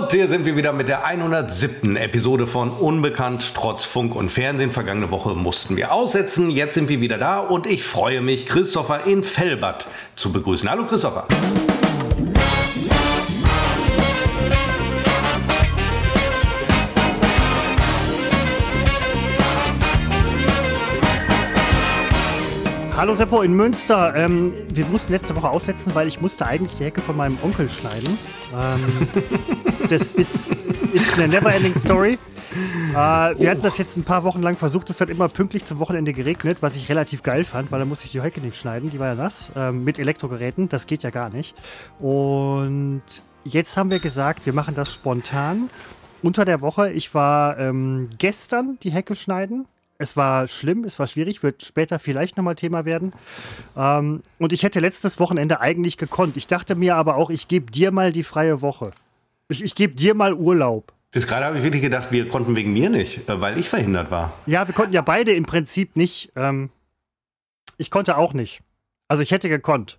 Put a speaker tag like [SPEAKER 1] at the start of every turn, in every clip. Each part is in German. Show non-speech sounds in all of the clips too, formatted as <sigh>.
[SPEAKER 1] Und hier sind wir wieder mit der 107. Episode von Unbekannt trotz Funk und Fernsehen. Vergangene Woche mussten wir aussetzen. Jetzt sind wir wieder da und ich freue mich, Christopher in Fellbad zu begrüßen. Hallo Christopher.
[SPEAKER 2] Hallo Seppo in Münster. Ähm, wir mussten letzte Woche aussetzen, weil ich musste eigentlich die Hecke von meinem Onkel schneiden. Ähm, <laughs> das ist, ist eine never-ending Story. Äh, wir hatten das jetzt ein paar Wochen lang versucht. Es hat immer pünktlich zum Wochenende geregnet, was ich relativ geil fand, weil da musste ich die Hecke nicht schneiden. Die war ja nass. Ähm, mit Elektrogeräten. Das geht ja gar nicht. Und jetzt haben wir gesagt, wir machen das spontan. Unter der Woche. Ich war ähm, gestern die Hecke schneiden. Es war schlimm, es war schwierig, wird später vielleicht nochmal Thema werden. Ähm, und ich hätte letztes Wochenende eigentlich gekonnt. Ich dachte mir aber auch, ich gebe dir mal die freie Woche. Ich, ich gebe dir mal Urlaub.
[SPEAKER 1] Bis gerade habe ich wirklich gedacht, wir konnten wegen mir nicht, äh, weil ich verhindert war.
[SPEAKER 2] Ja, wir konnten ja beide im Prinzip nicht. Ähm, ich konnte auch nicht. Also ich hätte gekonnt.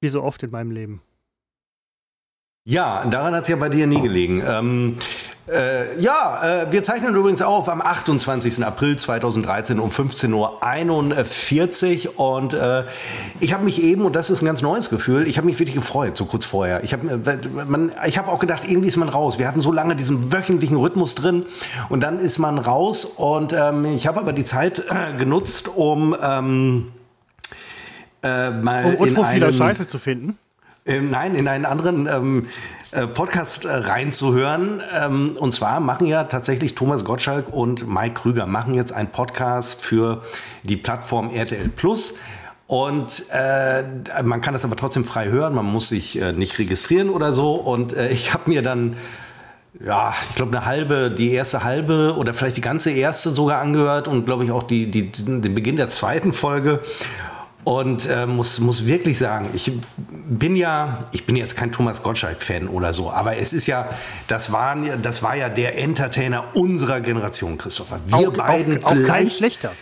[SPEAKER 2] Wie so oft in meinem Leben.
[SPEAKER 1] Ja, daran hat es ja bei dir nie gelegen. Ähm, äh, ja, äh, wir zeichnen übrigens auf am 28. April 2013 um 15.41 Uhr und äh, ich habe mich eben, und das ist ein ganz neues Gefühl, ich habe mich wirklich gefreut, so kurz vorher. Ich habe ich hab auch gedacht, irgendwie ist man raus. Wir hatten so lange diesen wöchentlichen Rhythmus drin und dann ist man raus und ähm, ich habe aber die Zeit äh, genutzt, um ähm,
[SPEAKER 2] äh, mal um in einem, Scheiße zu finden.
[SPEAKER 1] Ähm, nein, in einen anderen ähm, äh, Podcast äh, reinzuhören. Ähm, und zwar machen ja tatsächlich Thomas Gottschalk und Mike Krüger machen jetzt einen Podcast für die Plattform RTL Plus. Und äh, man kann das aber trotzdem frei hören, man muss sich äh, nicht registrieren oder so. Und ich habe mir dann, ja, ich glaube, eine halbe, die erste halbe oder vielleicht die ganze erste sogar angehört und glaube ich auch die, die, den Beginn der zweiten Folge. Und äh, muss, muss wirklich sagen, ich bin ja, ich bin jetzt kein Thomas Gottschalk-Fan oder so, aber es ist ja, das, waren, das war ja der Entertainer unserer Generation, Christopher.
[SPEAKER 2] Wir auch, beiden auch, auch kein schlechter.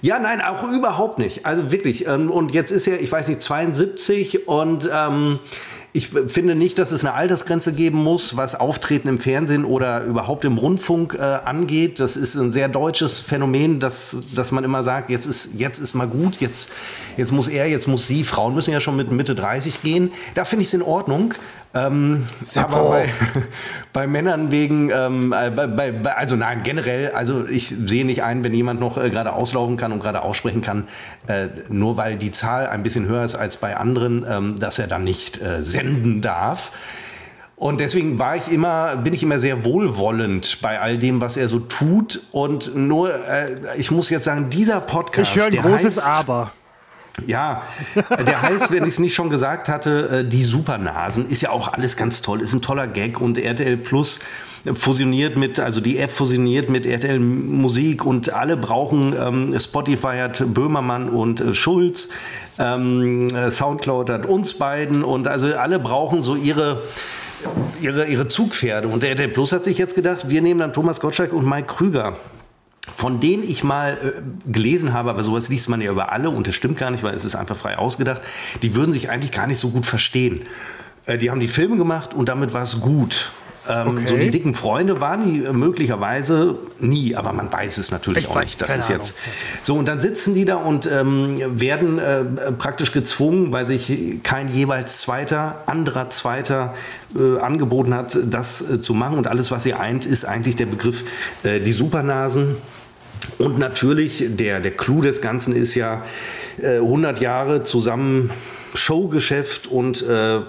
[SPEAKER 1] Ja, nein, auch überhaupt nicht. Also wirklich. Ähm, und jetzt ist er, ich weiß nicht, 72 und ähm, ich finde nicht, dass es eine Altersgrenze geben muss, was Auftreten im Fernsehen oder überhaupt im Rundfunk äh, angeht. Das ist ein sehr deutsches Phänomen, dass, dass man immer sagt, jetzt ist, jetzt ist mal gut, jetzt, jetzt muss er, jetzt muss sie. Frauen müssen ja schon mit Mitte 30 gehen. Da finde ich es in Ordnung. Ähm, aber bei, <laughs> bei, Männern wegen, ähm, äh, bei, bei, also nein, generell, also ich sehe nicht ein, wenn jemand noch äh, gerade auslaufen kann und gerade aussprechen kann, äh, nur weil die Zahl ein bisschen höher ist als bei anderen, ähm, dass er dann nicht äh, senden darf. Und deswegen war ich immer, bin ich immer sehr wohlwollend bei all dem, was er so tut. Und nur, äh, ich muss jetzt sagen, dieser Podcast.
[SPEAKER 2] Ich höre ein großes heißt, Aber.
[SPEAKER 1] Ja, der heißt, wenn ich es nicht schon gesagt hatte, äh, die Supernasen ist ja auch alles ganz toll, ist ein toller Gag und RTL Plus fusioniert mit, also die App fusioniert mit RTL Musik und alle brauchen, ähm, Spotify hat Böhmermann und äh, Schulz, ähm, äh, Soundcloud hat uns beiden und also alle brauchen so ihre ihre, ihre Zugpferde. Und der RTL Plus hat sich jetzt gedacht, wir nehmen dann Thomas Gottschalk und Mike Krüger von denen ich mal äh, gelesen habe, aber sowas liest man ja über alle und das stimmt gar nicht, weil es ist einfach frei ausgedacht, die würden sich eigentlich gar nicht so gut verstehen. Äh, die haben die Filme gemacht und damit war es gut. Ähm, okay. So die dicken Freunde waren die äh, möglicherweise nie, aber man weiß es natürlich ich auch nicht. Das ist jetzt so und dann sitzen die da und ähm, werden äh, praktisch gezwungen, weil sich kein jeweils zweiter anderer zweiter äh, angeboten hat, das äh, zu machen und alles, was sie eint, ist eigentlich der Begriff äh, die Supernasen. Und natürlich, der, der Clou des Ganzen ist ja äh, 100 Jahre zusammen Showgeschäft und äh,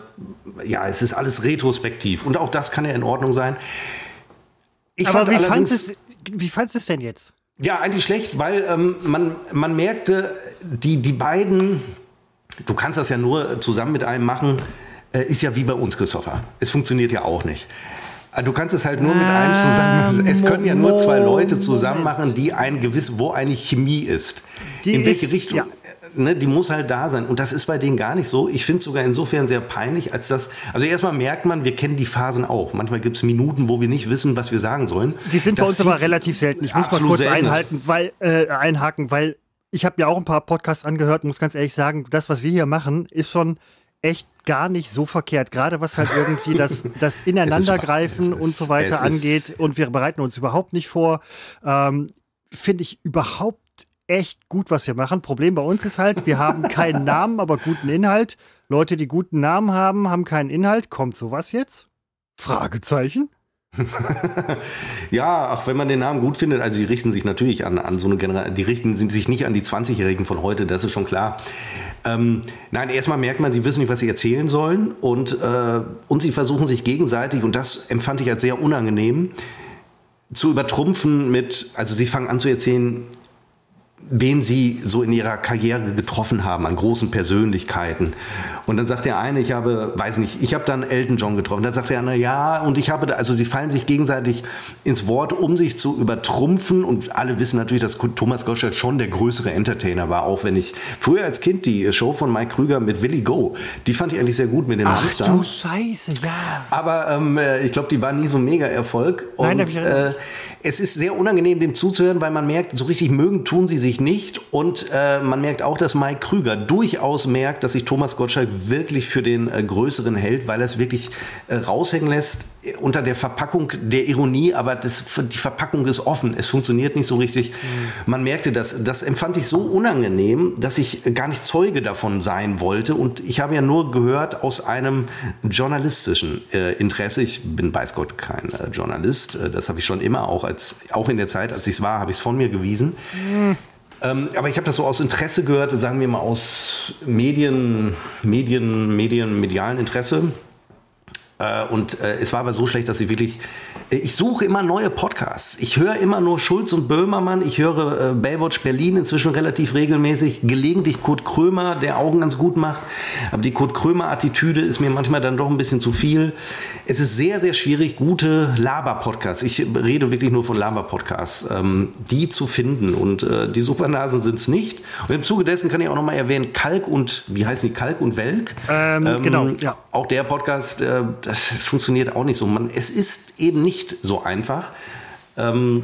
[SPEAKER 1] ja, es ist alles retrospektiv. Und auch das kann ja in Ordnung sein.
[SPEAKER 2] Ich Aber fand wie fandest wie fandest du es denn jetzt?
[SPEAKER 1] Ja, eigentlich schlecht, weil ähm, man, man merkte, die, die beiden, du kannst das ja nur zusammen mit einem machen, äh, ist ja wie bei uns, Christopher. Es funktioniert ja auch nicht. Ah, du kannst es halt nur mit einem zusammen. Es können ja nur zwei Leute zusammen machen, die ein gewiss, wo eine Chemie ist. Die in welche ist, Richtung? Ja. Ne, die muss halt da sein. Und das ist bei denen gar nicht so. Ich finde es sogar insofern sehr peinlich, als das. Also erstmal merkt man, wir kennen die Phasen auch. Manchmal gibt es Minuten, wo wir nicht wissen, was wir sagen sollen.
[SPEAKER 2] Die sind das bei uns aber relativ selten. Ich muss mal kurz einhalten, weil, äh, einhaken, weil ich habe mir auch ein paar Podcasts angehört und muss ganz ehrlich sagen, das, was wir hier machen, ist schon echt gar nicht so verkehrt. Gerade was halt irgendwie das, <laughs> das Ineinandergreifen und so weiter angeht. Und wir bereiten uns überhaupt nicht vor. Ähm, Finde ich überhaupt echt gut, was wir machen. Problem bei uns ist halt, wir haben keinen Namen, aber guten Inhalt. Leute, die guten Namen haben, haben keinen Inhalt. Kommt sowas jetzt? Fragezeichen. <laughs>
[SPEAKER 1] ja, auch wenn man den Namen gut findet, also die richten sich natürlich an, an so eine Generation, die richten sich nicht an die 20-Jährigen von heute, das ist schon klar. Ähm, nein, erstmal merkt man, sie wissen nicht, was sie erzählen sollen und, äh, und sie versuchen sich gegenseitig, und das empfand ich als sehr unangenehm, zu übertrumpfen mit, also sie fangen an zu erzählen, wen sie so in ihrer Karriere getroffen haben an großen Persönlichkeiten. Und dann sagt der eine, ich habe, weiß nicht, ich habe dann Elton John getroffen. Dann sagt der andere, ja, und ich habe, also sie fallen sich gegenseitig ins Wort, um sich zu übertrumpfen. Und alle wissen natürlich, dass Thomas Gottschalk schon der größere Entertainer war, auch wenn ich früher als Kind die Show von Mike Krüger mit Willy Go, die fand ich eigentlich sehr gut mit dem
[SPEAKER 2] Ach Hamster. du Scheiße, ja.
[SPEAKER 1] Aber ähm, äh, ich glaube, die war nie so ein Mega-Erfolg. Nein, und, äh, es ist sehr unangenehm, dem zuzuhören, weil man merkt, so richtig mögen tun sie sich nicht. Und äh, man merkt auch, dass Mike Krüger durchaus merkt, dass sich Thomas Gottschalk wirklich für den äh, Größeren hält, weil er es wirklich äh, raushängen lässt äh, unter der Verpackung der Ironie, aber das, die Verpackung ist offen. Es funktioniert nicht so richtig. Mhm. Man merkte das. Das empfand ich so unangenehm, dass ich gar nicht Zeuge davon sein wollte. Und ich habe ja nur gehört aus einem journalistischen äh, Interesse. Ich bin weiß Gott kein äh, Journalist. das habe ich schon immer auch als, auch in der Zeit, als ich es war, habe ich es von mir gewiesen. Mhm. Ähm, aber ich habe das so aus Interesse gehört, sagen wir mal aus Medien, Medien, Medien, medialen Interesse. Äh, und äh, es war aber so schlecht, dass ich wirklich. Ich suche immer neue Podcasts. Ich höre immer nur Schulz und Böhmermann. Ich höre äh, Baywatch Berlin inzwischen relativ regelmäßig. Gelegentlich Kurt Krömer, der Augen ganz gut macht. Aber die Kurt Krömer-Attitüde ist mir manchmal dann doch ein bisschen zu viel. Es ist sehr, sehr schwierig, gute Laber-Podcasts, ich rede wirklich nur von Laber-Podcasts, ähm, die zu finden. Und äh, die Supernasen sind es nicht. Und im Zuge dessen kann ich auch nochmal erwähnen, Kalk und, wie heißen die, Kalk und Welk?
[SPEAKER 2] Ähm, ähm, genau, ja.
[SPEAKER 1] Auch der Podcast, äh, das funktioniert auch nicht so. Man, es ist eben nicht so einfach. Ähm,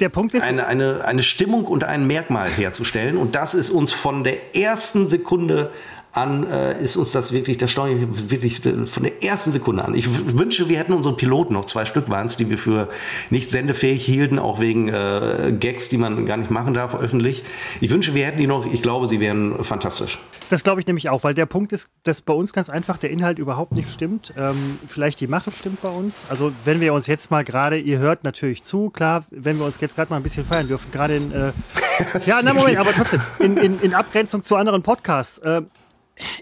[SPEAKER 2] der Punkt ist.
[SPEAKER 1] Eine, eine, eine Stimmung und ein Merkmal herzustellen. Und das ist uns von der ersten Sekunde an, äh, ist uns das wirklich, das steuere ich wirklich von der ersten Sekunde an. Ich wünsche, wir hätten unsere Piloten, noch zwei Stück waren es, die wir für nicht sendefähig hielten, auch wegen äh, Gags, die man gar nicht machen darf öffentlich. Ich wünsche, wir hätten die noch, ich glaube, sie wären fantastisch.
[SPEAKER 2] Das glaube ich nämlich auch, weil der Punkt ist, dass bei uns ganz einfach der Inhalt überhaupt nicht stimmt. Ähm, vielleicht die Mache stimmt bei uns. Also wenn wir uns jetzt mal gerade, ihr hört natürlich zu, klar, wenn wir uns jetzt gerade mal ein bisschen feiern dürfen, gerade in, äh, <laughs> ja, na Moment, aber trotzdem, in, in, in Abgrenzung zu anderen Podcasts. Äh,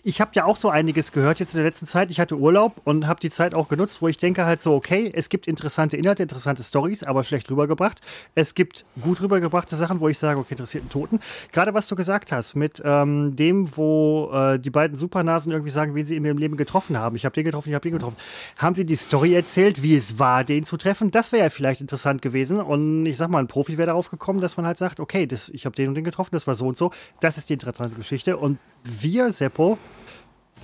[SPEAKER 2] ich habe ja auch so einiges gehört jetzt in der letzten Zeit. Ich hatte Urlaub und habe die Zeit auch genutzt, wo ich denke halt so, okay, es gibt interessante Inhalte, interessante Stories, aber schlecht rübergebracht. Es gibt gut rübergebrachte Sachen, wo ich sage, okay, interessierten Toten. Gerade was du gesagt hast mit ähm, dem, wo äh, die beiden Supernasen irgendwie sagen, wen sie in ihrem Leben getroffen haben. Ich habe den getroffen, ich habe den getroffen. Haben sie die Story erzählt, wie es war, den zu treffen? Das wäre ja vielleicht interessant gewesen. Und ich sag mal, ein Profi wäre darauf gekommen, dass man halt sagt, okay, das, ich habe den und den getroffen, das war so und so. Das ist die interessante Geschichte. Und wir, Seppo,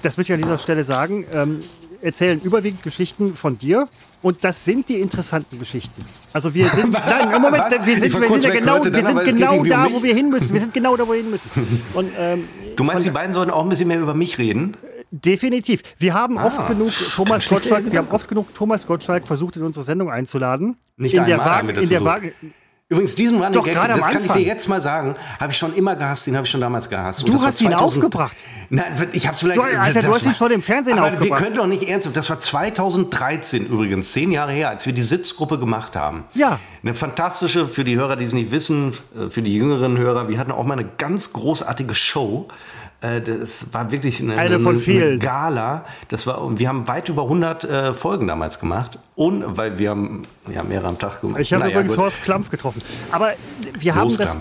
[SPEAKER 2] das möchte ich an dieser Stelle sagen, ähm, erzählen überwiegend Geschichten von dir. Und das sind die interessanten Geschichten. Also wir sind, <laughs> nein, Moment, wir sind, wir sind ja genau, Leute, wir sind genau da, wo wir hin müssen. Wir sind <laughs> genau da, wo wir hin müssen. Und,
[SPEAKER 1] ähm, du meinst, die beiden sollten auch ein bisschen mehr über mich reden?
[SPEAKER 2] Definitiv. Wir haben ah, oft genug Thomas Gottschalk, wir haben oft genug Thomas Gottschalk versucht, in unsere Sendung einzuladen.
[SPEAKER 1] Nicht in der Waage, in der Waage, Übrigens, diesen Running Doch, Gag, das kann ich dir jetzt mal sagen, habe ich schon immer gehasst, den habe ich schon damals gehasst.
[SPEAKER 2] Du hast ihn aufgebracht.
[SPEAKER 1] Nein, ich habe es vielleicht.
[SPEAKER 2] Du, Alter, du hast ihn schon im Fernsehen aber aufgebracht.
[SPEAKER 1] Wir können doch nicht ernsthaft. Das war 2013 übrigens, zehn Jahre her, als wir die Sitzgruppe gemacht haben.
[SPEAKER 2] Ja.
[SPEAKER 1] Eine fantastische, für die Hörer, die es nicht wissen, äh, für die jüngeren Hörer, wir hatten auch mal eine ganz großartige Show. Äh, das war wirklich eine,
[SPEAKER 2] eine, von vielen. Eine
[SPEAKER 1] Gala. Das war, wir haben weit über 100 äh, Folgen damals gemacht. Und, weil wir haben ja, mehrere am Tag gemacht.
[SPEAKER 2] Ich habe naja, übrigens gut. Horst Klampf getroffen. Aber wir haben das...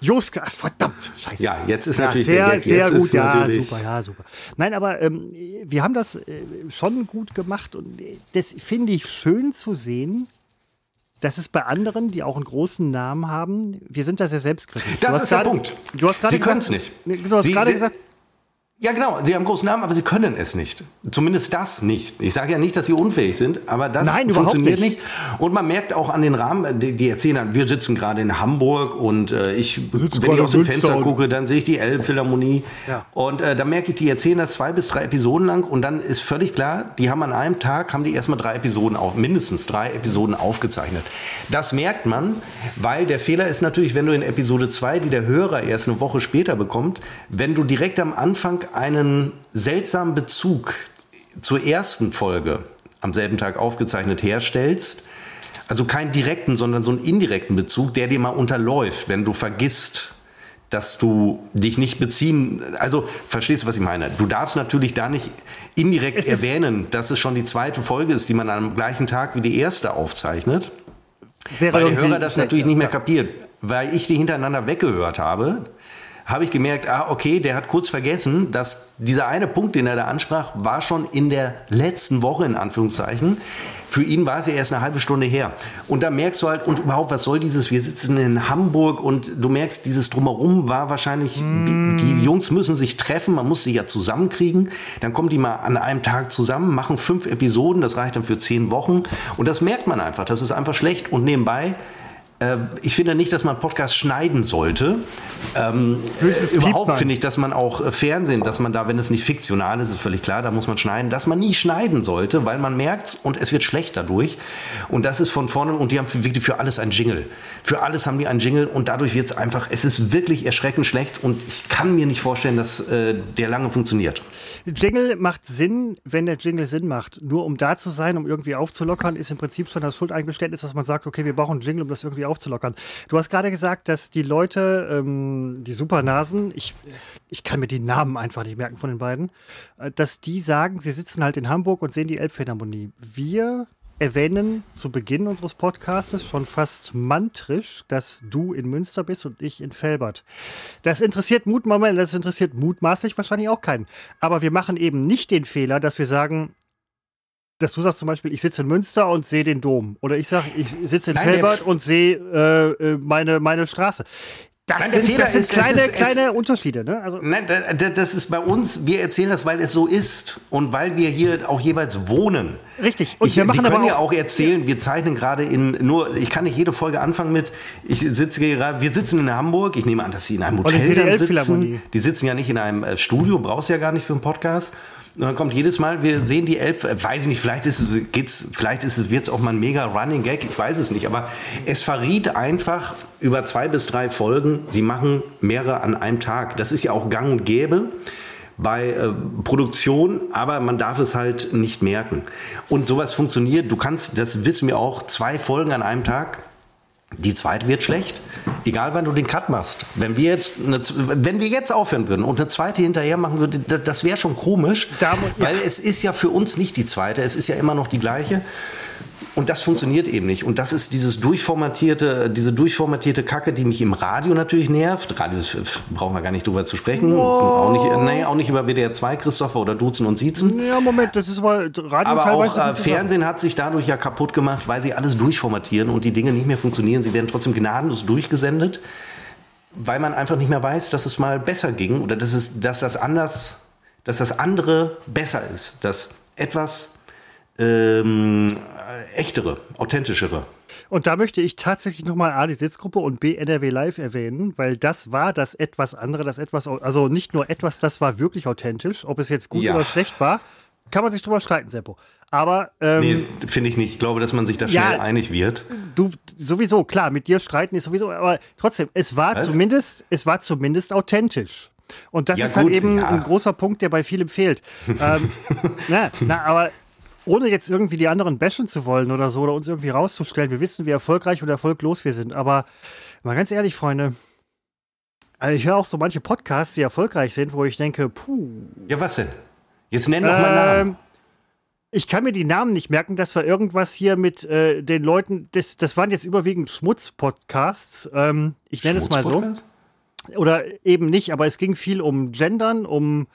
[SPEAKER 2] Jost, verdammt, scheiße.
[SPEAKER 1] Ja, jetzt ist
[SPEAKER 2] ja,
[SPEAKER 1] natürlich
[SPEAKER 2] sehr, der sehr gut, ja, super, ja, super. Nein, aber ähm, wir haben das äh, schon gut gemacht und das finde ich schön zu sehen, das ist bei anderen, die auch einen großen Namen haben, wir sind da sehr selbstkritisch.
[SPEAKER 1] Das ist der Punkt.
[SPEAKER 2] Du hast
[SPEAKER 1] Sie können es nicht.
[SPEAKER 2] Du hast gerade gesagt,
[SPEAKER 1] Ja, genau. Sie haben großen Namen, aber sie können es nicht. Zumindest das nicht. Ich sage ja nicht, dass sie unfähig sind, aber das
[SPEAKER 2] Nein,
[SPEAKER 1] funktioniert
[SPEAKER 2] nicht.
[SPEAKER 1] nicht. Und man merkt auch an den Rahmen, die, die erzählen dann, wir sitzen gerade in Hamburg und äh, ich, wenn ich aus dem Fenster gucke, dann sehe ich die Elbphilharmonie.
[SPEAKER 2] Ja.
[SPEAKER 1] Und äh, da merke ich, die erzählen das zwei bis drei Episoden lang und dann ist völlig klar, die haben an einem Tag, haben die erstmal drei Episoden auf, mindestens drei Episoden aufgezeichnet. Das merkt man, weil der Fehler ist natürlich, wenn du in Episode 2, die der Hörer erst eine Woche später bekommt, wenn du direkt am Anfang einen seltsamen Bezug zur ersten Folge am selben Tag aufgezeichnet herstellst, also keinen direkten, sondern so einen indirekten Bezug, der dir mal unterläuft, wenn du vergisst, dass du dich nicht beziehen, also verstehst du, was ich meine? Du darfst natürlich da nicht indirekt
[SPEAKER 2] Es
[SPEAKER 1] erwähnen, dass es schon die zweite Folge ist, die man am gleichen Tag wie die erste aufzeichnet, weil der Hörer das natürlich nicht mehr kapiert. Weil ich die hintereinander weggehört habe, habe ich gemerkt, ah, okay, der hat kurz vergessen, dass dieser eine Punkt, den er da ansprach, war schon in der letzten Woche, in Anführungszeichen. Für ihn war es ja erst eine halbe Stunde her. Und da merkst du halt, und überhaupt, was soll dieses, wir sitzen in Hamburg und du merkst, dieses Drumherum war wahrscheinlich, die, die Jungs müssen sich treffen, man muss sie ja zusammenkriegen. Dann kommen die mal an einem Tag zusammen, machen fünf Episoden, das reicht dann für zehn Wochen. Und das merkt man einfach, das ist einfach schlecht. Und nebenbei, ich finde nicht, dass man Podcast schneiden sollte. Ähm,
[SPEAKER 2] Höchstens
[SPEAKER 1] äh, überhaupt finde ich, dass man auch äh, Fernsehen, dass man da, wenn es nicht fiktional ist, ist völlig klar, da muss man schneiden, dass man nie schneiden sollte, weil man merkt und es wird schlecht dadurch. Und das ist von vorne, und die haben für, wirklich für alles ein Jingle. Für alles haben die ein Jingle und dadurch wird es einfach, es ist wirklich erschreckend schlecht und ich kann mir nicht vorstellen, dass äh, der lange funktioniert.
[SPEAKER 2] Jingle macht Sinn, wenn der Jingle Sinn macht. Nur um da zu sein, um irgendwie aufzulockern, ist im Prinzip schon das Schuldeingeständnis, dass man sagt, okay, wir brauchen einen Jingle, um das irgendwie aufzulockern. Du hast gerade gesagt, dass die Leute, ähm, die Supernasen, ich, ich kann mir die Namen einfach nicht merken von den beiden, äh, dass die sagen, sie sitzen halt in Hamburg und sehen die Elbphilharmonie. Wir erwähnen zu Beginn unseres Podcastes schon fast mantrisch, dass du in Münster bist und ich in Felbert. Das interessiert mutmaßlich, das interessiert mutmaßlich wahrscheinlich auch keinen. Aber wir machen eben nicht den Fehler, dass wir sagen, dass du sagst zum Beispiel, ich sitze in Münster und sehe den Dom. Oder ich sage, ich sitze in
[SPEAKER 1] Nein,
[SPEAKER 2] Felbert und sehe äh, äh, meine, meine Straße. Das
[SPEAKER 1] Nein, der
[SPEAKER 2] sind,
[SPEAKER 1] Fehler
[SPEAKER 2] das sind
[SPEAKER 1] ist,
[SPEAKER 2] kleine,
[SPEAKER 1] ist-
[SPEAKER 2] kleine Unterschiede. Ne? Also,
[SPEAKER 1] Nein, da- da- das ist bei uns, wir erzählen das, weil es so ist und weil wir hier auch jeweils wohnen.
[SPEAKER 2] Richtig. Und
[SPEAKER 1] ich,
[SPEAKER 2] wir machen
[SPEAKER 1] die können ja
[SPEAKER 2] auch-
[SPEAKER 1] erzählen, wir zeichnen gerade in, nur, ich kann nicht jede Folge anfangen mit, ich sitze gerade, wir sitzen in Hamburg, ich nehme an, dass sie in einem Hotel sitzen. Die sitzen ja nicht in einem äh, Studio, brauchst ja gar nicht für einen Podcast. Und dann kommt jedes Mal, wir sehen die Elf, äh, weiß ich nicht, vielleicht ist es, geht's, vielleicht ist es, wird's auch mal ein mega Running Gag, ich weiß es nicht, aber es verriet einfach über zwei bis drei Folgen, sie machen mehrere an einem Tag. Das ist ja auch gang und gäbe bei äh, Produktion, aber man darf es halt nicht merken. Und sowas funktioniert, du kannst, das wissen wir auch, zwei Folgen an einem Tag, die zweite wird schlecht, egal wann du den Cut machst. Wenn wir jetzt, eine, wenn wir jetzt aufhören würden und eine zweite hinterher machen würden, das, das wäre schon komisch,
[SPEAKER 2] Da ja.
[SPEAKER 1] weil es ist ja für uns nicht die zweite, es ist ja immer noch die gleiche. Und das funktioniert eben nicht. Und das ist dieses durchformatierte, diese durchformatierte Kacke, die mich im Radio natürlich nervt. Radio ist, brauchen wir gar nicht drüber zu sprechen. Auch nicht, nee, auch nicht über WDR 2, Christopher, oder Duzen und Siezen.
[SPEAKER 2] ja, Moment, das ist aber Radio
[SPEAKER 1] Aber auch äh. Fernsehen hat sich dadurch ja kaputt gemacht, weil sie alles durchformatieren und die Dinge nicht mehr funktionieren. Sie werden trotzdem gnadenlos durchgesendet, weil man einfach nicht mehr weiß, dass es mal besser ging oder dass, es, dass, das, anders, dass das andere besser ist. Dass etwas ähm, äh, echtere, authentischere.
[SPEAKER 2] Und da möchte ich tatsächlich nochmal A, die Sitzgruppe und B, NRW Live erwähnen, weil das war das etwas andere, das etwas, also nicht nur etwas, das war wirklich authentisch. Ob es jetzt gut
[SPEAKER 1] Ja.
[SPEAKER 2] oder schlecht war, kann man sich drüber streiten, Seppo. Aber ähm,
[SPEAKER 1] Nee, finde ich nicht. Ich glaube, dass man sich da
[SPEAKER 2] Ja.
[SPEAKER 1] schnell einig wird.
[SPEAKER 2] du sowieso, klar, mit dir streiten ist sowieso, aber trotzdem, es war
[SPEAKER 1] Was?
[SPEAKER 2] zumindest, es war zumindest authentisch. Und das
[SPEAKER 1] Ja,
[SPEAKER 2] ist halt
[SPEAKER 1] gut,
[SPEAKER 2] eben
[SPEAKER 1] ja.
[SPEAKER 2] ein großer Punkt, der bei vielem fehlt. ähm, <laughs> na, na, aber ohne jetzt irgendwie die anderen bashen zu wollen oder so oder uns irgendwie rauszustellen, wir wissen, wie erfolgreich und erfolglos wir sind. Aber mal ganz ehrlich, Freunde, also ich höre auch so manche Podcasts, die erfolgreich sind, wo ich denke, puh,
[SPEAKER 1] Ja, was denn? Jetzt nenn doch mal Namen.
[SPEAKER 2] ähm, ich kann mir die Namen nicht merken. Das war irgendwas hier mit äh, den Leuten. Das, das waren jetzt überwiegend Schmutz-Podcasts. Ähm, ich nenne es mal so. Oder eben nicht, aber es ging viel um Gendern, um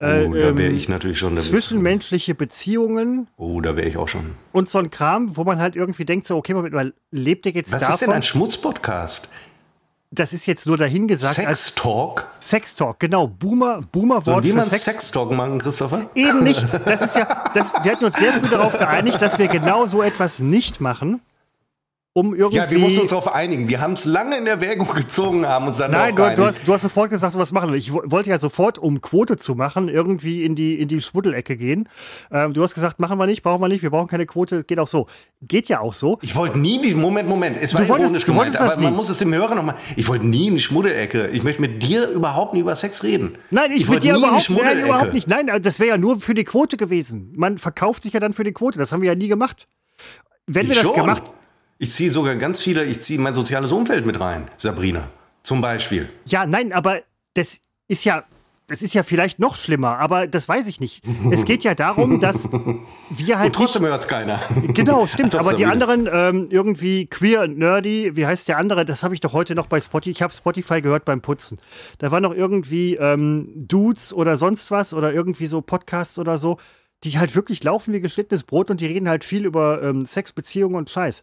[SPEAKER 2] äh,
[SPEAKER 1] Oh, da wäre
[SPEAKER 2] ähm,
[SPEAKER 1] ich natürlich schon.
[SPEAKER 2] zwischenmenschliche Beziehungen
[SPEAKER 1] Oh, da wäre ich auch schon.
[SPEAKER 2] und so ein Kram, wo man halt irgendwie denkt, so, okay, Moment mal, lebt ihr jetzt
[SPEAKER 1] Was
[SPEAKER 2] davon?
[SPEAKER 1] ist denn ein Schmutzpodcast?
[SPEAKER 2] das ist jetzt nur dahingesagt.
[SPEAKER 1] Sex Talk?
[SPEAKER 2] Sex Talk, genau. Boomer, Boomer Wort
[SPEAKER 1] Sollen wir mal
[SPEAKER 2] Sex.
[SPEAKER 1] Sex Talk machen, Christopher?
[SPEAKER 2] Eben nicht. Das ist ja, das, wir hatten uns sehr früh darauf geeinigt, dass wir genau so etwas nicht machen. Um irgendwie.
[SPEAKER 1] Ja, wir mussten uns darauf einigen. Wir haben es lange in Erwägung gezogen, haben uns dann
[SPEAKER 2] Nein, du, du, hast, du hast sofort gesagt, du was machen. Ich wo- wollte ja sofort, um Quote zu machen, irgendwie in die, in die Schmuddelecke gehen. Ähm, du hast gesagt, machen wir nicht, brauchen wir nicht, wir brauchen keine Quote, geht auch so. Geht ja auch so.
[SPEAKER 1] Ich wollte nie die Moment, Moment, es war
[SPEAKER 2] Du wolltest-
[SPEAKER 1] ironisch gemeint,
[SPEAKER 2] wolltest das
[SPEAKER 1] aber man muss es dem Hörer nochmal. Ich wollte nie in die Schmuddelecke. Ich möchte mit dir überhaupt nie über Sex reden.
[SPEAKER 2] Nein, ich, will
[SPEAKER 1] wollte
[SPEAKER 2] dir
[SPEAKER 1] nie in die
[SPEAKER 2] überhaupt, nein, überhaupt nicht. Nein, das wäre ja nur für die Quote gewesen. Man verkauft sich ja dann für die Quote. Das haben wir ja nie gemacht. Wenn wir
[SPEAKER 1] Ich
[SPEAKER 2] das
[SPEAKER 1] schon.
[SPEAKER 2] gemacht
[SPEAKER 1] Ich ziehe sogar ganz viele, ich ziehe mein soziales Umfeld mit rein, Sabrina. Zum Beispiel.
[SPEAKER 2] Ja, nein, aber das ist ja, das ist ja vielleicht noch schlimmer, aber das weiß ich nicht. Es geht ja darum, <laughs> dass wir halt
[SPEAKER 1] Und trotzdem hört es keiner.
[SPEAKER 2] genau, stimmt, <laughs> aber die anderen ähm, irgendwie queer und nerdy, wie heißt der andere? Das habe ich doch heute noch bei Spotify, ich habe Spotify gehört beim Putzen. Da waren noch irgendwie ähm, Dudes oder sonst was oder irgendwie so Podcasts oder so, die halt wirklich laufen wie geschnittenes Brot und die reden halt viel über ähm, Sex, Beziehungen und Scheiß.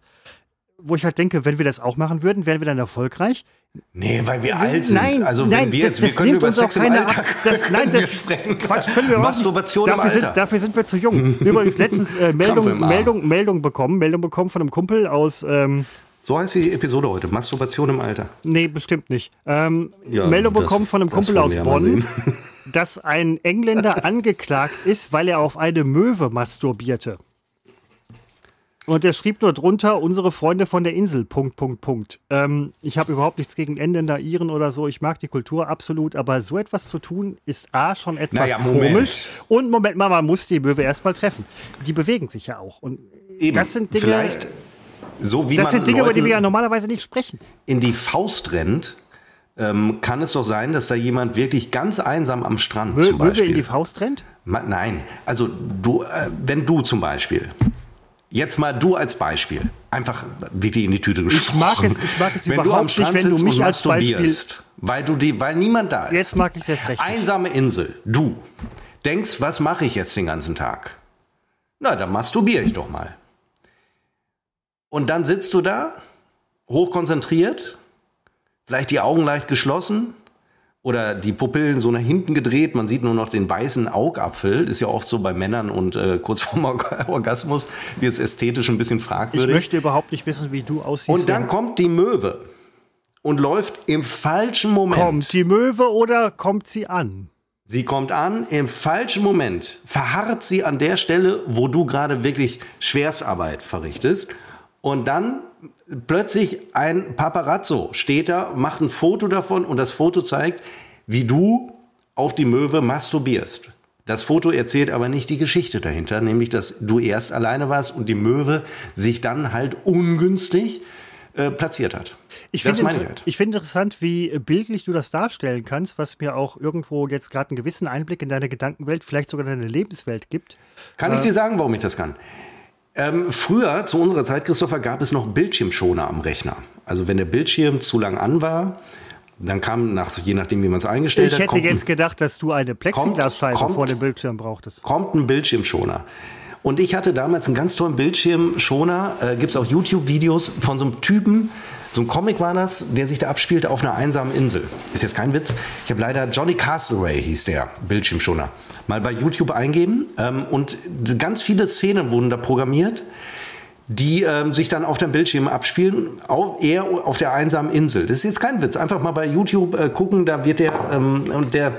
[SPEAKER 2] Wo ich halt denke, wenn wir das auch machen würden, wären wir dann erfolgreich.
[SPEAKER 1] Nee, weil wir alt sind.
[SPEAKER 2] Nein,
[SPEAKER 1] also
[SPEAKER 2] nein,
[SPEAKER 1] wenn wir
[SPEAKER 2] das-
[SPEAKER 1] jetzt, wir
[SPEAKER 2] das
[SPEAKER 1] können
[SPEAKER 2] nimmt
[SPEAKER 1] über Sex im Alltag.
[SPEAKER 2] Das-
[SPEAKER 1] können
[SPEAKER 2] nein,
[SPEAKER 1] wir
[SPEAKER 2] das-
[SPEAKER 1] sprechen.
[SPEAKER 2] Quatsch, können wir.
[SPEAKER 1] Masturbation im
[SPEAKER 2] dafür
[SPEAKER 1] Alter.
[SPEAKER 2] Sind, dafür sind wir zu jung. <laughs> Übrigens letztens äh, Meldung,
[SPEAKER 1] im.
[SPEAKER 2] Meldung, Meldung bekommen, Meldung bekommen von einem Kumpel aus, ähm,
[SPEAKER 1] So heißt die Episode heute. Masturbation im Alter.
[SPEAKER 2] nee, bestimmt nicht. Ähm,
[SPEAKER 1] Ja,
[SPEAKER 2] Meldung
[SPEAKER 1] das-
[SPEAKER 2] bekommen von einem
[SPEAKER 1] das
[SPEAKER 2] Kumpel aus
[SPEAKER 1] wir
[SPEAKER 2] Bonn, <laughs> dass ein Engländer angeklagt ist, weil er auf eine Möwe masturbierte. Und er schrieb nur drunter, unsere Freunde von der Insel, Punkt, Punkt, Punkt. Ähm, ich habe überhaupt nichts gegen Engländer, Iren oder so. Ich mag die Kultur absolut, aber so etwas zu tun, ist A, schon etwas
[SPEAKER 1] Naja,
[SPEAKER 2] komisch. Und Moment mal, man muss die Möwe erstmal treffen. Die bewegen sich ja auch. Und
[SPEAKER 1] Eben.
[SPEAKER 2] das sind Dinge,
[SPEAKER 1] Vielleicht so wie
[SPEAKER 2] das
[SPEAKER 1] man
[SPEAKER 2] sind Dinge über die wir ja normalerweise nicht sprechen.
[SPEAKER 1] in die Faust rennt, ähm, kann es doch sein, dass da jemand wirklich ganz einsam am Strand
[SPEAKER 2] Mö
[SPEAKER 1] zum
[SPEAKER 2] Möwe
[SPEAKER 1] Beispiel.
[SPEAKER 2] in die Faust rennt?
[SPEAKER 1] Ma- Nein, also du, äh, wenn du zum Beispiel, jetzt mal du als Beispiel, einfach wirklich in die Tüte gesprochen.
[SPEAKER 2] mag es- <laughs> ich mag es
[SPEAKER 1] wenn du
[SPEAKER 2] überhaupt
[SPEAKER 1] am
[SPEAKER 2] nicht,
[SPEAKER 1] Strand
[SPEAKER 2] wenn du
[SPEAKER 1] sitzt
[SPEAKER 2] mich
[SPEAKER 1] und
[SPEAKER 2] als Beispiel-
[SPEAKER 1] masturbierst, weil du die, weil niemand da ist.
[SPEAKER 2] Jetzt mag ich es erst recht.
[SPEAKER 1] Einsame Insel, du denkst, was mache ich jetzt den ganzen Tag? Na, dann masturbiere ich doch mal. Und dann sitzt du da, hochkonzentriert, vielleicht die Augen leicht geschlossen oder die Pupillen so nach hinten gedreht. Man sieht nur noch den weißen Augapfel. Ist ja oft so bei Männern und äh, kurz vorm Org- <laughs> Orgasmus wird es ästhetisch ein bisschen
[SPEAKER 2] Ich
[SPEAKER 1] fragwürdig.
[SPEAKER 2] möchte überhaupt nicht wissen, wie du aussiehst.
[SPEAKER 1] und dann kommt die Möwe und läuft im falschen Moment.
[SPEAKER 2] kommt die Möwe oder kommt sie an?
[SPEAKER 1] Sie kommt an, im falschen Moment verharrt sie an der Stelle, wo du gerade wirklich Schwerstarbeit verrichtest. Und dann plötzlich ein Paparazzo steht da, macht ein Foto davon und das Foto zeigt, wie du auf die Möwe masturbierst. Das Foto erzählt aber nicht die Geschichte dahinter, nämlich dass du erst alleine warst und die Möwe sich dann halt ungünstig äh, platziert hat.
[SPEAKER 2] Ich finde
[SPEAKER 1] halt.
[SPEAKER 2] ich finde interessant, wie bildlich du das darstellen kannst, was mir auch irgendwo jetzt gerade einen gewissen Einblick in deine Gedankenwelt, vielleicht sogar deine Lebenswelt gibt.
[SPEAKER 1] Kann ich dir sagen, warum ich das kann? Ähm, früher, zu unserer Zeit, Christopher, gab es noch Bildschirmschoner am Rechner. Also wenn der Bildschirm zu lang an war, dann kam, nach, je nachdem, wie man es eingestellt
[SPEAKER 2] Ich
[SPEAKER 1] hat,
[SPEAKER 2] hätte
[SPEAKER 1] kommt,
[SPEAKER 2] jetzt
[SPEAKER 1] ein,
[SPEAKER 2] gedacht, dass du eine Plexiglasscheibe vor dem Bildschirm brauchtest.
[SPEAKER 1] kommt ein Bildschirmschoner. Und ich hatte damals einen ganz tollen Bildschirmschoner. Äh, Gibt es auch YouTube-Videos von so einem Typen, so ein Comic war das, der sich da abspielte auf einer einsamen Insel. Ist jetzt kein Witz. Ich habe leider Johnny Castleray hieß der Bildschirmschoner. Mal bei YouTube eingeben ähm, und ganz viele Szenen wurden da programmiert, die ähm, sich dann auf dem Bildschirm abspielen, auf, eher auf der einsamen Insel. Das ist jetzt kein Witz. Einfach mal bei YouTube äh, gucken, da wird der ähm, und der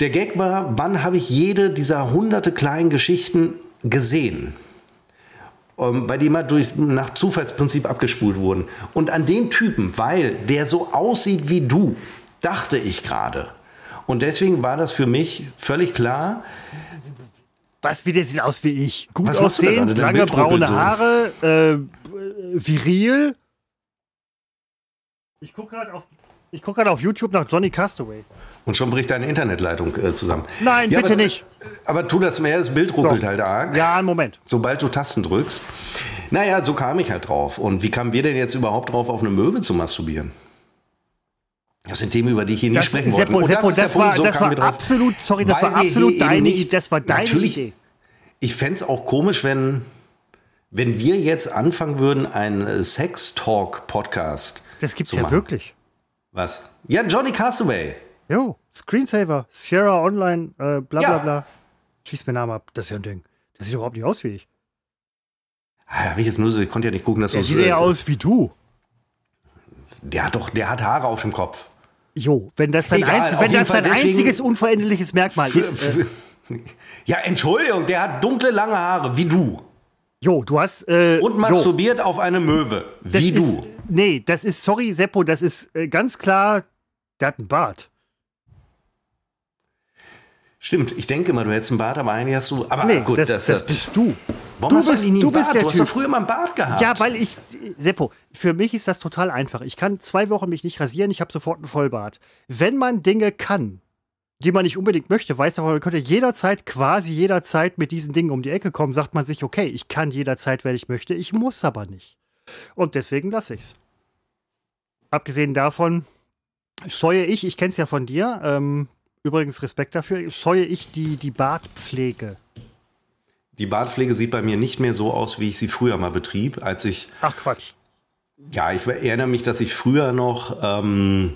[SPEAKER 1] der Gag war, wann habe ich jede dieser hunderte kleinen Geschichten gesehen? Ähm, bei die immer durch, nach Zufallsprinzip abgespult wurden. Und an den Typen, weil der so aussieht wie du, dachte ich gerade. Und deswegen war das für mich völlig klar,
[SPEAKER 2] Was, wie der sieht aus wie ich? Gut
[SPEAKER 1] Was? Dein
[SPEAKER 2] lange braune. Haare, äh, viril. Ich gucke gerade auf, ich guck grad auf YouTube nach Johnny Castaway.
[SPEAKER 1] Und schon bricht deine Internetleitung äh, zusammen.
[SPEAKER 2] Nein, bitte
[SPEAKER 1] aber,
[SPEAKER 2] nicht.
[SPEAKER 1] Aber tu das mehr, das Bild ruckelt
[SPEAKER 2] Doch.
[SPEAKER 1] halt arg.
[SPEAKER 2] Ja, einen Moment.
[SPEAKER 1] Sobald du Tasten drückst. Naja, so kam ich halt drauf. Und wie kamen wir denn jetzt überhaupt drauf, auf eine Möwe zu masturbieren? Das sind Themen, über die ich hier nicht
[SPEAKER 2] Das,
[SPEAKER 1] sprechen wollte.
[SPEAKER 2] Seppo,
[SPEAKER 1] Und
[SPEAKER 2] Seppo,
[SPEAKER 1] ist der
[SPEAKER 2] das,
[SPEAKER 1] Punkt,
[SPEAKER 2] war,
[SPEAKER 1] so
[SPEAKER 2] das war absolut, sorry, das war absolut deine,
[SPEAKER 1] nicht-
[SPEAKER 2] Idee, das war deine
[SPEAKER 1] Natürlich.
[SPEAKER 2] Idee.
[SPEAKER 1] Ich fände es auch komisch, wenn, wenn wir jetzt anfangen würden, einen äh, Sex-Talk-Podcast
[SPEAKER 2] Das gibt's
[SPEAKER 1] zu
[SPEAKER 2] ja
[SPEAKER 1] machen.
[SPEAKER 2] wirklich.
[SPEAKER 1] Was? Ja, Johnny Castaway.
[SPEAKER 2] Jo, Screensaver, Sierra Online, äh, bla bla
[SPEAKER 1] Ja.
[SPEAKER 2] bla. Schieß mir Namen ab, das ist ja ein Ding. Das sieht überhaupt nicht aus wie ich.
[SPEAKER 1] Ah, Hab ich jetzt nur so, ich konnte ja nicht gucken, dass
[SPEAKER 2] Der
[SPEAKER 1] du
[SPEAKER 2] sieht ja aus wie du.
[SPEAKER 1] Der hat doch, der hat Haare auf dem Kopf.
[SPEAKER 2] Jo, wenn das dein,
[SPEAKER 1] Egal,
[SPEAKER 2] einz wenn das dein einziges unveränderliches Merkmal ist. Äh, <laughs>
[SPEAKER 1] ja, Entschuldigung, der hat dunkle, lange Haare, wie du.
[SPEAKER 2] jo, du hast. Äh,
[SPEAKER 1] Und
[SPEAKER 2] jo,
[SPEAKER 1] masturbiert auf eine Möwe,
[SPEAKER 2] das
[SPEAKER 1] wie
[SPEAKER 2] ist,
[SPEAKER 1] du.
[SPEAKER 2] Nee, das ist, sorry, Seppo, das ist äh, ganz klar, der hat einen Bart.
[SPEAKER 1] Stimmt, ich denke mal, du hättest einen Bart, aber eigentlich hast du. Aber
[SPEAKER 2] Nee,
[SPEAKER 1] gut,
[SPEAKER 2] das,
[SPEAKER 1] das,
[SPEAKER 2] das, bist du.
[SPEAKER 1] Warum
[SPEAKER 2] du
[SPEAKER 1] hast
[SPEAKER 2] bist-
[SPEAKER 1] eigentlich nie
[SPEAKER 2] du
[SPEAKER 1] einen
[SPEAKER 2] bist
[SPEAKER 1] Bart? Du hast doch
[SPEAKER 2] Typ.
[SPEAKER 1] früher mal einen Bart gehabt.
[SPEAKER 2] Ja, weil ich, Seppo, für mich ist das total einfach. Ich kann zwei Wochen mich nicht rasieren, ich habe sofort einen Vollbart. Wenn man Dinge kann, die man nicht unbedingt möchte, weiß aber, man könnte jederzeit, quasi jederzeit mit diesen Dingen um die Ecke kommen, sagt man sich, okay, ich kann jederzeit, wenn ich möchte, ich muss aber nicht. Und deswegen lasse ich's. Abgesehen davon scheue ich, ich kenne es ja von dir, ähm, übrigens Respekt dafür, scheue ich die, die Bartpflege.
[SPEAKER 1] Die Bartpflege sieht bei mir nicht mehr so aus, wie ich sie früher mal betrieb, als ich
[SPEAKER 2] Ach Quatsch.
[SPEAKER 1] Ja, ich erinnere mich, dass ich früher noch ähm,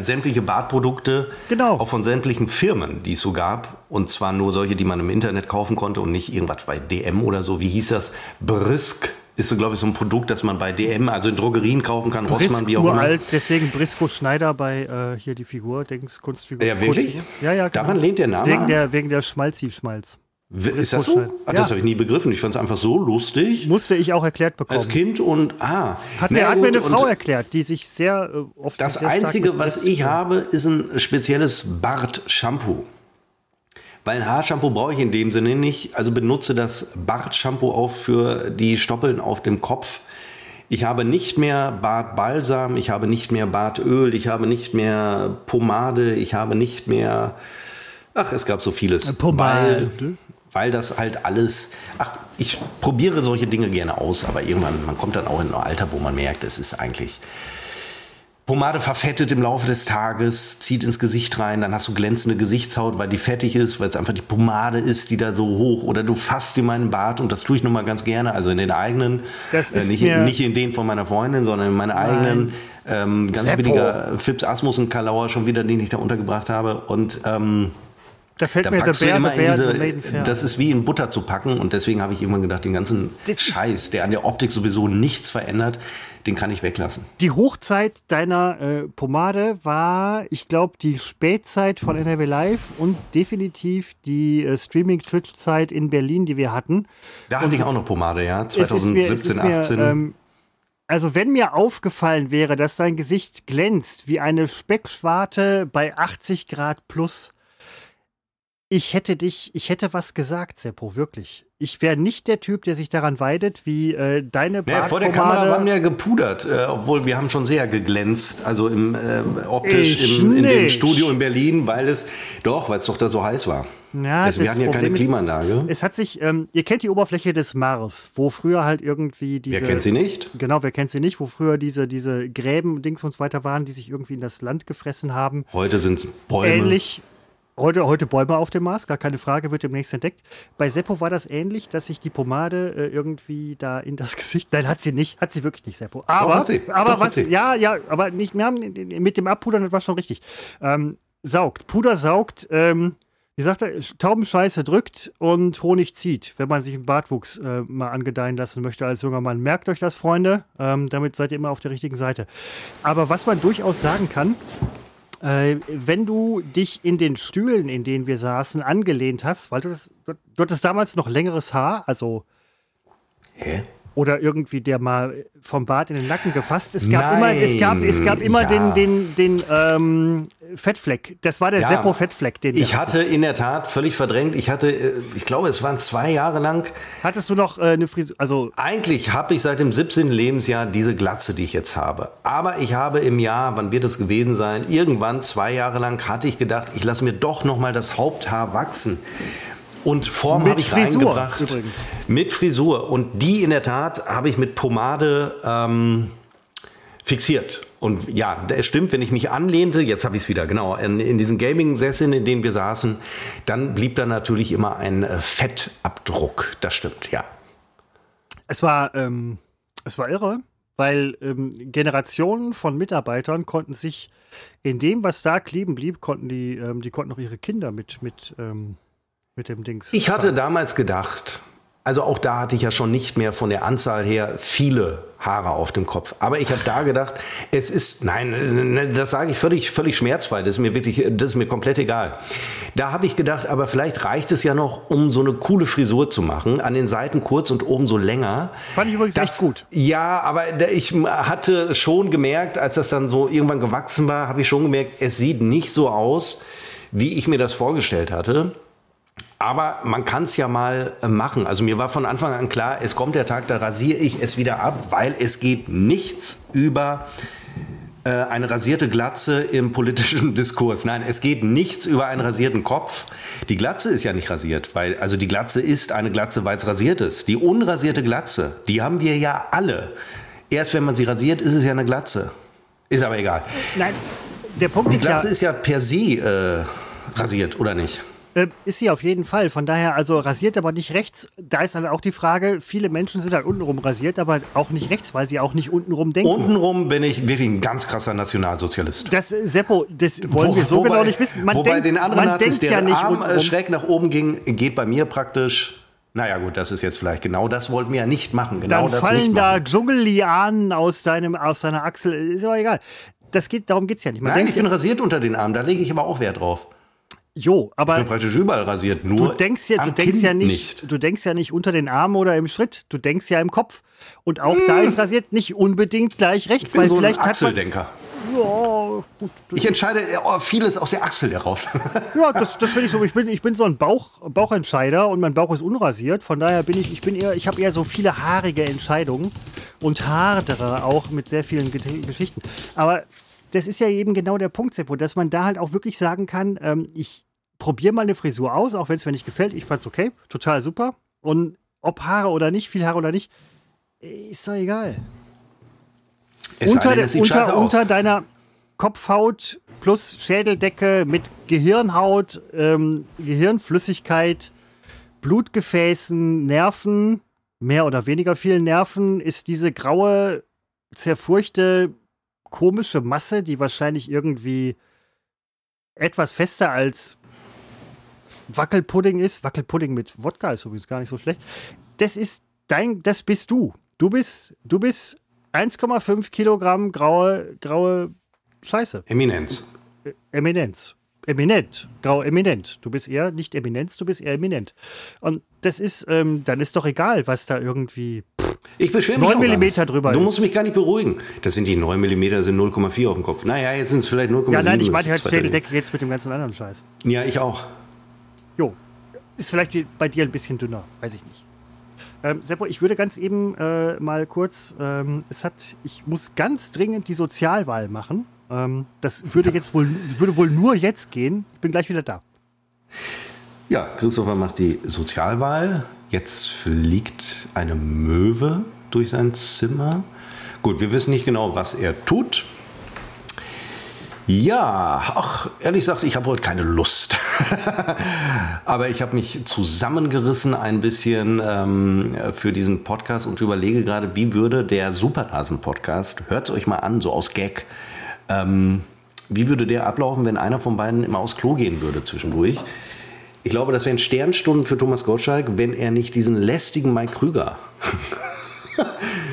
[SPEAKER 1] sämtliche Bartprodukte
[SPEAKER 2] Genau.
[SPEAKER 1] auch von sämtlichen Firmen, die es so gab, und zwar nur solche, die man im Internet kaufen konnte und nicht irgendwas bei DM oder so. Wie hieß das? Brisk ist so, glaube ich, so ein Produkt, das man bei DM, also in Drogerien kaufen kann,
[SPEAKER 2] Brisk
[SPEAKER 1] Rossmann, wie auch immer.
[SPEAKER 2] uralt, deswegen Brisco Schneider bei äh, hier die Figur, Dings, Kunstfigur.
[SPEAKER 1] Ja, wirklich?
[SPEAKER 2] Kunstfigur. Ja, ja, genau.
[SPEAKER 1] Daran lehnt der Name
[SPEAKER 2] wegen
[SPEAKER 1] an?
[SPEAKER 2] der Wegen der Schmalzi-Schmalz.
[SPEAKER 1] Ist das so? Ach, das
[SPEAKER 2] Ja.
[SPEAKER 1] habe ich nie begriffen. Ich fand es einfach so lustig
[SPEAKER 2] Musste ich auch erklärt bekommen.
[SPEAKER 1] als Kind und ah.
[SPEAKER 2] Hat, mir, hat mir eine Frau erklärt, die sich sehr äh, oft.
[SPEAKER 1] Das
[SPEAKER 2] sehr
[SPEAKER 1] Einzige, was ich habe, ist ein spezielles Bart-Shampoo. Weil ein Haarshampoo brauche ich in dem Sinne nicht. Also benutze das Bart-Shampoo auch für die Stoppeln auf dem Kopf. Ich habe nicht mehr Bartbalsam, ich habe nicht mehr Bartöl, ich habe nicht mehr Pomade, ich habe nicht mehr. Ach, es gab so vieles.
[SPEAKER 2] Pomade.
[SPEAKER 1] Weil, weil das halt alles. Ach, ich probiere solche Dinge gerne aus, aber irgendwann, man kommt dann auch in ein Alter, wo man merkt, es ist eigentlich. Pomade verfettet im Laufe des Tages, zieht ins Gesicht rein, dann hast du glänzende Gesichtshaut, weil die fettig ist, weil es einfach die Pomade ist, die da so hoch oder du fasst in meinen Bart und das tue ich nun mal ganz gerne, also in den eigenen,
[SPEAKER 2] Das
[SPEAKER 1] äh,
[SPEAKER 2] ist
[SPEAKER 1] nicht, nicht in den von meiner Freundin, sondern in meine eigenen. Ähm, ganz
[SPEAKER 2] Seppo.
[SPEAKER 1] billiger Fips Asmussen Kalauer schon wieder, den ich da untergebracht habe und ähm,
[SPEAKER 2] Da fällt
[SPEAKER 1] da
[SPEAKER 2] mir der Bär,
[SPEAKER 1] immer
[SPEAKER 2] der Bär, Maiden
[SPEAKER 1] diese,
[SPEAKER 2] Fair.
[SPEAKER 1] das ist wie in Butter zu packen und deswegen habe ich irgendwann gedacht, den ganzen
[SPEAKER 2] Das
[SPEAKER 1] Scheiß, der an der Optik sowieso nichts verändert, den kann ich weglassen.
[SPEAKER 2] Die Hochzeit deiner äh, Pomade war, ich glaube, die Spätzeit von NRW Live und definitiv die äh, Streaming-Twitch-Zeit in Berlin, die wir hatten.
[SPEAKER 1] Da hatte ich auch noch Pomade, ja,
[SPEAKER 2] Es ist mir- es
[SPEAKER 1] 2017,
[SPEAKER 2] ist mir,
[SPEAKER 1] 18.
[SPEAKER 2] ähm, also wenn mir aufgefallen wäre, dass dein Gesicht glänzt wie eine Speckschwarte bei 80 Grad plus, ich hätte dich, ich hätte was gesagt, Seppo, wirklich. Ich wäre nicht der Typ, der sich daran weidet, wie äh, deine
[SPEAKER 1] Naja, vor der Kamera waren wir ja gepudert, äh, obwohl wir haben schon sehr geglänzt, also im äh, optisch im, in dem. Studio in Berlin, weil es doch, weil es doch da so heiß war.
[SPEAKER 2] Ja,
[SPEAKER 1] also wir hatten ja keine Klimaanlage.
[SPEAKER 2] Es hat sich, ähm, ihr kennt die Oberfläche des Mars, wo früher halt irgendwie diese.
[SPEAKER 1] Wer kennt sie nicht?
[SPEAKER 2] Genau, wer kennt sie nicht, wo früher diese, diese Gräben, Dings und so weiter waren, die sich irgendwie in das Land gefressen haben.
[SPEAKER 1] Heute sind es Bäume.
[SPEAKER 2] Ähnlich. Heute, heute Bäume auf dem Mars, gar keine Frage, wird demnächst entdeckt. Bei Seppo war das ähnlich, dass sich die Pomade äh, irgendwie da in das <laughs> Gesicht. Nein, hat sie nicht, hat sie wirklich nicht, Seppo. Aber,
[SPEAKER 1] hat sie.
[SPEAKER 2] aber
[SPEAKER 1] Doch,
[SPEAKER 2] was,
[SPEAKER 1] sie.
[SPEAKER 2] ja, ja, aber nicht, wir haben mit dem Abpudern, das war schon richtig. Ähm, saugt. Puder saugt, ähm, wie sagt er, Taubenscheiße drückt und Honig zieht, wenn man sich einen Bartwuchs äh, mal angedeihen lassen möchte als junger Mann. Merkt euch das, Freunde. Ähm, damit seid ihr immer auf der richtigen Seite. Aber was man durchaus sagen kann, äh, wenn du dich in den Stühlen, in denen wir saßen, angelehnt hast, weil du das, du, du hattest damals noch längeres Haar, also
[SPEAKER 1] Hä?
[SPEAKER 2] Oder irgendwie der mal vom Bart in den Nacken gefasst. Es gab immer, es gab, es gab immer
[SPEAKER 1] ja.
[SPEAKER 2] den, den, den ähm, Fettfleck. Das war der
[SPEAKER 1] Ja.
[SPEAKER 2] Seppo Fettfleck, den
[SPEAKER 1] Ich hatte in der Tat völlig verdrängt, ich hatte, äh, ich glaube, es waren zwei Jahre lang,
[SPEAKER 2] Hattest du noch äh, eine Frisur? Also
[SPEAKER 1] Eigentlich habe ich seit dem 17. Lebensjahr diese Glatze, die ich jetzt habe. Aber ich habe im Jahr, wann wird es gewesen sein, irgendwann zwei Jahre lang hatte ich gedacht, ich lasse mir doch noch mal das Haupthaar wachsen. Und Form habe ich
[SPEAKER 2] Frisur
[SPEAKER 1] reingebracht.
[SPEAKER 2] übrigens.
[SPEAKER 1] Mit Frisur. Und die in der Tat habe ich mit Pomade ähm, fixiert. Und ja, es stimmt, wenn ich mich anlehnte, jetzt habe ich es wieder, genau, in, in diesen Gaming-Sesseln, in denen wir saßen, dann blieb da natürlich immer ein äh, Fettabdruck. Das stimmt, ja.
[SPEAKER 2] es war, ähm, es war irre. weil ähm, Generationen von Mitarbeitern konnten sich in dem, was da kleben blieb, konnten die, ähm, die konnten auch ihre Kinder mit, mit, ähm, mit dem Dings.
[SPEAKER 1] Ich hatte damals gedacht, also auch da hatte ich ja schon nicht mehr von der Anzahl her viele Haare auf dem Kopf. Aber ich habe da gedacht, es ist, nein, das sage ich völlig, völlig schmerzfrei. Das ist mir wirklich, das ist mir komplett egal. Da habe ich gedacht, aber vielleicht reicht es ja noch, um so eine coole Frisur zu machen. An den Seiten kurz und oben so länger.
[SPEAKER 2] Fand ich übrigens das, echt gut.
[SPEAKER 1] Ja, aber ich hatte schon gemerkt, als das dann so irgendwann gewachsen war, habe ich schon gemerkt, es sieht nicht so aus, wie ich mir das vorgestellt hatte. Aber man kann es ja mal äh, machen. Also mir war von Anfang an klar, es kommt der Tag, da rasiere ich es wieder ab, weil es geht nichts über äh, eine rasierte Glatze im politischen <laughs> Diskurs. Nein, es geht nichts über einen rasierten Kopf. Die Glatze ist ja nicht rasiert, weil also die Glatze ist eine Glatze, weil es rasiert ist. Die unrasierte Glatze, die haben wir ja alle. Erst wenn man sie rasiert, ist es ja eine Glatze. Ist aber egal.
[SPEAKER 2] Nein, der Punkt
[SPEAKER 1] die
[SPEAKER 2] ist
[SPEAKER 1] Glatze
[SPEAKER 2] ja,
[SPEAKER 1] ist ja per se äh, rasiert, oder nicht?
[SPEAKER 2] Äh, ist sie auf jeden Fall. Von daher, also rasiert, aber nicht rechts. Da ist halt auch die Frage, viele Menschen sind halt untenrum rasiert, aber auch nicht rechts, weil sie auch nicht untenrum denken.
[SPEAKER 1] Untenrum bin ich wirklich ein ganz krasser Nationalsozialist.
[SPEAKER 2] Das, Seppo, das wollen Wo, wir so
[SPEAKER 1] wobei,
[SPEAKER 2] genau nicht wissen.
[SPEAKER 1] Man wobei denkt, den anderen Nazis, der ja nicht Arm untenrum. schräg nach oben ging, geht bei mir praktisch naja, gut, das ist jetzt vielleicht genau das wollten wir ja nicht machen. Genau
[SPEAKER 2] Dann
[SPEAKER 1] das
[SPEAKER 2] fallen
[SPEAKER 1] nicht
[SPEAKER 2] da Dschungellianen aus, deinem, aus deiner Achsel. Ist aber egal. Das geht, darum geht es ja nicht.
[SPEAKER 1] Man Nein, ich bin rasiert unter den Armen, da lege ich aber auch Wert drauf.
[SPEAKER 2] Jo, aber.
[SPEAKER 1] Ich bin praktisch überall rasiert, nur.
[SPEAKER 2] Du denkst ja, du denkst ja nicht, nicht, du denkst ja nicht unter den Armen oder im Schritt, du denkst ja im Kopf. Und auch hm. da ist rasiert nicht unbedingt gleich rechts,
[SPEAKER 1] ich bin
[SPEAKER 2] weil
[SPEAKER 1] so
[SPEAKER 2] vielleicht.
[SPEAKER 1] Ein Achseldenker. Ja, gut. Ich entscheide oh, vieles aus der Achsel heraus.
[SPEAKER 2] ja, das, das finde ich so. Ich bin, ich bin so ein Bauch, Bauchentscheider und mein Bauch ist unrasiert. Von daher bin ich, ich bin eher, ich habe eher so viele haarige Entscheidungen und hardere auch mit sehr vielen Geschichten. Aber das ist ja eben genau der Punkt, Seppo, dass man da halt auch wirklich sagen kann, ähm, ich probiere mal eine Frisur aus, auch wenn es mir nicht gefällt. Ich fand es okay, total super. Und ob Haare oder nicht, viel Haare oder nicht, ist doch egal. Es unter, denn, unter, unter deiner Kopfhaut plus Schädeldecke mit Gehirnhaut, ähm, Gehirnflüssigkeit, Blutgefäßen, Nerven, mehr oder weniger vielen Nerven, ist diese graue, zerfurchte, komische Masse, die wahrscheinlich irgendwie etwas fester als Wackelpudding ist. Wackelpudding mit Wodka ist übrigens gar nicht so schlecht. Das ist dein, das bist du. Du bist, du bist 1,5 Kilogramm graue, graue Scheiße.
[SPEAKER 1] Eminenz.
[SPEAKER 2] Äh, Eminenz. Eminent, grau eminent. Du bist eher nicht Eminenz, du bist eher eminent. Und das ist, ähm, dann ist doch egal, was da irgendwie
[SPEAKER 1] pff, ich beschwere mich
[SPEAKER 2] 9 mm drüber
[SPEAKER 1] Du musst mich gar nicht beruhigen. Das sind die 9 mm, sind 0,4 auf dem Kopf. Naja, jetzt sind es vielleicht 0,7.
[SPEAKER 2] Ja, nein, ich meine halt Schädeldecke jetzt mit dem ganzen anderen Scheiß.
[SPEAKER 1] Ja, ich auch.
[SPEAKER 2] Ist vielleicht bei dir ein bisschen dünner, weiß ich nicht. Ähm, Seppo, ich würde ganz eben äh, mal kurz, ähm, es hat, ich muss ganz dringend die Sozialwahl machen. Ähm, das würde jetzt wohl, würde wohl nur jetzt gehen. Ich bin gleich wieder da.
[SPEAKER 1] Ja, Christopher macht die Sozialwahl. Jetzt fliegt eine Möwe durch sein Zimmer. Gut, wir wissen nicht genau, was er tut. Ja, ach, ehrlich gesagt, ich habe heute keine Lust. <laughs> Aber ich habe mich zusammengerissen ein bisschen ähm, für diesen Podcast und überlege gerade, wie würde der Supernasen-Podcast, hört es euch mal an, so aus Gag, ähm, wie würde der ablaufen, wenn einer von beiden immer aufs Klo gehen würde zwischendurch? Ich glaube, das wären Sternstunden für Thomas Gottschalk, wenn er nicht diesen lästigen Mike Krüger <laughs> <laughs>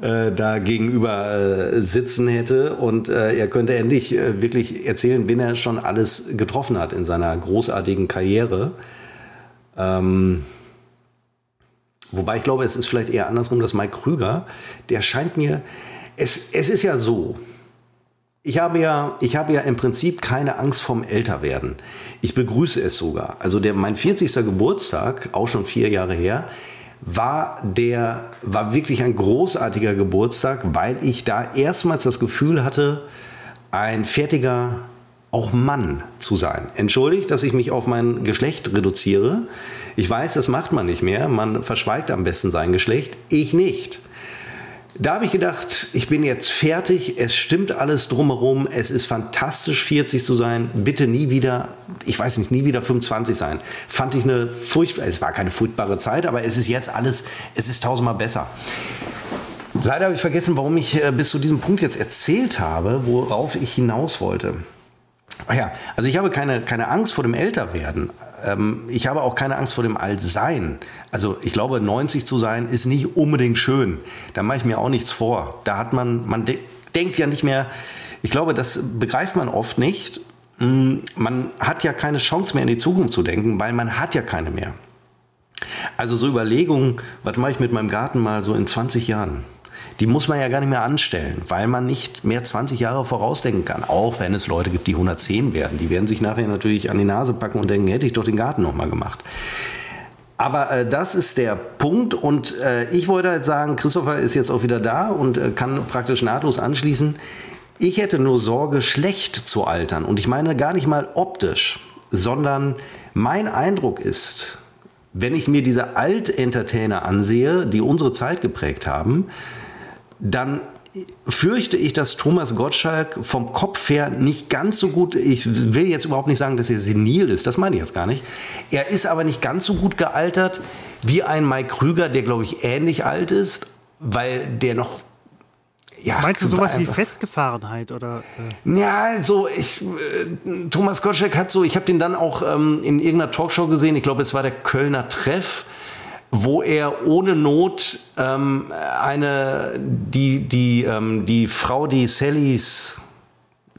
[SPEAKER 1] äh, da gegenüber äh, sitzen hätte und äh, er könnte endlich äh, wirklich erzählen, wen er schon alles getroffen hat in seiner großartigen Karriere. Ähm, wobei ich glaube, es ist vielleicht eher andersrum, dass Mike Krüger, der scheint mir, es, es ist ja so, ich habe ja, ich habe ja im Prinzip keine Angst vorm Älterwerden. Ich begrüße es sogar. Also der, mein 40. Geburtstag, auch schon vier Jahre her, war der, war wirklich ein großartiger Geburtstag, weil ich da erstmals das Gefühl hatte, ein fertiger, auch Mann zu sein. Entschuldigt, dass ich mich auf mein Geschlecht reduziere. Ich weiß, das macht man nicht mehr. Man verschweigt am besten sein Geschlecht. Ich nicht. Da habe ich gedacht, ich bin jetzt fertig, es stimmt alles drumherum, es ist fantastisch 40 zu sein, bitte nie wieder, ich weiß nicht, nie wieder 25 sein. Fand ich eine furchtbare, es war keine furchtbare Zeit, aber es ist jetzt alles, es ist tausendmal besser. Leider habe ich vergessen, warum ich äh, bis zu diesem Punkt jetzt erzählt habe, worauf ich hinaus wollte. Ach ja, also ich habe keine, keine Angst vor dem Älterwerden. Ähm, ich habe auch keine Angst vor dem Altsein. Also ich glaube, 90 zu sein ist nicht unbedingt schön. Da mache ich mir auch nichts vor. Da hat man, man de denkt ja nicht mehr, ich glaube, das begreift man oft nicht. Hm, man hat ja keine Chance mehr in die Zukunft zu denken, weil man hat ja keine mehr. Also so Überlegungen, was mache ich mit meinem Garten mal so in 20 Jahren? Die muss man ja gar nicht mehr anstellen, weil man nicht mehr 20 Jahre vorausdenken kann. Auch wenn es Leute gibt, die 110 werden. Die werden sich nachher natürlich an die Nase packen und denken, hätte ich doch den Garten nochmal gemacht. Aber äh, das ist der Punkt und äh, ich wollte halt sagen, Christopher ist jetzt auch wieder da und äh, kann praktisch nahtlos anschließen. Ich hätte nur Sorge, schlecht zu altern. Und ich meine gar nicht mal optisch, sondern mein Eindruck ist, wenn ich mir diese Alt-Entertainer ansehe, die unsere Zeit geprägt haben, dann fürchte ich, dass Thomas Gottschalk vom Kopf her nicht ganz so gut, ich will jetzt überhaupt nicht sagen, dass er senil ist, das meine ich jetzt gar nicht. Er ist aber nicht ganz so gut gealtert wie ein Mike Krüger, der glaube ich ähnlich alt ist, weil der noch
[SPEAKER 2] ja, Meinst du sowas wie Festgefahrenheit oder?
[SPEAKER 1] Äh? Ja, so ich äh, Thomas Gottschalk hat so, ich habe den dann auch ähm, in irgendeiner Talkshow gesehen. Ich glaube, es war der Kölner Treff, wo er ohne Not ähm, eine die die ähm, die Frau, die Sallys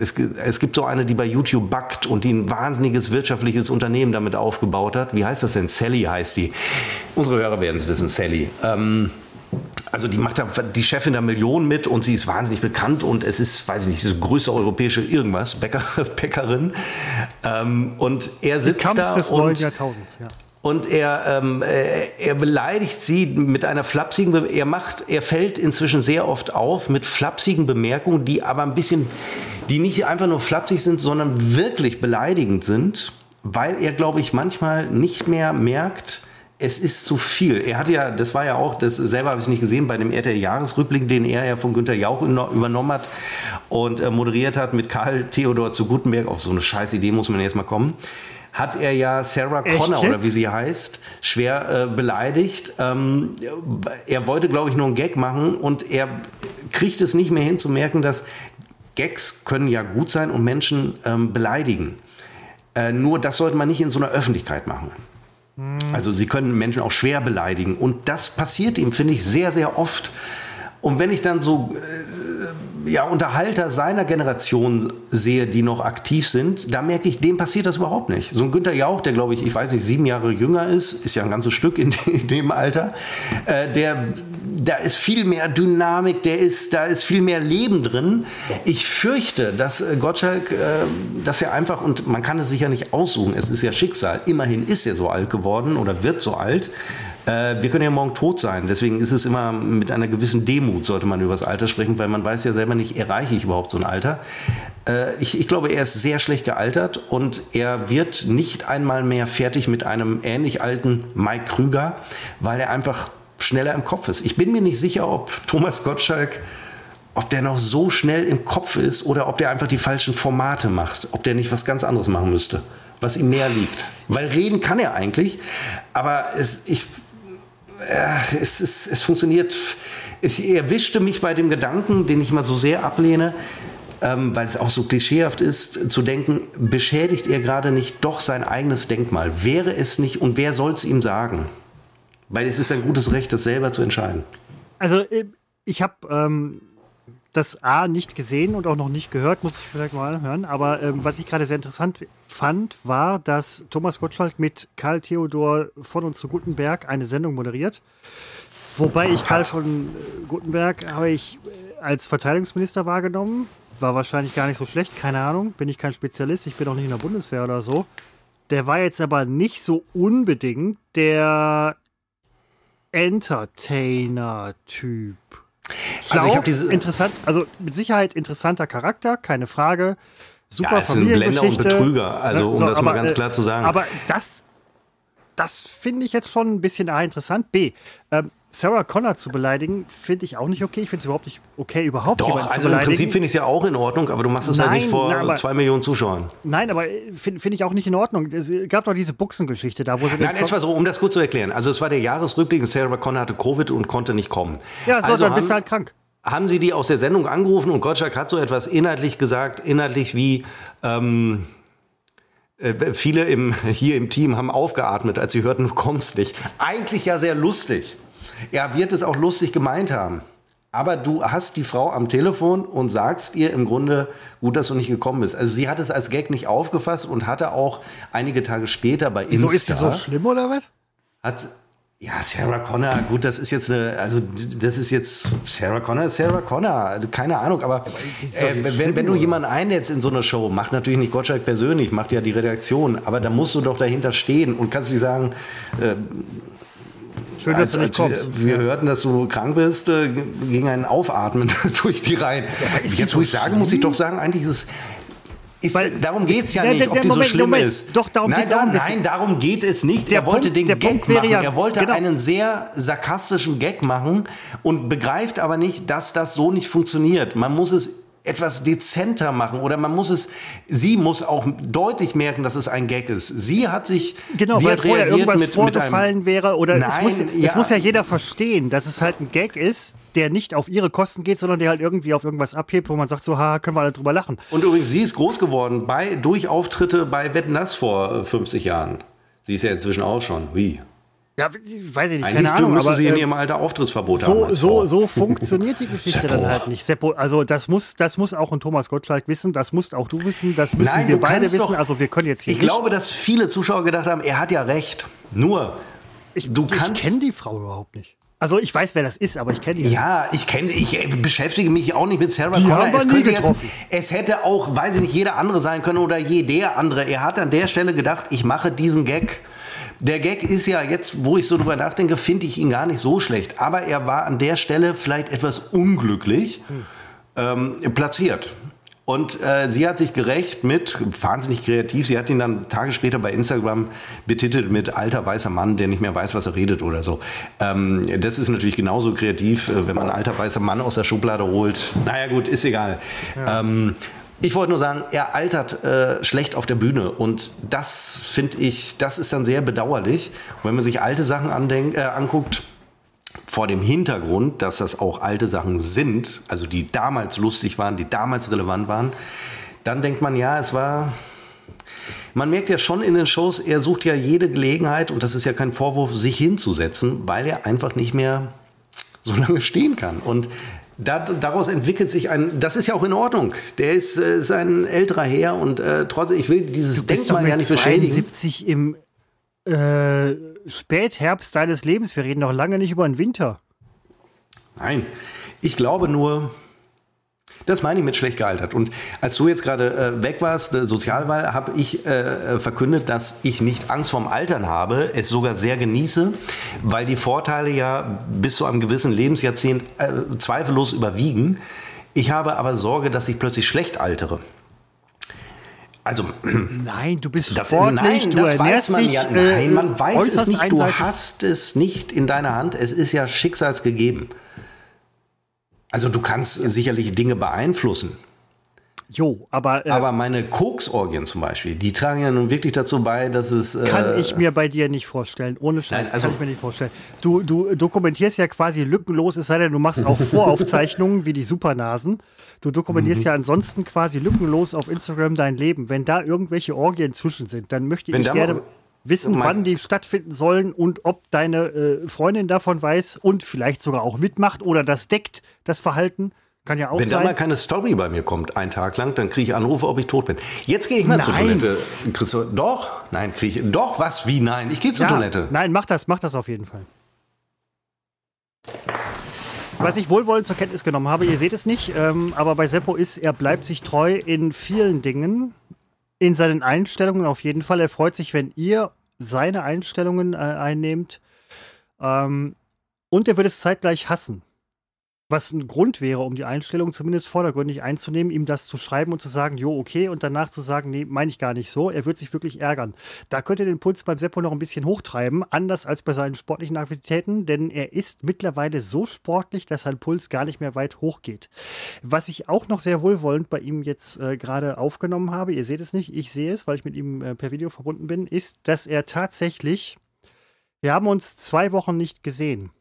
[SPEAKER 1] es, es, gibt so eine, die bei YouTube backt und die ein wahnsinniges wirtschaftliches Unternehmen damit aufgebaut hat. Wie heißt das denn? Sally heißt die. Unsere Hörer werden es wissen, Sally. Ähm, also die macht da die Chefin der Millionen mit und sie ist wahnsinnig bekannt und es ist, weiß ich nicht, die größte europäische irgendwas, Bäcker, <laughs> Bäckerin. Ähm, und er sitzt da des und, Jahrtausends, ja. Und er, ähm, äh, er beleidigt sie mit einer flapsigen, er macht, er fällt inzwischen sehr oft auf mit flapsigen Bemerkungen, die aber ein bisschen, die nicht einfach nur flapsig sind, sondern wirklich beleidigend sind, weil er, glaube ich, manchmal nicht mehr merkt, es ist zu viel. Er hat ja, das war ja auch, das selber habe ich nicht gesehen, bei dem RTL-Jahresrückblick, den er ja von Günter Jauch übernommen hat und äh, moderiert hat mit Karl Theodor zu Gutenberg. Auf so eine scheiß Idee muss man jetzt mal kommen. Hat er ja Sarah Connor oder wie sie heißt, schwer äh, beleidigt. Ähm, er wollte, glaube ich, nur einen Gag machen und er kriegt es nicht mehr hin zu merken, dass Gags können ja gut sein und Menschen ähm, beleidigen. Äh, nur das sollte man nicht in so einer Öffentlichkeit machen. Also sie können Menschen auch schwer beleidigen. Und das passiert ihm, finde ich, sehr, sehr oft. Und wenn ich dann so äh, ja, Unterhalter seiner Generation sehe, die noch aktiv sind, da merke ich, dem passiert das überhaupt nicht. So ein Günther Jauch, der glaube ich, ich weiß nicht, sieben Jahre jünger ist, ist ja ein ganzes Stück in, dem Alter, äh, der, da ist viel mehr Dynamik, der ist, da ist viel mehr Leben drin. Ich fürchte, dass äh, Gottschalk, äh, dass er einfach, und man kann es sich ja nicht aussuchen, es ist ja Schicksal, immerhin ist er so alt geworden oder wird so alt, wir können ja morgen tot sein. Deswegen ist es immer mit einer gewissen Demut, sollte man über das Alter sprechen, weil man weiß ja selber nicht, erreiche ich überhaupt so ein Alter. Äh, ich, ich glaube, er ist sehr schlecht gealtert und er wird nicht einmal mehr fertig mit einem ähnlich alten Mike Krüger, weil er einfach schneller im Kopf ist. Ich bin mir nicht sicher, ob Thomas Gottschalk ob der noch so schnell im Kopf ist oder ob der einfach die falschen Formate macht, ob der nicht was ganz anderes machen müsste, was ihm mehr liegt. Weil reden kann er eigentlich, aber es, ich, es, es, es funktioniert. Es erwischte mich bei dem Gedanken, den ich mal so sehr ablehne, ähm, weil es auch so klischeehaft ist, zu denken, beschädigt er gerade nicht doch sein eigenes Denkmal? Wäre es nicht und wer soll es ihm sagen? Weil es ist ein gutes Recht, das selber zu entscheiden.
[SPEAKER 2] Also äh, ich habe ähm, das A nicht gesehen und auch noch nicht gehört, muss ich vielleicht mal hören. Aber ähm, was ich gerade sehr interessant fand, war, dass Thomas Gottschalk mit Karl Theodor von uns zu Gutenberg eine Sendung moderiert. Wobei ich Karl von äh, Gutenberg habe ich äh, als Verteidigungsminister wahrgenommen. War wahrscheinlich gar nicht so schlecht, keine Ahnung. Bin ich kein Spezialist, ich bin auch nicht in der Bundeswehr oder so. Der war jetzt aber nicht so unbedingt der Entertainer-Typ. Schlau, also ich habe diese interessant, also mit Sicherheit interessanter Charakter, keine Frage. Super ja,
[SPEAKER 1] es sind Blender und Betrüger, also ne? um so, das aber, mal ganz klar zu sagen.
[SPEAKER 2] Aber das das finde ich jetzt schon ein bisschen A interessant. B, ähm, Sarah Connor zu beleidigen, finde ich auch nicht okay. Ich finde es überhaupt nicht okay, überhaupt
[SPEAKER 1] Doch,
[SPEAKER 2] jemanden zu
[SPEAKER 1] also im
[SPEAKER 2] beleidigen.
[SPEAKER 1] Prinzip finde ich es ja auch in Ordnung, aber du machst es halt
[SPEAKER 2] Nein,
[SPEAKER 1] nicht vor
[SPEAKER 2] na, aber-
[SPEAKER 1] zwei Millionen Zuschauern.
[SPEAKER 2] Nein, aber finde find ich auch nicht in Ordnung. Es gab doch diese Buchsengeschichte da, wo sie
[SPEAKER 1] Nein, es war so, um das kurz zu erklären. Also es war der Jahresrückblick, Sarah Connor hatte Covid und konnte nicht kommen.
[SPEAKER 2] Ja, so,
[SPEAKER 1] also
[SPEAKER 2] dann bist du
[SPEAKER 1] haben-
[SPEAKER 2] halt krank.
[SPEAKER 1] haben sie die aus der Sendung angerufen und Gottschalk hat so etwas inhaltlich gesagt, inhaltlich wie ähm, äh, viele im, hier im Team haben aufgeatmet, als sie hörten, du kommst nicht. Eigentlich ja sehr lustig. Er wird es auch lustig gemeint haben. Aber du hast die Frau am Telefon und sagst ihr im Grunde, gut, dass du nicht gekommen bist. Also sie hat es als Gag nicht aufgefasst und hatte auch einige Tage später bei
[SPEAKER 2] Wieso
[SPEAKER 1] Insta
[SPEAKER 2] ist die so schlimm oder was?
[SPEAKER 1] hat ja Sarah Connor, gut, das ist jetzt eine, also das ist jetzt Sarah Connor, Sarah Connor, keine Ahnung, aber äh, wenn,
[SPEAKER 2] schlimm,
[SPEAKER 1] wenn du jemanden einlädst in so eine Show, macht natürlich nicht Gottschalk persönlich, macht ja die Redaktion, aber da musst du doch dahinter stehen und kannst nicht sagen,
[SPEAKER 2] Schön, dass
[SPEAKER 1] als,
[SPEAKER 2] du nicht
[SPEAKER 1] als wir, hörten, dass du krank bist, äh, ging ein Aufatmen <laughs> durch die Reihen.
[SPEAKER 2] ist
[SPEAKER 1] Jetzt, wo ich sage, muss ich doch sagen, eigentlich ist es ist,
[SPEAKER 2] Weil-
[SPEAKER 1] darum geht es ja nicht,
[SPEAKER 2] der-
[SPEAKER 1] ob
[SPEAKER 2] der
[SPEAKER 1] die so
[SPEAKER 2] Moment,
[SPEAKER 1] schlimm
[SPEAKER 2] Moment.
[SPEAKER 1] ist.
[SPEAKER 2] Doch, darum
[SPEAKER 1] nein, da, nein, darum geht es nicht.
[SPEAKER 2] Der
[SPEAKER 1] er wollte
[SPEAKER 2] Punkt-
[SPEAKER 1] den Gag machen.
[SPEAKER 2] ja-
[SPEAKER 1] er wollte
[SPEAKER 2] genau.
[SPEAKER 1] einen sehr sarkastischen Gag machen und begreift aber nicht, dass das so nicht funktioniert. Man muss es etwas dezenter machen oder man muss es, sie muss auch deutlich merken, dass es ein Gag ist. Sie hat sich,
[SPEAKER 2] Genau,
[SPEAKER 1] die
[SPEAKER 2] weil
[SPEAKER 1] hat
[SPEAKER 2] vorher
[SPEAKER 1] reagiert
[SPEAKER 2] irgendwas
[SPEAKER 1] mit, mit
[SPEAKER 2] vorgefallen
[SPEAKER 1] einem,
[SPEAKER 2] wäre oder es,
[SPEAKER 1] Nein,
[SPEAKER 2] muss, es
[SPEAKER 1] ja.
[SPEAKER 2] muss ja jeder verstehen, dass es halt ein Gag ist, der nicht auf ihre Kosten geht, sondern der halt irgendwie auf irgendwas abhebt, wo man sagt, so, ha, können wir alle drüber lachen.
[SPEAKER 1] Und übrigens, sie ist groß geworden bei, durch Auftritte bei Wetten, das vor äh, 50 Jahren. Sie ist ja inzwischen auch schon. Wie?
[SPEAKER 2] Ja, ich weiß ich nicht,
[SPEAKER 1] Eigentlich
[SPEAKER 2] keine Ahnung,
[SPEAKER 1] müsste
[SPEAKER 2] aber
[SPEAKER 1] sie in
[SPEAKER 2] äh,
[SPEAKER 1] ihrem Alter Auftrittsverbot haben.
[SPEAKER 2] so,
[SPEAKER 1] als
[SPEAKER 2] so, so funktioniert die Geschichte dann halt nicht. Seppo, also das muss, das muss auch ein Thomas Gottschalk wissen, das musst auch du wissen, das müssen
[SPEAKER 1] Nein,
[SPEAKER 2] wir beide wissen.
[SPEAKER 1] doch-
[SPEAKER 2] also wir können jetzt hier
[SPEAKER 1] Ich
[SPEAKER 2] nicht,
[SPEAKER 1] glaube, dass viele Zuschauer gedacht haben, er hat ja recht. Nur,
[SPEAKER 2] ich,
[SPEAKER 1] du
[SPEAKER 2] ich
[SPEAKER 1] kannst-
[SPEAKER 2] kenne die Frau überhaupt nicht. Also ich weiß, wer das ist, aber ich kenne nicht.
[SPEAKER 1] ja, ich kenne, ich äh, beschäftige mich auch nicht mit Sarah
[SPEAKER 2] Die
[SPEAKER 1] Connor.
[SPEAKER 2] haben
[SPEAKER 1] es,
[SPEAKER 2] nie
[SPEAKER 1] könnte jetzt, es hätte auch, weiß ich nicht, jeder andere sein können oder jeder andere. Er hat an der Stelle gedacht, ich mache diesen Gag. Der Gag ist ja jetzt, wo ich so drüber nachdenke, finde ich ihn gar nicht so schlecht. Aber er war an der Stelle vielleicht etwas unglücklich ähm, platziert. Und äh, sie hat sich gerecht mit, wahnsinnig kreativ, sie hat ihn dann Tage später bei Instagram betitelt mit alter weißer Mann, der nicht mehr weiß, was er redet oder so. Ähm, das ist natürlich genauso kreativ, äh, wenn man alter weißer Mann aus der Schublade holt. Naja gut, ist egal. Ähm, ich wollte nur sagen, er altert äh, schlecht auf der Bühne und das finde ich, das ist dann sehr bedauerlich. Und wenn man sich alte Sachen andenkt, äh, anguckt, vor dem Hintergrund, dass das auch alte Sachen sind, also die damals lustig waren, die damals relevant waren, dann denkt man, ja, es war. Man merkt ja schon in den Shows, er sucht ja jede Gelegenheit, und das ist ja kein Vorwurf, sich hinzusetzen, weil er einfach nicht mehr so lange stehen kann. Und daraus entwickelt sich ein, das ist ja auch in Ordnung. Der ist, äh, ist ein älterer Herr und äh, trotzdem, ich will dieses Denkmal ja nicht beschädigen.
[SPEAKER 2] 72 im äh, Spätherbst deines Lebens. Wir reden noch lange nicht über den Winter.
[SPEAKER 1] Nein, ich glaube nur, das meine ich mit schlecht gealtert. Und als du jetzt gerade äh, weg warst, äh, Sozialwahl, habe ich äh, verkündet, dass ich nicht Angst vorm Altern habe, es sogar sehr genieße, weil die Vorteile ja bis zu einem gewissen Lebensjahrzehnt äh, zweifellos überwiegen. Ich habe aber Sorge, dass ich plötzlich schlecht altere. Also, <clears throat>
[SPEAKER 2] Nein, du bist
[SPEAKER 1] das,
[SPEAKER 2] sportlich,
[SPEAKER 1] nein,
[SPEAKER 2] du
[SPEAKER 1] das weiß man
[SPEAKER 2] dich,
[SPEAKER 1] ja.
[SPEAKER 2] äh,
[SPEAKER 1] Nein, man weiß es nicht. Du hast es nicht in deiner Hand. Es ist ja schicksalsgegeben. Also du kannst sicherlich Dinge beeinflussen.
[SPEAKER 2] Jo, aber, äh,
[SPEAKER 1] Aber meine Koksorgien zum Beispiel, die tragen ja nun wirklich dazu bei, dass es. Äh,
[SPEAKER 2] kann ich mir bei dir nicht vorstellen. Ohne Scheiß,
[SPEAKER 1] Nein, also-
[SPEAKER 2] kann ich mir nicht vorstellen. Du, du dokumentierst ja quasi lückenlos, es sei denn, du machst auch <laughs> Voraufzeichnungen wie die Supernasen. Du
[SPEAKER 1] Mhm.
[SPEAKER 2] dokumentierst ja ansonsten quasi lückenlos auf Instagram dein Leben. Wenn da irgendwelche Orgien zwischen sind, dann möchte
[SPEAKER 1] Wenn
[SPEAKER 2] ich gerne
[SPEAKER 1] mal-
[SPEAKER 2] wissen,
[SPEAKER 1] Mein-
[SPEAKER 2] wann die stattfinden sollen und ob deine äh, Freundin davon weiß und vielleicht sogar auch mitmacht oder das deckt, das Verhalten. Kann ja auch
[SPEAKER 1] wenn da
[SPEAKER 2] sein.
[SPEAKER 1] mal keine Story bei mir kommt, einen Tag lang, dann kriege ich Anrufe, ob ich tot bin. Jetzt gehe ich mal zur
[SPEAKER 2] Nein.
[SPEAKER 1] Toilette. Christoph, doch? Nein, kriege ich. Doch, was? Wie? Nein, ich gehe zur
[SPEAKER 2] Ja,
[SPEAKER 1] Toilette.
[SPEAKER 2] Nein, mach das, mach das auf jeden Fall. Was ich wohlwollend zur Kenntnis genommen habe, ihr seht es nicht, ähm, aber bei Seppo ist, er bleibt sich treu in vielen Dingen, in seinen Einstellungen auf jeden Fall. Er freut sich, wenn ihr seine Einstellungen äh, einnehmt. Ähm, und er wird es zeitgleich hassen. Was ein Grund wäre, um die Einstellung zumindest vordergründig einzunehmen, ihm das zu schreiben und zu sagen, jo, okay, und danach zu sagen, nee, meine ich gar nicht so. Er wird sich wirklich ärgern. Da könnt ihr den Puls beim Seppo noch ein bisschen hochtreiben, anders als bei seinen sportlichen Aktivitäten, denn er ist mittlerweile so sportlich, dass sein Puls gar nicht mehr weit hochgeht. Was ich auch noch sehr wohlwollend bei ihm jetzt äh, gerade aufgenommen habe, ihr seht es nicht, ich sehe es, weil ich mit ihm äh, per Video verbunden bin, ist, dass er tatsächlich, wir haben uns zwei Wochen nicht gesehen.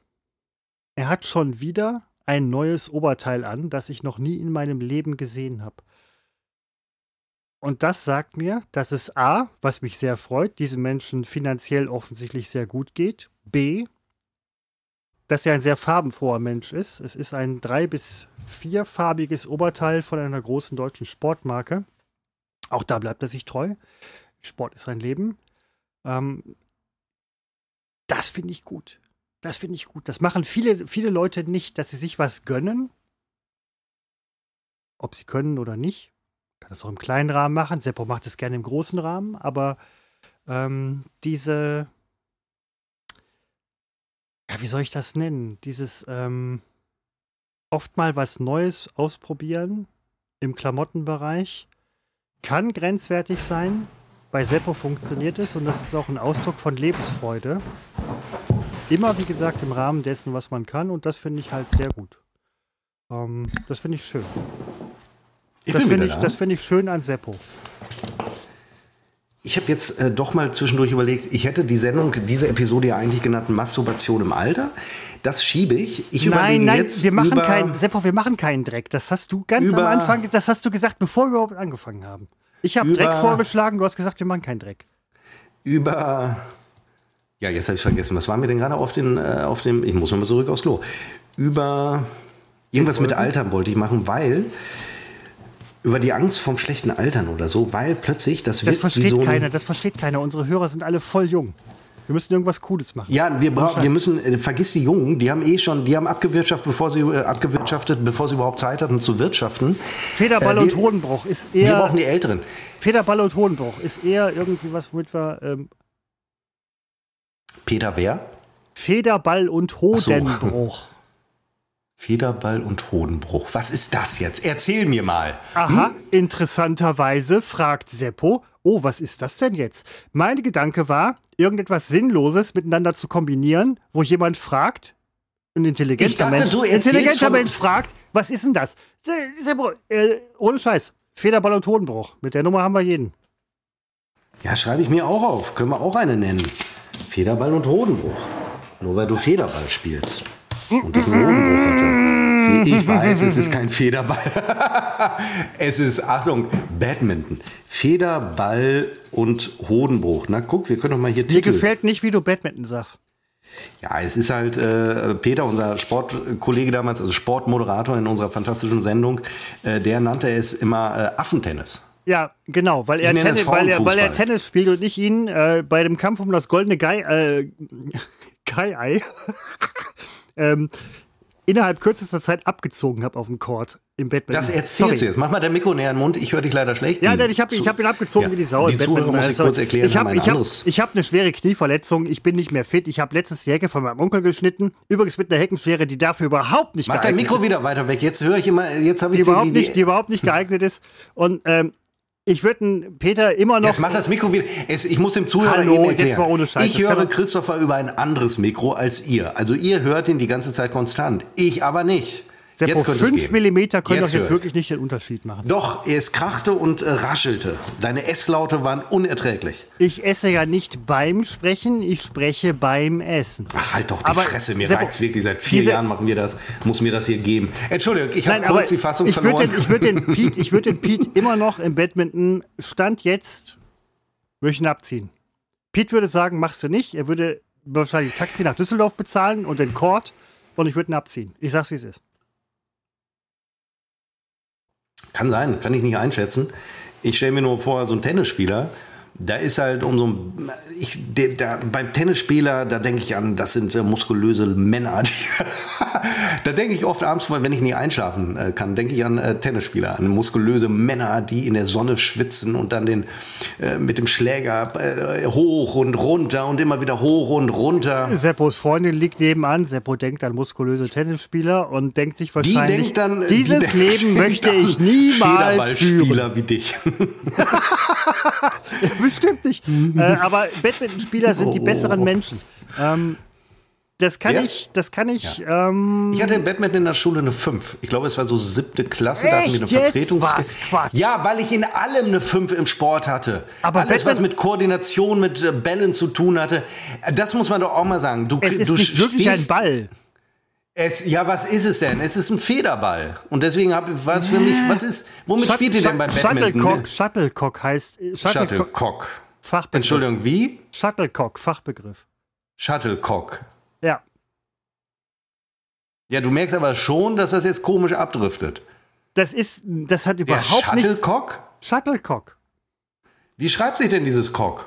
[SPEAKER 2] Er hat schon wieder ein neues Oberteil an, das ich noch nie in meinem Leben gesehen habe. Und das sagt mir, dass es A, was mich sehr freut, diesem Menschen finanziell offensichtlich sehr gut geht. B, dass er ein sehr farbenfroher Mensch ist. Es ist ein drei- bis vierfarbiges Oberteil von einer großen deutschen Sportmarke. Auch da bleibt er sich treu. Sport ist sein Leben. Ähm, das finde ich gut. Das finde ich gut. Das machen viele, viele Leute nicht, dass sie sich was gönnen. Ob sie können oder nicht. Kann das auch im kleinen Rahmen machen. Seppo macht es gerne im großen Rahmen, aber ähm, diese, ja, wie soll ich das nennen? Dieses ähm, oft mal was Neues ausprobieren im Klamottenbereich kann grenzwertig sein. Bei Seppo funktioniert es und das ist auch ein Ausdruck von Lebensfreude. Immer, wie gesagt, im Rahmen dessen, was man kann. Und das finde ich halt sehr gut. Ähm, das finde ich schön. Ich das finde ich, da. find ich schön an Seppo.
[SPEAKER 1] Ich habe jetzt äh, doch mal zwischendurch überlegt, ich hätte die Sendung, diese Episode ja eigentlich genannt Masturbation im Alter. Das schiebe ich. Ich
[SPEAKER 2] nein, nein, wir machen keinen, Seppo, wir machen keinen Dreck. Das hast du ganz am Anfang, das hast du gesagt, bevor wir überhaupt angefangen haben. Ich habe Dreck vorgeschlagen, du hast gesagt, wir machen keinen Dreck.
[SPEAKER 1] Über ja, jetzt habe ich vergessen. Was waren wir denn gerade auf, den, äh, auf dem. Ich muss nochmal zurück aufs Klo. Über irgendwas mit Altern wollte ich machen, weil. Über die Angst vom schlechten Altern oder so, weil plötzlich das
[SPEAKER 2] wird. Das versteht so keiner, das versteht keiner. Unsere Hörer sind alle voll jung. Wir müssen irgendwas Cooles machen.
[SPEAKER 1] Ja, wir brauchen, wir müssen, äh, vergiss die Jungen, die haben eh schon, die haben abgewirtschaftet, bevor sie äh, abgewirtschaftet, bevor sie überhaupt Zeit hatten zu wirtschaften.
[SPEAKER 2] Federball äh, und Hodenbruch ist eher.
[SPEAKER 1] Wir brauchen die Älteren.
[SPEAKER 2] Federball und Hodenbruch ist eher irgendwie was, womit wir ähm,
[SPEAKER 1] Peter wer?
[SPEAKER 2] Federball und Hodenbruch. So. <laughs>
[SPEAKER 1] Federball und Hodenbruch. Was ist das jetzt? Erzähl mir mal.
[SPEAKER 2] Aha, hm? interessanterweise fragt Seppo, oh, was ist das denn jetzt? Mein Gedanke war, irgendetwas Sinnloses miteinander zu kombinieren, wo jemand fragt, ein intelligenter dachte, Mensch, intelligenter Mensch fragt, was ist denn das? Seppo, äh, ohne Scheiß, Federball und Hodenbruch. Mit der Nummer haben wir jeden.
[SPEAKER 1] Ja, schreibe ich mir auch auf. Können wir auch eine nennen. Federball und Hodenbruch. Nur weil du Federball spielst. Und ich einen Hodenbruch hatte. Ich weiß, es ist kein Federball. <laughs> es ist, Achtung, Badminton. Federball und Hodenbruch. Na guck, wir können doch mal hier
[SPEAKER 2] Titel. Mir gefällt nicht, wie du Badminton sagst.
[SPEAKER 1] Ja, es ist halt äh, Peter, unser Sportkollege damals, also Sportmoderator in unserer fantastischen Sendung, äh, der nannte es immer äh, Affentennis.
[SPEAKER 2] Ja, genau, weil er, Tennis, weil, er, weil er Tennis spielt und ich ihn äh, bei dem Kampf um das goldene Gai, äh, <laughs> Kai-Ei <laughs> ähm, innerhalb kürzester Zeit abgezogen habe auf dem Court im Bett.
[SPEAKER 1] Das erzählst du jetzt. Mach mal der Mikro näher in den Mund. Ich höre dich leider schlecht.
[SPEAKER 2] Ja, denn ich habe hab ihn abgezogen ja. wie die Sau.
[SPEAKER 1] Die Zuhörer muss ich kurz erklären.
[SPEAKER 2] Ich habe hab, hab eine schwere Knieverletzung. Ich bin nicht mehr fit. Ich habe letztens die Hecke von meinem Onkel geschnitten. Übrigens mit einer Heckenschere, die dafür überhaupt nicht
[SPEAKER 1] Mach geeignet ist. Mach dein Mikro wieder weiter weg. Jetzt höre ich immer, jetzt habe ich
[SPEAKER 2] die, die, überhaupt nicht, die überhaupt nicht geeignet ist. Und ähm, ich würde Peter immer noch.
[SPEAKER 1] Jetzt macht das Mikro wieder. Es, ich muss dem Zuhörer Hallo, eben erklären. Jetzt mal ohne Scheiß. Ich höre Christopher über ein anderes Mikro als ihr. Also ihr hört ihn die ganze Zeit konstant. Ich aber nicht.
[SPEAKER 2] Seppo, jetzt könnte 5 mm können doch jetzt wirklich nicht den Unterschied machen.
[SPEAKER 1] Doch, es krachte und äh, raschelte. Deine Esslaute waren unerträglich.
[SPEAKER 2] Ich esse ja nicht beim Sprechen, ich spreche beim Essen.
[SPEAKER 1] Ach, halt doch die aber Fresse, mir Seppo, reicht's wirklich. Seit vier Jahren machen wir das, muss mir das hier geben. Entschuldigung, ich habe kurz die Fassung
[SPEAKER 2] ich
[SPEAKER 1] verloren.
[SPEAKER 2] Den, <laughs> ich würde den, Pete, würd den Pete immer noch im Badminton Stand jetzt, würde ich ihn abziehen. Pete würde sagen, machst du nicht. Er würde wahrscheinlich Taxi nach Düsseldorf bezahlen und den Court und ich würde ihn abziehen. Ich sag's, wie es ist.
[SPEAKER 1] Kann sein, kann ich nicht einschätzen. Ich stelle mir nur vor, so ein Tennisspieler, Da ist halt umso. Ich, der, der, beim Tennisspieler, da denke ich an, das sind äh, muskulöse Männer. Die, <laughs> da denke ich oft abends, wenn ich nie einschlafen äh, kann, denke ich an äh, Tennisspieler, an muskulöse Männer, die in der Sonne schwitzen und dann den äh, mit dem Schläger äh, hoch und runter und immer wieder hoch und runter.
[SPEAKER 2] Seppos Freundin liegt nebenan. Seppo denkt an muskulöse Tennisspieler und denkt sich wahrscheinlich,
[SPEAKER 1] die denkt dann,
[SPEAKER 2] dieses
[SPEAKER 1] die
[SPEAKER 2] Leben möchte ich niemals führen.
[SPEAKER 1] wie dich. <laughs> <laughs>
[SPEAKER 2] Bestimmt nicht. äh, aber Badmintonspieler sind die besseren Menschen. Ähm, das kann
[SPEAKER 1] Ja.
[SPEAKER 2] ich, das kann ich.
[SPEAKER 1] Ja.
[SPEAKER 2] Ähm,
[SPEAKER 1] Ich hatte im Badminton in der Schule eine 5. Ich glaube, es war so siebte Klasse, da hatten wir eine
[SPEAKER 2] Echt?
[SPEAKER 1] Vertretungs...
[SPEAKER 2] Was? Quatsch.
[SPEAKER 1] Ja, weil ich in allem eine 5 im Sport hatte.
[SPEAKER 2] Aber
[SPEAKER 1] Alles, was
[SPEAKER 2] Badminton-
[SPEAKER 1] mit Koordination, mit äh, Bällen zu tun hatte. Äh, Das muss man doch auch mal sagen. Du,
[SPEAKER 2] es ist
[SPEAKER 1] du
[SPEAKER 2] nicht wirklich ein Ball.
[SPEAKER 1] Es, ja, was ist es denn? Es ist ein Federball. Und deswegen hab, war es für mich, was ist, womit
[SPEAKER 2] Shut-
[SPEAKER 1] spielt ihr denn beim Badminton?
[SPEAKER 2] Shuttlecock, Shuttlecock heißt äh, Shuttlecock,
[SPEAKER 1] Shuttlecock.
[SPEAKER 2] Fachbegriff.
[SPEAKER 1] Entschuldigung, wie?
[SPEAKER 2] Shuttlecock, Fachbegriff.
[SPEAKER 1] Shuttlecock.
[SPEAKER 2] Ja.
[SPEAKER 1] Ja, du merkst aber schon, dass das jetzt komisch abdriftet.
[SPEAKER 2] Das ist, das hat
[SPEAKER 1] Ja,
[SPEAKER 2] überhaupt nichts.
[SPEAKER 1] Shuttlecock?
[SPEAKER 2] Shuttlecock.
[SPEAKER 1] Wie schreibt sich denn dieses Cock?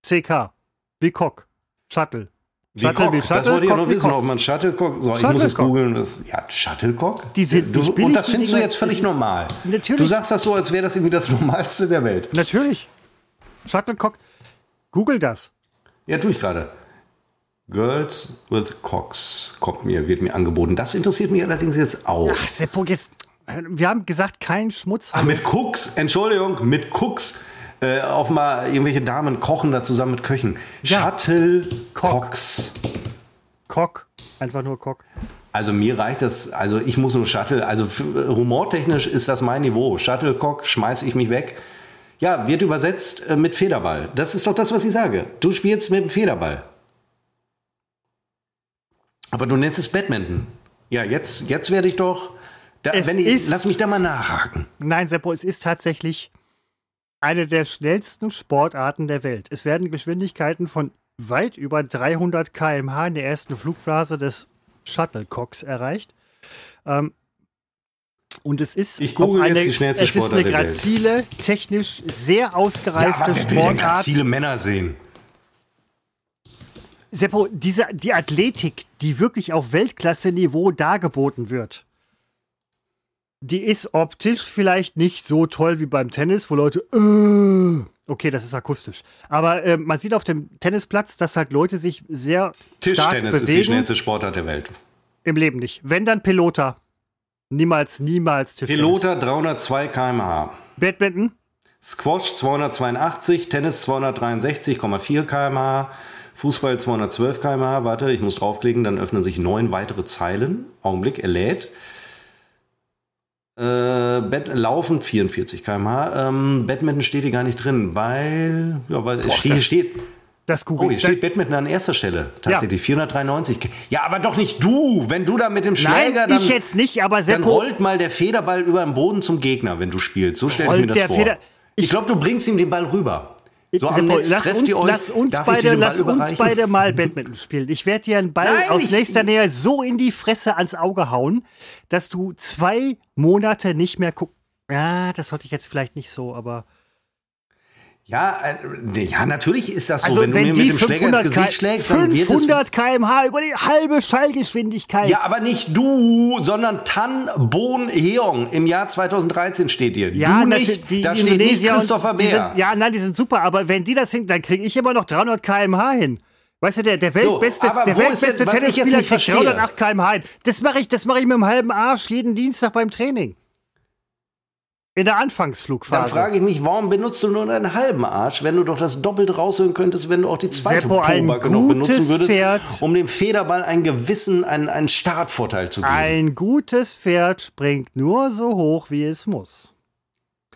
[SPEAKER 2] S-H-U-T-T-L-E-C-O-C-K. Wie Cock. Shuttle.
[SPEAKER 1] Wie
[SPEAKER 2] Shuttle
[SPEAKER 1] Cock.
[SPEAKER 2] wie
[SPEAKER 1] das
[SPEAKER 2] Shuttle,
[SPEAKER 1] wollte ich ja noch wissen, ob man Shuttlecock. So, ich muss es googeln. Das, ja, Shuttlecock?
[SPEAKER 2] Die sind
[SPEAKER 1] du, und das findest du jetzt völlig
[SPEAKER 2] Das
[SPEAKER 1] normal.
[SPEAKER 2] Natürlich.
[SPEAKER 1] Du sagst das so, als wäre das irgendwie das Normalste der Welt.
[SPEAKER 2] Natürlich. Shuttlecock. Google das.
[SPEAKER 1] Ja, tue ich gerade. Girls with Cocks kommt mir, wird mir angeboten. Das interessiert mich allerdings jetzt auch.
[SPEAKER 2] Ach, Seppo, jetzt. Wir haben gesagt, kein Schmutz.
[SPEAKER 1] Ach, mit Cooks, Entschuldigung, mit Cooks. Äh, auf mal irgendwelche Damen kochen da zusammen mit Köchen.
[SPEAKER 2] Ja.
[SPEAKER 1] Shuttlecocks.
[SPEAKER 2] Cock. Einfach nur Cock.
[SPEAKER 1] Also mir reicht das, also ich muss nur Shuttle, also f- humortechnisch ist das mein Niveau. Shuttlecock, schmeiß ich mich weg. Ja, wird übersetzt äh, mit Federball. Das ist doch das, was ich sage. Du spielst mit dem Federball. Aber du nennst es Badminton. Ja, jetzt, jetzt werde ich doch. Da, ich,
[SPEAKER 2] ist-
[SPEAKER 1] lass mich da mal nachhaken.
[SPEAKER 2] Nein, Seppo, es ist tatsächlich eine der schnellsten Sportarten der Welt. Es werden Geschwindigkeiten von weit über 300 km/h in der ersten Flugphase des Shuttlecocks erreicht. Ähm, und es ist
[SPEAKER 1] Ich google
[SPEAKER 2] auch
[SPEAKER 1] jetzt
[SPEAKER 2] eine,
[SPEAKER 1] die schnellste
[SPEAKER 2] es ist
[SPEAKER 1] Sportart
[SPEAKER 2] eine
[SPEAKER 1] der Welt.
[SPEAKER 2] grazile, technisch sehr ausgereifte
[SPEAKER 1] aber wer will denn
[SPEAKER 2] Sportart.
[SPEAKER 1] grazile Männer sehen?
[SPEAKER 2] Seppo, diese, die Athletik, die wirklich auf Weltklasse-Niveau dargeboten wird, die ist optisch vielleicht nicht so toll wie beim Tennis, wo Leute, äh, okay, das ist akustisch. Aber äh, man sieht auf dem Tennisplatz, dass halt Leute sich sehr stark
[SPEAKER 1] Tischtennis ist die
[SPEAKER 2] bewegen.
[SPEAKER 1] schnellste Sportart der Welt.
[SPEAKER 2] Im Leben nicht. Wenn dann Pelota. Niemals, niemals Tischtennis.
[SPEAKER 1] Pilota 302 km/h.
[SPEAKER 2] Badminton,
[SPEAKER 1] Squash 282, Tennis 263,4 km/h, Fußball 212 km/h. Warte, ich muss draufklicken, dann öffnen sich neun weitere Zeilen. Augenblick, er lädt. Äh, Bad, Laufen 44 km/h. Ähm, Badminton steht hier gar nicht drin, weil, ja, weil es steht,
[SPEAKER 2] das-
[SPEAKER 1] steht,
[SPEAKER 2] das
[SPEAKER 1] oh,
[SPEAKER 2] google
[SPEAKER 1] hier
[SPEAKER 2] ich.
[SPEAKER 1] steht Badminton an erster Stelle. Tatsächlich 493. Ja, aber doch nicht du. Wenn du da mit dem Schläger,
[SPEAKER 2] Nein,
[SPEAKER 1] dann,
[SPEAKER 2] ich jetzt nicht, aber
[SPEAKER 1] dann
[SPEAKER 2] Seppo,
[SPEAKER 1] rollt mal der Federball über den Boden zum Gegner, wenn du spielst. So stelle ich mir das
[SPEAKER 2] der
[SPEAKER 1] vor.
[SPEAKER 2] Feder-
[SPEAKER 1] Ich- glaube, du bringst ihm den Ball rüber. So
[SPEAKER 2] Seppo,
[SPEAKER 1] Netz
[SPEAKER 2] lass
[SPEAKER 1] trefft
[SPEAKER 2] uns,
[SPEAKER 1] ihr euch.
[SPEAKER 2] lass uns beide, lass uns beide mal Badminton spielen. Ich werde dir einen Ball
[SPEAKER 1] Nein,
[SPEAKER 2] aus
[SPEAKER 1] ich-
[SPEAKER 2] nächster Nähe so in die Fresse ans Auge hauen, dass du zwei Monate nicht mehr guckst. Ja, das sollte ich jetzt vielleicht nicht so, aber.
[SPEAKER 1] Ja, äh, ja, natürlich ist das so.
[SPEAKER 2] Also,
[SPEAKER 1] wenn,
[SPEAKER 2] wenn,
[SPEAKER 1] du mir mit dem Schläger ins
[SPEAKER 2] 500,
[SPEAKER 1] Gesicht
[SPEAKER 2] K-
[SPEAKER 1] schlägst, dann wird es.
[SPEAKER 2] 500 km/h über die halbe Schallgeschwindigkeit.
[SPEAKER 1] Ja, aber nicht du, sondern Tan Bon Heong im Jahr 2013 steht hier.
[SPEAKER 2] Ja,
[SPEAKER 1] du nicht,
[SPEAKER 2] die
[SPEAKER 1] da steht nicht Christopher Bär.
[SPEAKER 2] Sind, ja, nein, die sind super, aber wenn die das hinkriegen, dann kriege ich immer noch 300 km/h hin. Weißt du, der, der weltbeste,
[SPEAKER 1] aber
[SPEAKER 2] der weltbeste
[SPEAKER 1] denn-
[SPEAKER 2] Tennisspieler kriegt
[SPEAKER 1] verstehe?
[SPEAKER 2] 308 km/h hin. Das mache ich, das mache ich mit dem halben Arsch jeden Dienstag beim Training. In der
[SPEAKER 1] Dann
[SPEAKER 2] Anfangsflugphase.
[SPEAKER 1] frage ich mich, warum benutzt du nur deinen halben Arsch, wenn du doch das doppelt raushören könntest, wenn du auch die zweite
[SPEAKER 2] Seppo,
[SPEAKER 1] noch benutzen würdest,
[SPEAKER 2] Pferd.
[SPEAKER 1] um dem Federball einen gewissen, einen, einen Startvorteil zu geben.
[SPEAKER 2] Ein gutes Pferd springt nur so hoch, wie es muss.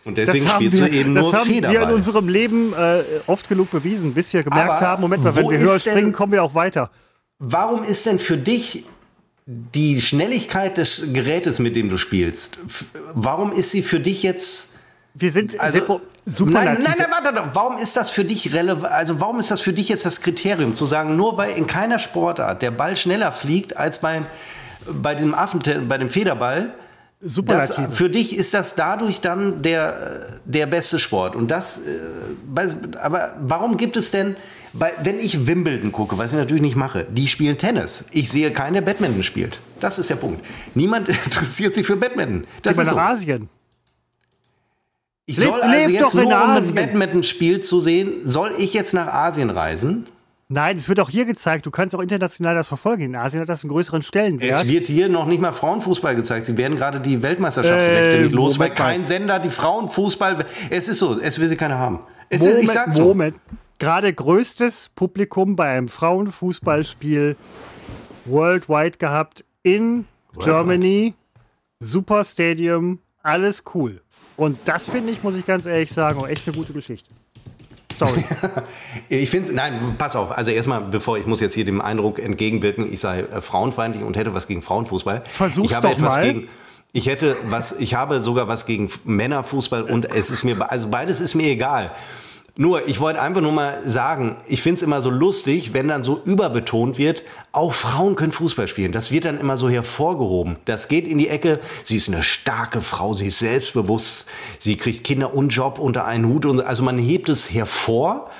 [SPEAKER 1] Und deswegen
[SPEAKER 2] haben
[SPEAKER 1] spielst
[SPEAKER 2] wir,
[SPEAKER 1] du eben
[SPEAKER 2] das
[SPEAKER 1] nur
[SPEAKER 2] haben wir in
[SPEAKER 1] Federball.
[SPEAKER 2] unserem Leben äh, oft genug bewiesen, bis wir gemerkt
[SPEAKER 1] Aber
[SPEAKER 2] haben, Moment mal, wenn wir höher springen, kommen wir auch weiter.
[SPEAKER 1] Warum ist denn für dich die Schnelligkeit des Gerätes, mit dem du spielst, warum ist sie für dich jetzt
[SPEAKER 2] Wir sind
[SPEAKER 1] Also,
[SPEAKER 2] Seppo,
[SPEAKER 1] nein, nein, nein, warte doch. Warum ist das für dich relevant? Also, warum ist das für dich jetzt das Kriterium, zu sagen, nur weil in keiner Sportart der Ball schneller fliegt als beim, bei dem Affen, bei dem Federball,
[SPEAKER 2] Superlative.
[SPEAKER 1] Das, für dich ist das dadurch dann der, der beste Sport. Und das, äh, aber warum gibt es denn, bei, wenn ich Wimbledon gucke, was ich natürlich nicht mache, die spielen Tennis. Ich sehe keinen, der Badminton spielt. Das ist der Punkt. Niemand <laughs> interessiert sich für Badminton. Das ist
[SPEAKER 2] nach
[SPEAKER 1] so.
[SPEAKER 2] Asien.
[SPEAKER 1] Ich soll
[SPEAKER 2] Leb-
[SPEAKER 1] also jetzt nur, um ein. Badminton-Spiel zu sehen, soll ich jetzt nach Asien reisen?
[SPEAKER 2] Nein, es wird auch hier gezeigt. Du kannst auch international das verfolgen. In Asien hat das einen größeren Stellenwert.
[SPEAKER 1] Es wird hier noch nicht mal Frauenfußball gezeigt. Sie werden gerade die Weltmeisterschaftsrechte
[SPEAKER 2] Äh,
[SPEAKER 1] nicht los, weil
[SPEAKER 2] Moment
[SPEAKER 1] kein Sender die Frauenfußball. Es ist so, es will sie keiner haben. Es ist, ich sag's so.
[SPEAKER 2] Gerade größtes Publikum bei einem Frauenfußballspiel worldwide gehabt in Germany. Super Stadium, alles cool. Und das finde ich, muss ich ganz ehrlich sagen, auch echt eine gute Geschichte. Sorry. <laughs>
[SPEAKER 1] Ich finde, nein, pass auf. Also erstmal, bevor ich muss jetzt hier dem Eindruck entgegenwirken, ich sei äh, frauenfeindlich und hätte was gegen Frauenfußball.
[SPEAKER 2] Versuch's
[SPEAKER 1] ich habe
[SPEAKER 2] doch
[SPEAKER 1] etwas
[SPEAKER 2] mal.
[SPEAKER 1] Gegen, ich hätte was, ich habe sogar was gegen Männerfußball und es ist mir, also beides ist mir egal. Nur, ich wollte einfach nur mal sagen, ich finde es immer so lustig, wenn dann so überbetont wird, auch Frauen können Fußball spielen. Das wird dann immer so hervorgehoben. Das geht in die Ecke, sie ist eine starke Frau, sie ist selbstbewusst, sie kriegt Kinder und Job unter einen Hut. Und, also man hebt es hervor.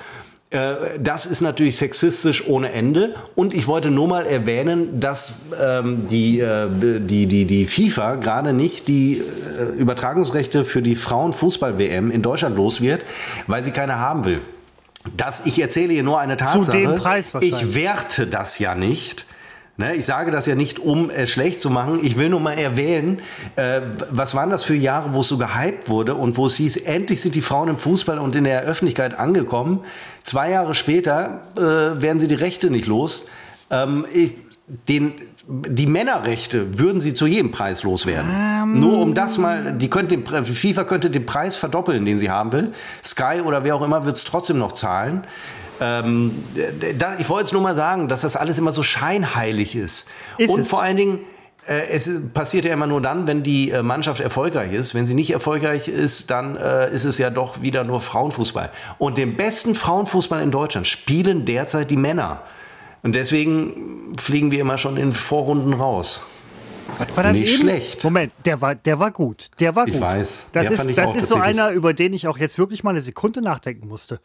[SPEAKER 1] Äh, Das ist natürlich sexistisch ohne Ende. Und ich wollte nur mal erwähnen, dass ähm, die, äh, die, die, die FIFA gerade nicht die äh, Übertragungsrechte für die Frauen-Fußball-WM in Deutschland los wird, weil sie keine haben will. Das, ich erzähle hier nur eine Tatsache.
[SPEAKER 2] dem Preis wahrscheinlich.
[SPEAKER 1] Ich werte das ja nicht. Ne, ich sage das ja nicht, um es schlecht zu machen. Ich will nur mal erwähnen, äh, was waren das für Jahre, wo es so gehypt wurde und wo es hieß, endlich sind die Frauen im Fußball und in der Öffentlichkeit angekommen. Zwei Jahre später äh, werden sie die Rechte nicht los. Ähm, ich, den, die Männerrechte würden sie zu jedem Preis loswerden. Nur um das mal, die könnte den, FIFA könnte den Preis verdoppeln, den sie haben will. Sky oder wer auch immer wird es trotzdem noch zahlen. Ähm, da, ich wollte jetzt nur mal sagen, dass das alles immer so scheinheilig ist.
[SPEAKER 2] Ist
[SPEAKER 1] Und
[SPEAKER 2] es.
[SPEAKER 1] vor allen Dingen, es passiert ja immer nur dann, wenn die äh, Mannschaft erfolgreich ist. Wenn sie nicht erfolgreich ist, dann äh, ist es ja doch wieder nur Frauenfußball. Und den besten Frauenfußball in Deutschland spielen derzeit die Männer. Und deswegen fliegen wir immer schon in Vorrunden raus.
[SPEAKER 2] Was war das
[SPEAKER 1] Nicht
[SPEAKER 2] eben?
[SPEAKER 1] schlecht.
[SPEAKER 2] Moment, der war, der war gut. Der war
[SPEAKER 1] Ich
[SPEAKER 2] gut.
[SPEAKER 1] weiß.
[SPEAKER 2] Das ist, das ist so einer, über den ich auch jetzt wirklich mal eine Sekunde nachdenken musste.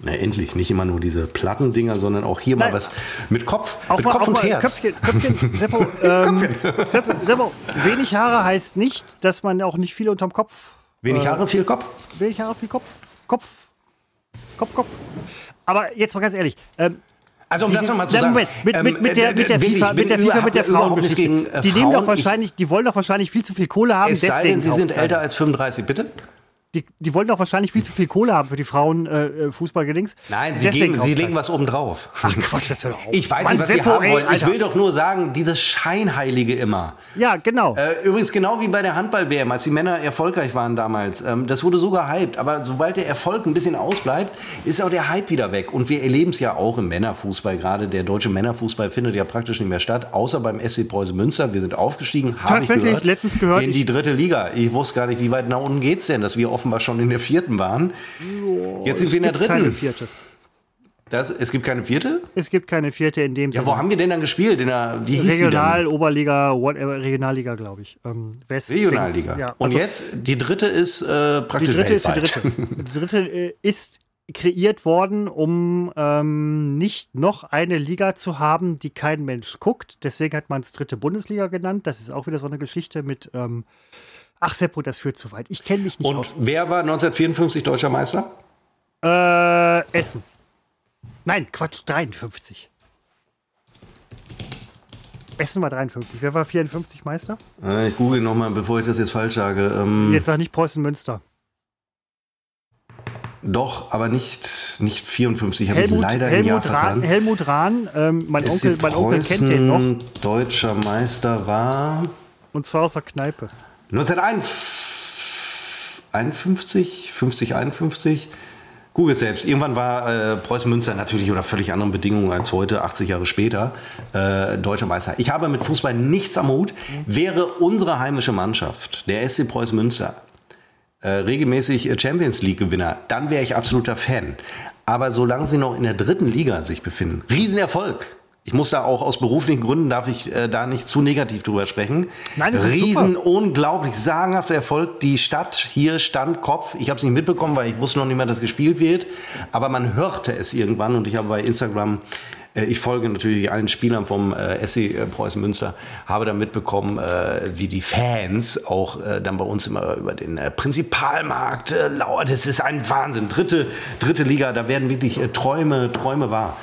[SPEAKER 1] Na, endlich. Nicht immer nur diese Plattendinger, sondern auch hier mal
[SPEAKER 2] Nein.
[SPEAKER 1] was mit Kopf,
[SPEAKER 2] Auch
[SPEAKER 1] mit
[SPEAKER 2] mal,
[SPEAKER 1] Kopf und
[SPEAKER 2] mal
[SPEAKER 1] Herz.
[SPEAKER 2] Köpfchen, Köpfchen, <laughs> Seppo, ähm, Seppo, Seppo, wenig Haare heißt nicht, dass man auch nicht viel unterm Kopf.
[SPEAKER 1] Wenig Haare, viel Kopf.
[SPEAKER 2] Wenig Haare, viel Kopf. Kopf. Kopf, Kopf. Aber jetzt mal ganz ehrlich. Ähm,
[SPEAKER 1] Also um
[SPEAKER 2] die-
[SPEAKER 1] das nochmal zu sagen.
[SPEAKER 2] Moment, mit, mit, mit der,
[SPEAKER 1] ähm,
[SPEAKER 2] mit der
[SPEAKER 1] Willi,
[SPEAKER 2] FIFA, mit der FIFA, mit der Frauengeschichte.
[SPEAKER 1] gegen, äh,
[SPEAKER 2] Die nehmen doch
[SPEAKER 1] Frauen.
[SPEAKER 2] wahrscheinlich, die wollen doch wahrscheinlich viel zu viel Kohle haben,
[SPEAKER 1] Es sei
[SPEAKER 2] deswegen
[SPEAKER 1] denn, sie sind älter als 35, bitte?
[SPEAKER 2] Die, die wollen doch wahrscheinlich viel zu viel Kohle haben für die Frauen äh, äh, Fußballgedings.
[SPEAKER 1] Nein, sie, geben, sie
[SPEAKER 2] auftreiben.
[SPEAKER 1] legen was oben drauf.
[SPEAKER 2] Ach Quatsch, das hört auf.
[SPEAKER 1] Ich weiß
[SPEAKER 2] Mann,
[SPEAKER 1] nicht, was sie
[SPEAKER 2] Seppo,
[SPEAKER 1] haben
[SPEAKER 2] ey,
[SPEAKER 1] wollen. Ich
[SPEAKER 2] Alter.
[SPEAKER 1] will doch nur sagen, dieses Scheinheilige immer.
[SPEAKER 2] Ja, genau.
[SPEAKER 1] Äh, übrigens genau wie bei der Handball-WM, als die Männer erfolgreich waren damals. Ähm, das wurde so gehypt. Aber sobald der Erfolg ein bisschen ausbleibt, ist auch der Hype wieder weg. Und wir erleben es ja auch im Männerfußball. Gerade der deutsche Männerfußball findet ja praktisch nicht mehr statt. Außer beim SC Preußen Münster. Wir sind aufgestiegen. Habe ich gehört,
[SPEAKER 2] letztens gehört,
[SPEAKER 1] In die dritte Liga. Ich wusste gar nicht, wie weit nach unten geht's denn, dass wir offenbar schon in der vierten waren. Jetzt sind wir in der
[SPEAKER 2] gibt Keine
[SPEAKER 1] dritten.
[SPEAKER 2] vierte.
[SPEAKER 1] Das, es gibt keine vierte?
[SPEAKER 2] Es gibt keine vierte in dem
[SPEAKER 1] Ja,
[SPEAKER 2] Sinne.
[SPEAKER 1] wo haben wir denn dann gespielt? In der, wie hieß
[SPEAKER 2] Regional,
[SPEAKER 1] die denn?
[SPEAKER 2] Oberliga, whatever, Regionalliga, glaube ich. Ähm, West
[SPEAKER 1] Regionalliga.
[SPEAKER 2] Ja,
[SPEAKER 1] Und
[SPEAKER 2] also
[SPEAKER 1] jetzt, die dritte ist äh,
[SPEAKER 2] die
[SPEAKER 1] praktisch
[SPEAKER 2] dritte ist die
[SPEAKER 1] weltweit.
[SPEAKER 2] dritte. Die dritte äh, ist kreiert worden, um ähm, nicht noch eine Liga zu haben, die kein Mensch guckt. Deswegen hat man es dritte Bundesliga genannt. Das ist auch wieder so eine Geschichte mit. Ähm, ach, Seppo, das führt zu weit. Ich kenne mich nicht
[SPEAKER 1] Und
[SPEAKER 2] aus.
[SPEAKER 1] wer war 1954 deutscher Meister?
[SPEAKER 2] Äh, Essen. Nein, Quatsch, 53. Essen war 53. Wer war 54 Meister?
[SPEAKER 1] Äh, ich google nochmal, bevor ich das jetzt falsch sage. Ähm,
[SPEAKER 2] Jetzt sag nicht Preußen-Münster.
[SPEAKER 1] Doch, aber nicht, nicht 54. Habe ich
[SPEAKER 2] Helmut,
[SPEAKER 1] leider im Jahr
[SPEAKER 2] Helmut Rahn,
[SPEAKER 1] vertan.
[SPEAKER 2] Helmut Rahn ähm, mein, Onkel, mein Onkel kennt den noch.
[SPEAKER 1] Deutscher Meister war
[SPEAKER 2] Und zwar aus der Kneipe.
[SPEAKER 1] 1951, 50, 51. Google selbst. Irgendwann war äh, Preußen Münster natürlich unter völlig anderen Bedingungen als heute, 80 Jahre später, äh, deutscher Meister. Ich habe mit Fußball nichts am Hut. Wäre unsere heimische Mannschaft, der SC Preußen Münster, äh, regelmäßig Champions League Gewinner, dann wäre ich absoluter Fan. Aber solange sie noch in der dritten Liga sich befinden, Riesenerfolg. Ich muss da auch aus beruflichen Gründen darf ich äh, da nicht zu negativ drüber sprechen.
[SPEAKER 2] Nein, das ist
[SPEAKER 1] Riesen, unglaublich sagenhafter Erfolg. Die Stadt hier stand Kopf. Ich habe es nicht mitbekommen, weil ich wusste noch nicht mehr, dass gespielt wird. Aber man hörte es irgendwann und ich habe bei Instagram äh, ich folge natürlich allen Spielern vom äh, SC äh, Preußen Münster, habe dann mitbekommen, äh, wie die Fans auch äh, dann bei uns immer über den äh, Prinzipalmarkt äh, lauert. Das ist ein Wahnsinn. Dritte, dritte Liga, da werden wirklich Träume, Träume wahr.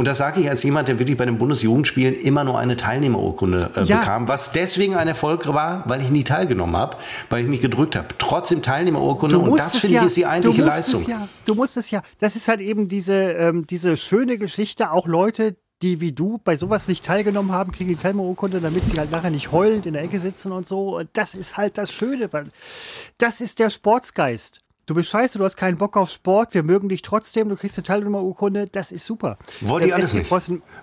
[SPEAKER 1] Und das sage ich als jemand, der wirklich bei den Bundesjugendspielen immer nur eine Teilnehmerurkunde äh,
[SPEAKER 2] Ja.
[SPEAKER 1] bekam, was deswegen ein Erfolg war, weil ich nie teilgenommen habe, weil ich mich gedrückt habe. Trotzdem Teilnehmerurkunde und das finde ich ist die eigentliche
[SPEAKER 2] du
[SPEAKER 1] Leistung.
[SPEAKER 2] Ja, du musst es ja. Das ist halt eben diese, ähm, diese schöne Geschichte. Auch Leute, die wie du bei sowas nicht teilgenommen haben, kriegen die Teilnehmerurkunde, damit sie halt nachher nicht heulend in der Ecke sitzen und so. Und das ist halt das Schöne. Das ist der Sportsgeist. Du bist scheiße, du hast keinen Bock auf Sport, wir mögen dich trotzdem, du kriegst eine Teilnehmerurkunde, das ist super.
[SPEAKER 1] Wollte ich
[SPEAKER 2] Ähm,
[SPEAKER 1] alles nicht.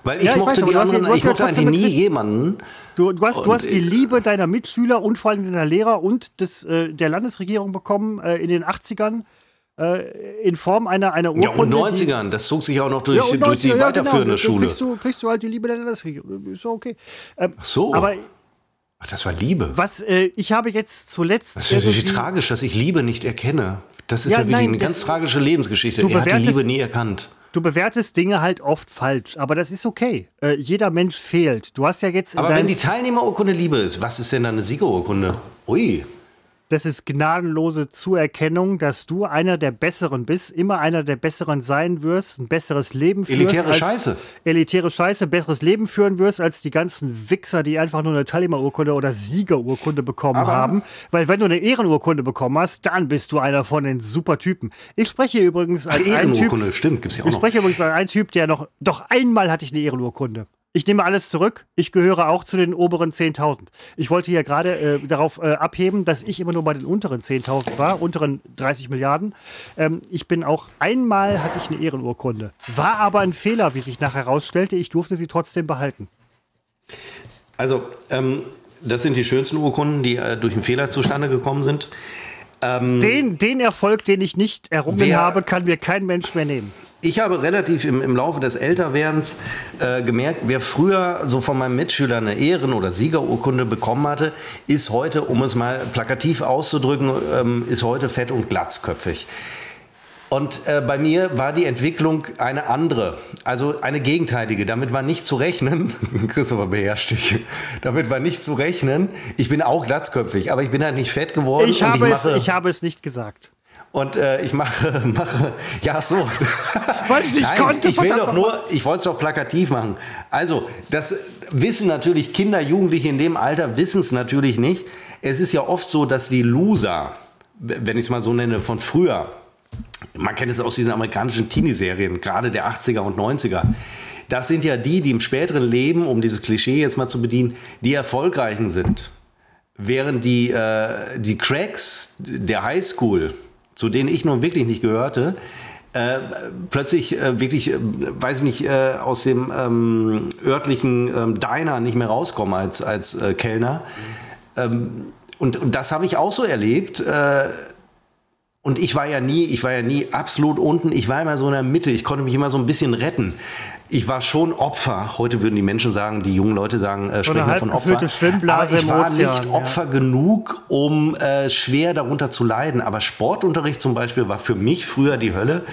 [SPEAKER 1] Weil ich
[SPEAKER 2] Ja,
[SPEAKER 1] mochte
[SPEAKER 2] weiß, aber
[SPEAKER 1] die
[SPEAKER 2] ja-
[SPEAKER 1] anderen,
[SPEAKER 2] hast
[SPEAKER 1] ich
[SPEAKER 2] ja
[SPEAKER 1] mochte eigentlich nie jemanden.
[SPEAKER 2] Du, du, hast, du
[SPEAKER 1] Und,
[SPEAKER 2] hast die Liebe deiner Mitschüler und vor allem deiner Lehrer und des, äh, der Landesregierung bekommen äh, in den 80ern äh, in Form einer, einer
[SPEAKER 1] Ja,
[SPEAKER 2] Urkunde.
[SPEAKER 1] und
[SPEAKER 2] die-
[SPEAKER 1] 90ern, das zog sich auch noch durch,
[SPEAKER 2] Ja, und
[SPEAKER 1] durch die
[SPEAKER 2] 90er, ja,
[SPEAKER 1] weiterführende
[SPEAKER 2] genau.
[SPEAKER 1] Schule.
[SPEAKER 2] Kriegst du, kriegst du halt die Liebe der Landesregierung. Ist ja okay. Ähm,
[SPEAKER 1] Ach so.
[SPEAKER 2] Aber
[SPEAKER 1] Ach, das war Liebe.
[SPEAKER 2] was, äh, ich habe jetzt zuletzt.
[SPEAKER 1] Das ist natürlich tragisch, dass ich Liebe nicht erkenne. Das ist
[SPEAKER 2] Ja,
[SPEAKER 1] ja, wirklich
[SPEAKER 2] nein,
[SPEAKER 1] eine ganz tragische Lebensgeschichte.
[SPEAKER 2] Du
[SPEAKER 1] Er hat die Liebe nie erkannt.
[SPEAKER 2] Du bewertest Dinge halt oft falsch, aber das ist okay. Äh, jeder Mensch fehlt. Du hast ja jetzt
[SPEAKER 1] Aber wenn die Teilnehmerurkunde Liebe ist, was ist denn dann eine Siegerurkunde? Ui.
[SPEAKER 2] Das ist gnadenlose Zuerkennung, dass du einer der Besseren bist, immer einer der Besseren sein wirst, ein besseres Leben führst.
[SPEAKER 1] Elitäre
[SPEAKER 2] als-
[SPEAKER 1] Scheiße.
[SPEAKER 2] Elitäre Scheiße, besseres Leben führen wirst als die ganzen Wichser, die einfach nur eine Teilnehmerurkunde oder Siegerurkunde bekommen
[SPEAKER 1] Aber-
[SPEAKER 2] haben. Weil wenn du eine Ehrenurkunde bekommen hast, dann bist du einer von den super Typen. Ich spreche übrigens als ein Typ,
[SPEAKER 1] Ehrenurkunde, stimmt, gibt's ja auch
[SPEAKER 2] ich spreche übrigens als ein Typ, der noch, doch einmal hatte ich eine Ehrenurkunde. Ich nehme alles zurück. Ich gehöre auch zu den oberen 10.000. Ich wollte hier gerade äh, darauf äh, abheben, dass ich immer nur bei den unteren 10.000 war, unteren 30 Milliarden. Ähm, ich bin auch einmal hatte ich eine Ehrenurkunde. War aber ein Fehler, wie sich nachher herausstellte. Ich durfte sie trotzdem behalten.
[SPEAKER 1] Also, ähm, das sind die schönsten Urkunden, die äh, durch einen Fehler zustande gekommen sind.
[SPEAKER 2] Den, den Erfolg, den ich nicht errungen
[SPEAKER 1] Wer-
[SPEAKER 2] habe, kann mir kein Mensch mehr nehmen.
[SPEAKER 1] Ich habe relativ im, im Laufe des Älterwerdens äh, gemerkt, wer früher so von meinem Mitschüler eine Ehren- oder Siegerurkunde bekommen hatte, ist heute, um es mal plakativ auszudrücken, ähm, ist heute fett und glatzköpfig. Und äh, bei mir war die Entwicklung eine andere, also eine gegenteilige. Damit war nicht zu rechnen, <laughs> Christopher beherrscht dich, damit war nicht zu rechnen. Ich bin auch glatzköpfig, aber ich bin halt nicht fett geworden.
[SPEAKER 2] Ich habe,
[SPEAKER 1] ich
[SPEAKER 2] es, ich habe es nicht gesagt.
[SPEAKER 1] und äh, ich mache, <laughs> mache, ja so. <laughs>
[SPEAKER 2] Weil ich nicht
[SPEAKER 1] Nein,
[SPEAKER 2] konnte,
[SPEAKER 1] ich will doch nur, ich wollte es doch plakativ machen. Also, das wissen natürlich Kinder, Jugendliche in dem Alter, wissen es natürlich nicht. Es ist ja oft so, dass die Loser, wenn ich es mal so nenne, von früher, man kennt es aus diesen amerikanischen Teenie-Serien, gerade der 80er und 90er, das sind ja die, die im späteren Leben, um dieses Klischee jetzt mal zu bedienen, die Erfolgreichen sind. Während die, äh, die Cracks der Highschool, zu denen ich nun wirklich nicht gehörte, äh, plötzlich äh, wirklich, äh, weiß ich nicht, äh, aus dem ähm, örtlichen ähm, Diner nicht mehr rauskommen als, als äh, Kellner. Ähm, und, und das habe ich auch so erlebt. Und ich war ja nie, ich war ja nie absolut unten. Ich war immer so in der Mitte. Ich konnte mich immer so ein bisschen retten. Ich war schon Opfer. Heute würden die Menschen sagen, die jungen Leute sagen, äh, sprechen von Opfer.
[SPEAKER 2] Schwimmblase
[SPEAKER 1] Aber ich war
[SPEAKER 2] Ozean,
[SPEAKER 1] nicht
[SPEAKER 2] ja.
[SPEAKER 1] Opfer genug, um äh, schwer darunter zu leiden. Aber Sportunterricht zum Beispiel war für mich früher die Hölle,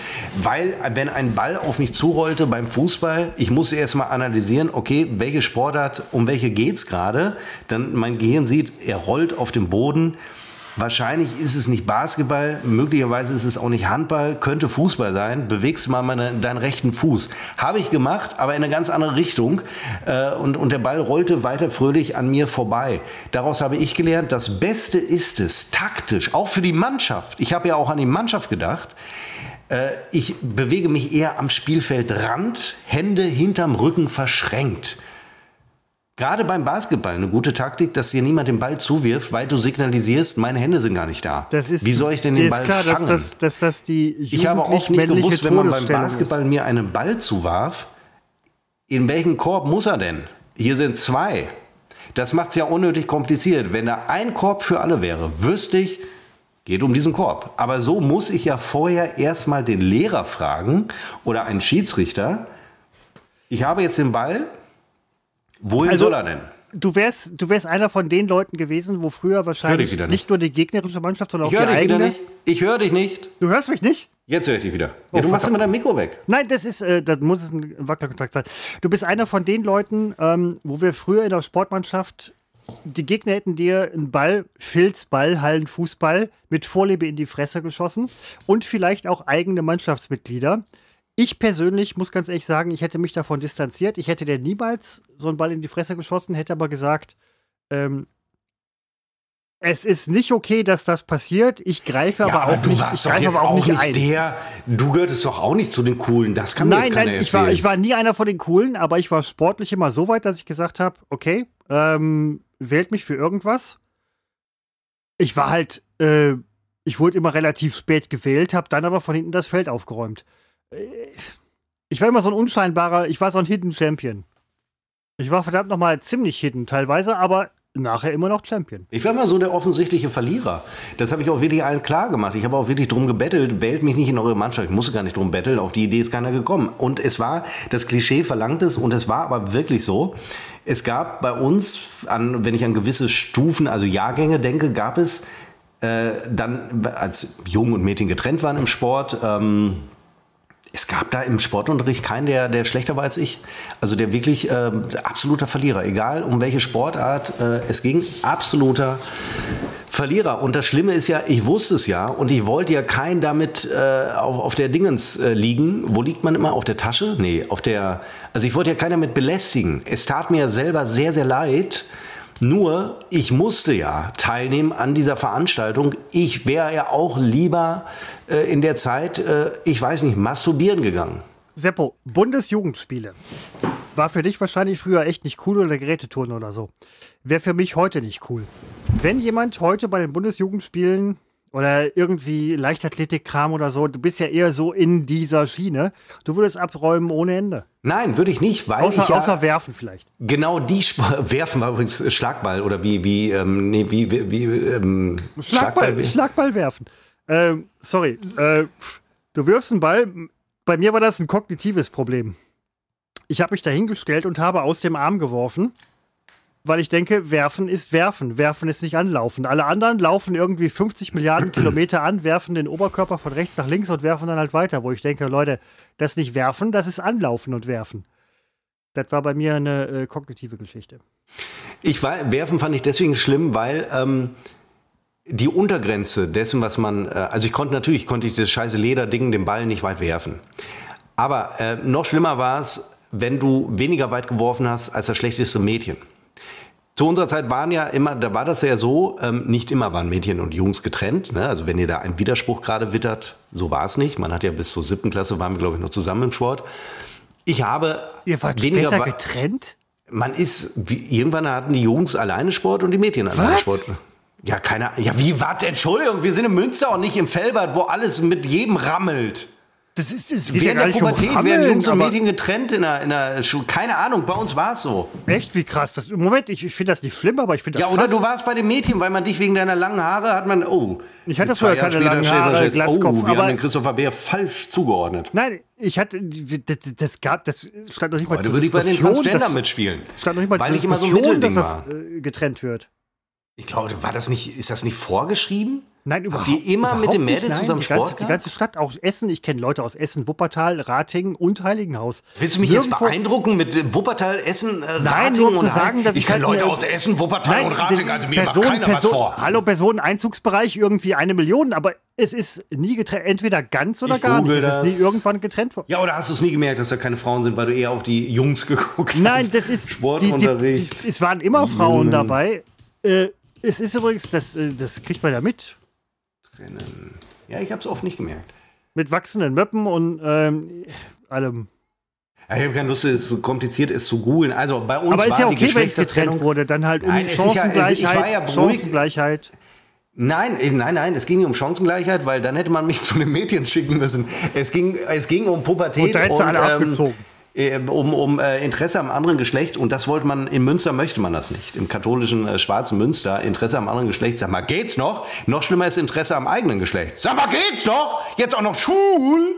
[SPEAKER 1] weil wenn ein Ball auf mich zurollte beim Fußball, ich musste erst mal analysieren, okay, welche Sportart, um welche geht's gerade? Dann mein Gehirn sieht, er rollt auf dem Boden. Wahrscheinlich ist es nicht Basketball, möglicherweise ist es auch nicht Handball, könnte Fußball sein. Bewegst mal meine, deinen rechten Fuß. Habe ich gemacht, aber in eine ganz andere Richtung. Äh, und, und der Ball rollte weiter fröhlich an mir vorbei. Daraus habe ich gelernt, das Beste ist es, taktisch, auch für die Mannschaft. Ich habe ja auch an die Mannschaft gedacht. Äh, ich bewege mich eher am Spielfeldrand, Hände hinterm Rücken verschränkt. Gerade beim Basketball eine gute Taktik, dass dir niemand den Ball zuwirft, weil du signalisierst, meine Hände sind gar nicht da.
[SPEAKER 2] Das ist,
[SPEAKER 1] Wie soll ich denn den Ball
[SPEAKER 2] klar,
[SPEAKER 1] fangen?
[SPEAKER 2] Dass das, dass das die
[SPEAKER 1] ich habe oft nicht gewusst, wenn man beim Basketball
[SPEAKER 2] ist.
[SPEAKER 1] mir einen Ball zuwarf, in welchen Korb muss er denn? Hier sind zwei. Das macht es ja unnötig kompliziert. Wenn da ein Korb für alle wäre, wüsste ich, geht um diesen Korb. Aber so muss ich ja vorher erstmal den Lehrer fragen oder einen Schiedsrichter. Ich habe jetzt den Ball, Wohin also, soll er denn?
[SPEAKER 2] Du wärst, du wärst einer von den Leuten gewesen, wo früher wahrscheinlich nicht. nicht. nur die gegnerische Mannschaft, sondern
[SPEAKER 1] ich
[SPEAKER 2] auch die
[SPEAKER 1] dich
[SPEAKER 2] eigene.
[SPEAKER 1] Wieder nicht. Ich höre dich nicht.
[SPEAKER 2] Du hörst mich nicht?
[SPEAKER 1] Jetzt höre ich dich wieder. Oh, ja, du machst immer dein Mikro weg.
[SPEAKER 2] Nein, das ist, äh, das muss es ein Wacklerkontakt sein. Du bist einer von den Leuten, ähm, wo wir früher in der Sportmannschaft die Gegner hätten dir einen Ball, Filzball, Hallenfußball mit Vorliebe in die Fresse geschossen und vielleicht auch eigene Mannschaftsmitglieder. Ich persönlich muss ganz ehrlich sagen, ich hätte mich davon distanziert. Ich hätte dir niemals so einen Ball in die Fresse geschossen, hätte aber gesagt, ähm, es ist nicht okay, dass das passiert. Ich greife aber, aber auch
[SPEAKER 1] du
[SPEAKER 2] nicht.
[SPEAKER 1] Warst doch jetzt auch, nicht, ein. der. Du gehörtest doch auch nicht zu den Coolen. Das kann mir nein, jetzt keiner nein,
[SPEAKER 2] ich war, ich war nie einer von den Coolen, aber ich war sportlich immer so weit, dass ich gesagt habe, okay, ähm, wählt mich für irgendwas. Ich war halt, äh, ich wurde immer relativ spät gewählt, habe dann aber von hinten das Feld aufgeräumt. Ich war immer so ein unscheinbarer, ich war so ein Hidden Champion. Ich war verdammt nochmal ziemlich hidden teilweise, aber nachher immer noch Champion.
[SPEAKER 1] Ich war immer so der offensichtliche Verlierer. Das habe ich auch wirklich allen klar gemacht. Ich habe auch wirklich drum gebettelt, wählt mich nicht in eure Mannschaft. Ich musste gar nicht drum betteln, auf die Idee ist keiner gekommen. Und es war, das Klischee verlangt es und es war aber wirklich so. Es gab bei uns, an, wenn ich an gewisse Stufen, also Jahrgänge denke, gab es äh, dann, als Jungen und Mädchen getrennt waren im Sport, ähm, es gab da im Sportunterricht keinen, der, der schlechter war als ich. Also der wirklich äh, absoluter Verlierer. Egal um welche Sportart äh, es ging, absoluter Verlierer. Und das Schlimme ist ja, ich wusste es ja und ich wollte ja keinen damit äh, auf, auf der Dingens äh, liegen. Wo liegt man immer? Auf der Tasche? Nee, auf der. Also ich wollte ja keinen damit belästigen. Es tat mir selber sehr, sehr leid. Nur, ich musste ja teilnehmen an dieser Veranstaltung. Ich wäre ja auch lieber äh, in der Zeit, äh, ich weiß nicht, masturbieren gegangen.
[SPEAKER 2] Seppo, Bundesjugendspiele. War für dich wahrscheinlich früher echt nicht cool oder Geräteturnen oder so. Wäre für mich heute nicht cool. Wenn jemand heute bei den Bundesjugendspielen oder irgendwie Leichtathletikkram oder so, du bist ja eher so in dieser Schiene, du würdest abräumen ohne Ende.
[SPEAKER 1] Nein, würde ich nicht, weil
[SPEAKER 2] außer,
[SPEAKER 1] ich ja,
[SPEAKER 2] außer werfen vielleicht.
[SPEAKER 1] Genau die Sp <laughs> werfen war übrigens Schlagball oder wie wie ähm, nee, wie wie, wie ähm,
[SPEAKER 2] Schlagball, Schlagball, Schlagball werfen. Ähm, sorry, äh, du wirfst einen Ball. Bei mir war das ein kognitives Problem. Ich habe mich dahingestellt und habe aus dem Arm geworfen, weil ich denke, werfen ist werfen. Werfen ist nicht anlaufen. Alle anderen laufen irgendwie 50 Milliarden Kilometer an, werfen den Oberkörper von rechts nach links und werfen dann halt weiter. Wo ich denke, Leute, das ist nicht werfen, das ist anlaufen und werfen. Das war bei mir eine äh, kognitive Geschichte.
[SPEAKER 1] Ich war, werfen fand ich deswegen schlimm, weil ähm, die Untergrenze dessen, was man, äh, also ich konnte natürlich, konnte ich das scheiße Lederding den Ball nicht weit werfen. Aber äh, noch schlimmer war es, wenn du weniger weit geworfen hast als das schlechteste Mädchen. Zu unserer Zeit waren ja immer, da war das ja so, ähm, nicht immer waren Mädchen und Jungs getrennt. Ne? Also wenn ihr da einen Widerspruch gerade wittert, so war es nicht. Man hat ja bis zur siebten Klasse waren wir, glaube ich, noch zusammen im Sport. Ich habe
[SPEAKER 2] ihr wart weniger später getrennt.
[SPEAKER 1] Man ist, wie, irgendwann hatten die Jungs alleine Sport und die Mädchen alleine Was? Sport. Ja, keine Ja, wie, warte, Entschuldigung, wir sind in Münster und nicht im Felbert, wo alles mit jedem rammelt.
[SPEAKER 2] Das ist es.
[SPEAKER 1] Während der Pubertät um werden Jungs und Mädchen getrennt in der, in der Schule. Keine Ahnung, bei uns war es so.
[SPEAKER 2] Echt, wie krass. Das, Moment, ich, ich finde das nicht schlimm, aber ich finde das
[SPEAKER 1] Ja,
[SPEAKER 2] krass.
[SPEAKER 1] oder du warst bei den Mädchen, weil man dich wegen deiner langen Haare hat man, oh.
[SPEAKER 2] Ich hatte vorher keine langen Haare,
[SPEAKER 1] Glatzkopf. Oh, wir aber, haben den Christopher Bär falsch zugeordnet.
[SPEAKER 2] Nein, ich hatte, das, das gab, das stand noch nicht mal
[SPEAKER 1] Heute würde ich bei den Transgender mitspielen.
[SPEAKER 2] Stand noch nicht mal
[SPEAKER 1] weil ich immer so ein dass das
[SPEAKER 2] äh, getrennt wird.
[SPEAKER 1] Ich glaube, war das nicht, ist das nicht vorgeschrieben?
[SPEAKER 2] Nein, überhaupt
[SPEAKER 1] Habt ihr immer mit dem Mädels zusammen
[SPEAKER 2] die
[SPEAKER 1] Sport
[SPEAKER 2] ganze, Die ganze Stadt, auch Essen. Ich kenne Leute aus Essen, Wuppertal, Ratingen und Heiligenhaus.
[SPEAKER 1] Willst du mich Nirgendwo jetzt beeindrucken mit Wuppertal, Essen, äh,
[SPEAKER 2] Nein,
[SPEAKER 1] Ratingen
[SPEAKER 2] nur um zu sagen, dass
[SPEAKER 1] ich kenne halt Leute aus Essen, Wuppertal nein, und Ratingen, also mir Person, macht keiner Person, was vor.
[SPEAKER 2] Hallo, Personeneinzugsbereich, irgendwie eine Million, aber es ist nie getrennt, entweder ganz oder ich gar nicht. Es ist nie irgendwann getrennt worden.
[SPEAKER 1] Ja, oder hast du es nie gemerkt, dass da keine Frauen sind, weil du eher auf die Jungs geguckt hast?
[SPEAKER 2] Nein, das ist
[SPEAKER 1] Sportunterricht.
[SPEAKER 2] Die, die, es waren immer Frauen dabei. Äh, es ist übrigens, das, äh, das kriegt man ja mit
[SPEAKER 1] trennen. Ja, ich habe es oft nicht gemerkt.
[SPEAKER 2] Mit wachsenden Möppen und ähm, allem.
[SPEAKER 1] Ja, ich habe keine Lust, es so kompliziert ist zu googeln. Also bei uns
[SPEAKER 2] Aber ist
[SPEAKER 1] war
[SPEAKER 2] ja okay, wenn es getrennt wurde, dann halt um nein, Chancengleichheit. Ja, also ja Chancengleichheit.
[SPEAKER 1] Nein, äh, nein, nein, es ging nicht um Chancengleichheit, weil dann hätte man mich <laughs> zu einem Mädchen schicken müssen. Es ging, es ging um Pubertät. Und
[SPEAKER 2] da du alle ähm, abgezogen.
[SPEAKER 1] Äh, um, um äh, Interesse am anderen Geschlecht und das wollte man in Münster möchte man das nicht. Im katholischen äh, schwarzen Münster Interesse am anderen Geschlecht sag mal geht's noch? Noch schlimmer ist Interesse am eigenen Geschlecht. Sag mal geht's noch? Jetzt auch noch Schul?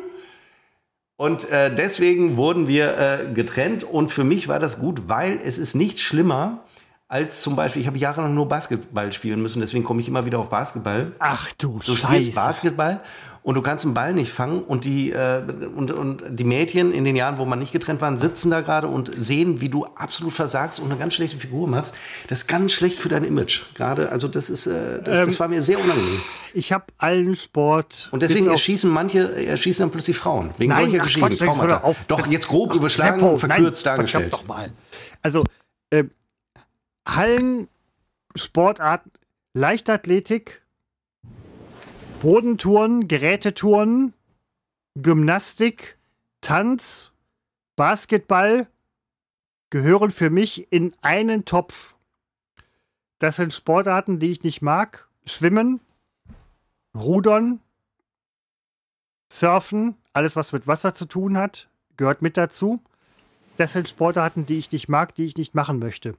[SPEAKER 1] Und äh, deswegen wurden wir äh, getrennt. Und für mich war das gut, weil es ist nicht schlimmer als zum Beispiel, ich habe jahrelang nur Basketball spielen müssen, deswegen komme ich immer wieder auf Basketball.
[SPEAKER 2] Ach du,
[SPEAKER 1] Du
[SPEAKER 2] Scheiße.
[SPEAKER 1] spielst Basketball und du kannst den Ball nicht fangen und die, äh, und, und die Mädchen in den Jahren, wo man nicht getrennt waren, sitzen da gerade und sehen, wie du absolut versagst und eine ganz schlechte Figur machst. Das ist ganz schlecht für dein Image. Gerade, also das ist, äh, das,
[SPEAKER 2] Ähm,
[SPEAKER 1] das war mir sehr unangenehm.
[SPEAKER 2] Ich habe allen Sport.
[SPEAKER 1] Und deswegen erschießen manche, erschießen dann plötzlich Frauen. Wegen
[SPEAKER 2] Nein,
[SPEAKER 1] solcher
[SPEAKER 2] ach
[SPEAKER 1] Geschichten.
[SPEAKER 2] Quatsch,
[SPEAKER 1] Traumata.
[SPEAKER 2] doch auf.
[SPEAKER 1] Doch, jetzt grob
[SPEAKER 2] Ach,
[SPEAKER 1] überschlagen
[SPEAKER 2] Seppo,
[SPEAKER 1] und verkürzt
[SPEAKER 2] nein,
[SPEAKER 1] dargestellt.
[SPEAKER 2] Doch mal. Also, äh, Hallen, Sportarten, Leichtathletik, Bodentouren, Gerätetouren, Gymnastik, Tanz, Basketball gehören für mich in einen Topf. Das sind Sportarten, die ich nicht mag. Schwimmen, Rudern, Surfen, alles was mit Wasser zu tun hat, gehört mit dazu. Das sind Sportarten, die ich nicht mag, die ich nicht machen möchte.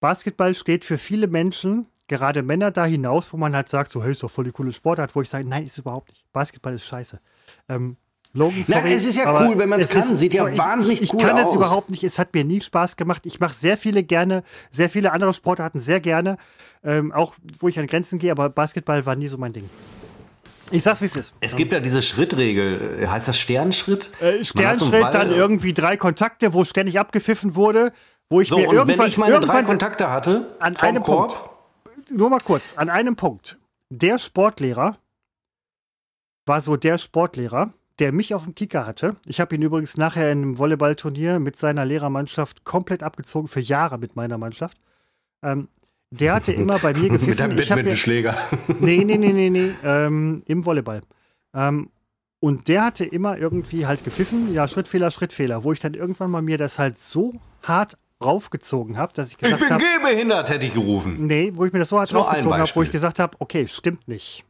[SPEAKER 2] Basketball steht für viele Menschen, gerade Männer da hinaus, wo man halt sagt, so, hey, ist doch voll die coole Sportart, wo ich sage, nein, ist es überhaupt nicht. Basketball ist scheiße. Ähm, Logan,
[SPEAKER 1] Nein,
[SPEAKER 2] sorry,
[SPEAKER 1] es ist ja
[SPEAKER 2] aber
[SPEAKER 1] cool, wenn man's
[SPEAKER 2] es
[SPEAKER 1] kann. Sieht ja
[SPEAKER 2] ich-
[SPEAKER 1] wahnsinnig
[SPEAKER 2] ich,
[SPEAKER 1] cool
[SPEAKER 2] Ich kann es
[SPEAKER 1] aus.
[SPEAKER 2] überhaupt nicht. Es hat mir nie Spaß gemacht. Ich mache sehr viele gerne, sehr viele andere Sportarten sehr gerne. Ähm, auch wo ich an Grenzen gehe, aber Basketball war nie so mein Ding. Ich sag's, wie es ist.
[SPEAKER 1] Es gibt ja diese Schrittregel. Heißt das Sternschritt?
[SPEAKER 2] Äh,
[SPEAKER 1] Man so
[SPEAKER 2] Sternschritt,
[SPEAKER 1] Ball-
[SPEAKER 2] dann irgendwie drei Kontakte, wo ständig abgepfiffen wurde, wo ich
[SPEAKER 1] So,
[SPEAKER 2] mir
[SPEAKER 1] und
[SPEAKER 2] irgendwann,
[SPEAKER 1] wenn ich meine drei Kontakte hatte,
[SPEAKER 2] an
[SPEAKER 1] vom
[SPEAKER 2] einem
[SPEAKER 1] Korb,
[SPEAKER 2] nur mal kurz, an einem Punkt. Der Sportlehrer war so der Sportlehrer, der mich auf dem Kicker hatte. Ich habe ihn übrigens nachher in einem Volleyballturnier mit seiner Lehrermannschaft komplett abgezogen, für Jahre mit meiner Mannschaft. Ähm, der hatte <laughs> immer bei mir
[SPEAKER 1] mit
[SPEAKER 2] gepfiffen.
[SPEAKER 1] einem
[SPEAKER 2] Ich hab mir-
[SPEAKER 1] Badmintonschläger.
[SPEAKER 2] Nee, nee, nee, nee, nee, <laughs> ähm, im Volleyball. Ähm, und der hatte immer irgendwie halt gepfiffen, ja, Schrittfehler, Schrittfehler, wo ich dann irgendwann mal mir das halt so hart raufgezogen habe, dass ich
[SPEAKER 1] Ich
[SPEAKER 2] gesagt
[SPEAKER 1] bin
[SPEAKER 2] habe,
[SPEAKER 1] gehbehindert, hätte ich gerufen.
[SPEAKER 2] nee, wo ich mir das so hart raufgezogen habe, wo ich gesagt habe, okay, stimmt nicht.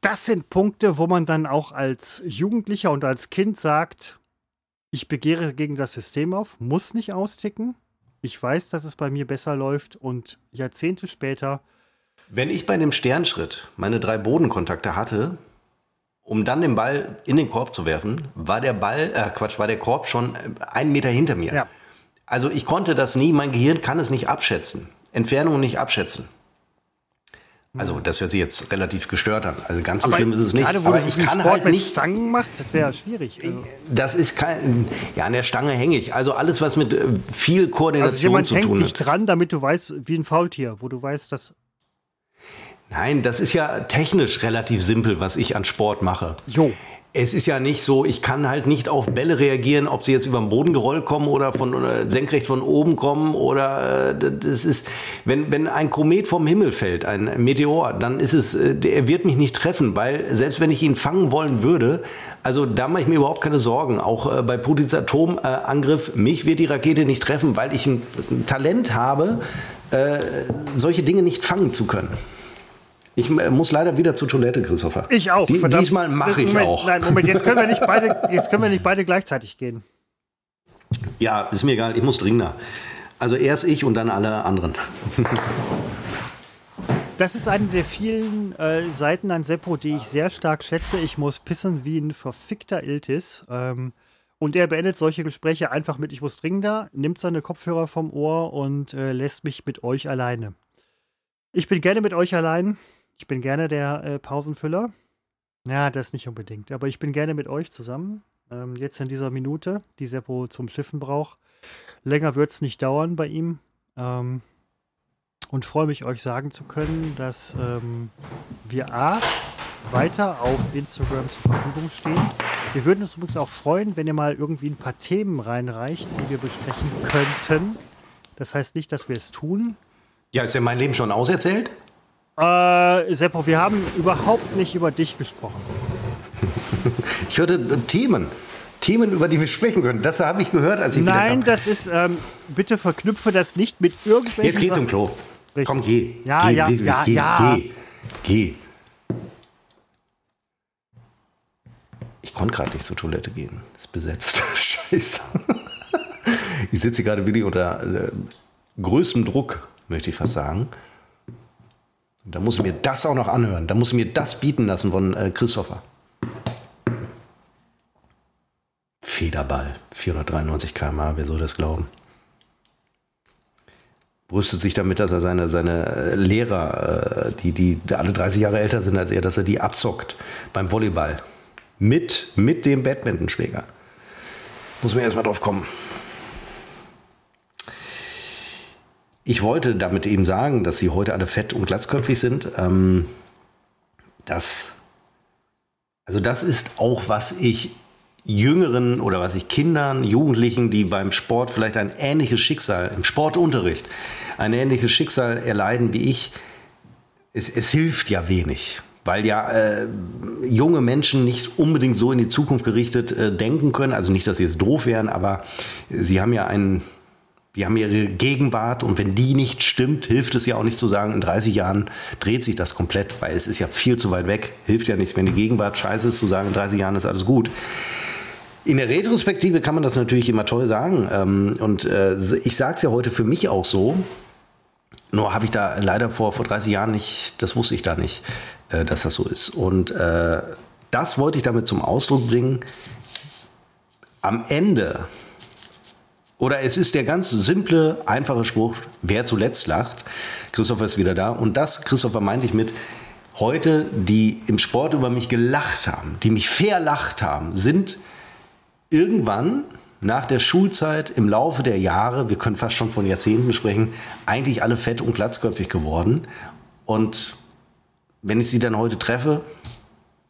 [SPEAKER 2] Das sind Punkte, wo man dann auch als Jugendlicher und als Kind sagt, ich begehre gegen das System auf, muss nicht austicken. Ich weiß, dass es bei mir besser läuft und Jahrzehnte später
[SPEAKER 1] Wenn ich bei dem Sternschritt meine drei Bodenkontakte hatte, um dann den Ball in den Korb zu werfen, war der Ball, äh Quatsch, war der Korb schon äh, einen Meter hinter mir.
[SPEAKER 2] Ja.
[SPEAKER 1] Also ich konnte das nie, mein Gehirn kann es nicht abschätzen. Entfernung nicht abschätzen. Also das hört sich jetzt relativ gestört an. Also ganz so schlimm ist es nicht.
[SPEAKER 2] Gerade wo
[SPEAKER 1] Aber
[SPEAKER 2] du
[SPEAKER 1] ich kann
[SPEAKER 2] Sport
[SPEAKER 1] halt
[SPEAKER 2] mit
[SPEAKER 1] nicht.
[SPEAKER 2] Stangen machst, das wäre schwierig. Also,
[SPEAKER 1] Das ist kein. Ja, an der Stange hänge ich. Also alles, was mit äh, viel
[SPEAKER 2] also
[SPEAKER 1] Koordination
[SPEAKER 2] jemand
[SPEAKER 1] zu
[SPEAKER 2] hängt
[SPEAKER 1] tun
[SPEAKER 2] dich
[SPEAKER 1] hat.
[SPEAKER 2] dran, damit du weißt, wie ein Faultier, wo du weißt, dass.
[SPEAKER 1] Nein, das ist ja technisch relativ simpel, was ich an Sport mache.
[SPEAKER 2] Jo.
[SPEAKER 1] Es ist ja nicht so, ich kann halt nicht auf Bälle reagieren, ob sie jetzt über den Boden gerollt kommen oder von oder senkrecht von oben kommen oder äh, das ist, wenn, wenn ein Komet vom Himmel fällt, ein Meteor, dann ist es, äh, er wird mich nicht treffen, weil selbst wenn ich ihn fangen wollen würde, also da mache ich mir überhaupt keine Sorgen. Auch äh, bei Putins Atomangriff, mich wird die Rakete nicht treffen, weil ich ein, ein Talent habe, äh, solche Dinge nicht fangen zu können. Ich muss leider wieder zur Toilette, Christopher.
[SPEAKER 2] Ich auch.
[SPEAKER 1] Die, diesmal mache ich
[SPEAKER 2] Moment,
[SPEAKER 1] auch.
[SPEAKER 2] Nein, Moment, jetzt können wir nicht beide, <laughs> jetzt können wir nicht beide gleichzeitig gehen.
[SPEAKER 1] Ja, ist mir egal, ich muss dringender. Also erst ich und dann alle anderen.
[SPEAKER 2] Das ist eine der vielen äh, Seiten an Seppo, die ich sehr stark schätze. Ich muss pissen wie ein verfickter Iltis. Ähm, und er beendet solche Gespräche einfach mit Ich muss dringender, nimmt seine Kopfhörer vom Ohr und äh, lässt mich mit euch alleine. Ich bin gerne mit euch allein. Ich bin gerne der äh, Pausenfüller. Ja, das nicht unbedingt. Aber ich bin gerne mit euch zusammen. Ähm, jetzt in dieser Minute, die Seppo zum Schiffen braucht. Länger wird es nicht dauern bei ihm. Ähm, und freue mich, euch sagen zu können, dass ähm, wir A, weiter auf Instagram zur Verfügung stehen. Wir würden uns übrigens auch freuen, wenn ihr mal irgendwie ein paar Themen reinreicht, die wir besprechen könnten. Das heißt nicht, dass wir es tun.
[SPEAKER 1] Ja, ist ja mein Leben schon auserzählt?
[SPEAKER 2] Äh, Seppo, wir haben überhaupt nicht über dich gesprochen.
[SPEAKER 1] Ich hörte äh, Themen. Themen, über die wir sprechen können. Das habe ich gehört, als ich
[SPEAKER 2] Nein, das ist, ähm, bitte verknüpfe das nicht mit irgendwelchen.
[SPEAKER 1] Jetzt geh
[SPEAKER 2] Sachen-
[SPEAKER 1] zum Klo.
[SPEAKER 2] Richtig.
[SPEAKER 1] Komm, geh.
[SPEAKER 2] Ja,
[SPEAKER 1] geh,
[SPEAKER 2] ja,
[SPEAKER 1] geh,
[SPEAKER 2] ja,
[SPEAKER 1] geh,
[SPEAKER 2] ja.
[SPEAKER 1] Geh. geh. Ich konnte gerade nicht zur Toilette gehen. Ist besetzt. <laughs> Scheiße. Ich sitze gerade wirklich unter äh, größtem Druck, möchte ich fast sagen. Da muss ich mir das auch noch anhören. Da muss ich mir das bieten lassen von äh, Christopher. Federball. 493 km/h, wer soll das glauben? Brüstet sich damit, dass er seine, seine äh, Lehrer, äh, die, die alle 30 Jahre älter sind als er, dass er die abzockt beim Volleyball. Mit, mit dem Badmintonschläger. Muss man erstmal drauf kommen. Ich wollte damit eben sagen, dass sie heute alle fett und glatzköpfig sind. Ähm, das, also das ist auch, was ich Jüngeren oder was ich Kindern, Jugendlichen, die beim Sport vielleicht ein ähnliches Schicksal, im Sportunterricht, ein ähnliches Schicksal erleiden wie ich, es, es hilft ja wenig. Weil ja äh, junge Menschen nicht unbedingt so in die Zukunft gerichtet äh, denken können. Also nicht, dass sie jetzt doof wären, aber sie haben ja einen die haben ihre Gegenwart und wenn die nicht stimmt, hilft es ja auch nicht zu sagen, in 30 Jahren dreht sich das komplett, weil es ist ja viel zu weit weg. Hilft ja nichts, wenn die Gegenwart scheiße ist, zu sagen, in 30 Jahren ist alles gut. In der Retrospektive kann man das natürlich immer toll sagen. Ähm, und äh, ich sage es ja heute für mich auch so. Nur habe ich da leider vor, vor 30 Jahren nicht, das wusste ich da nicht, äh, dass das so ist. Und äh, das wollte ich damit zum Ausdruck bringen. Am Ende oder es ist der ganz simple, einfache Spruch, wer zuletzt lacht. Christopher ist wieder da. Und das, Christopher, meinte ich mit, heute, die im Sport über mich gelacht haben, die mich verlacht haben, sind irgendwann nach der Schulzeit im Laufe der Jahre, wir können fast schon von Jahrzehnten sprechen, eigentlich alle fett und glatzköpfig geworden. Und wenn ich sie dann heute treffe,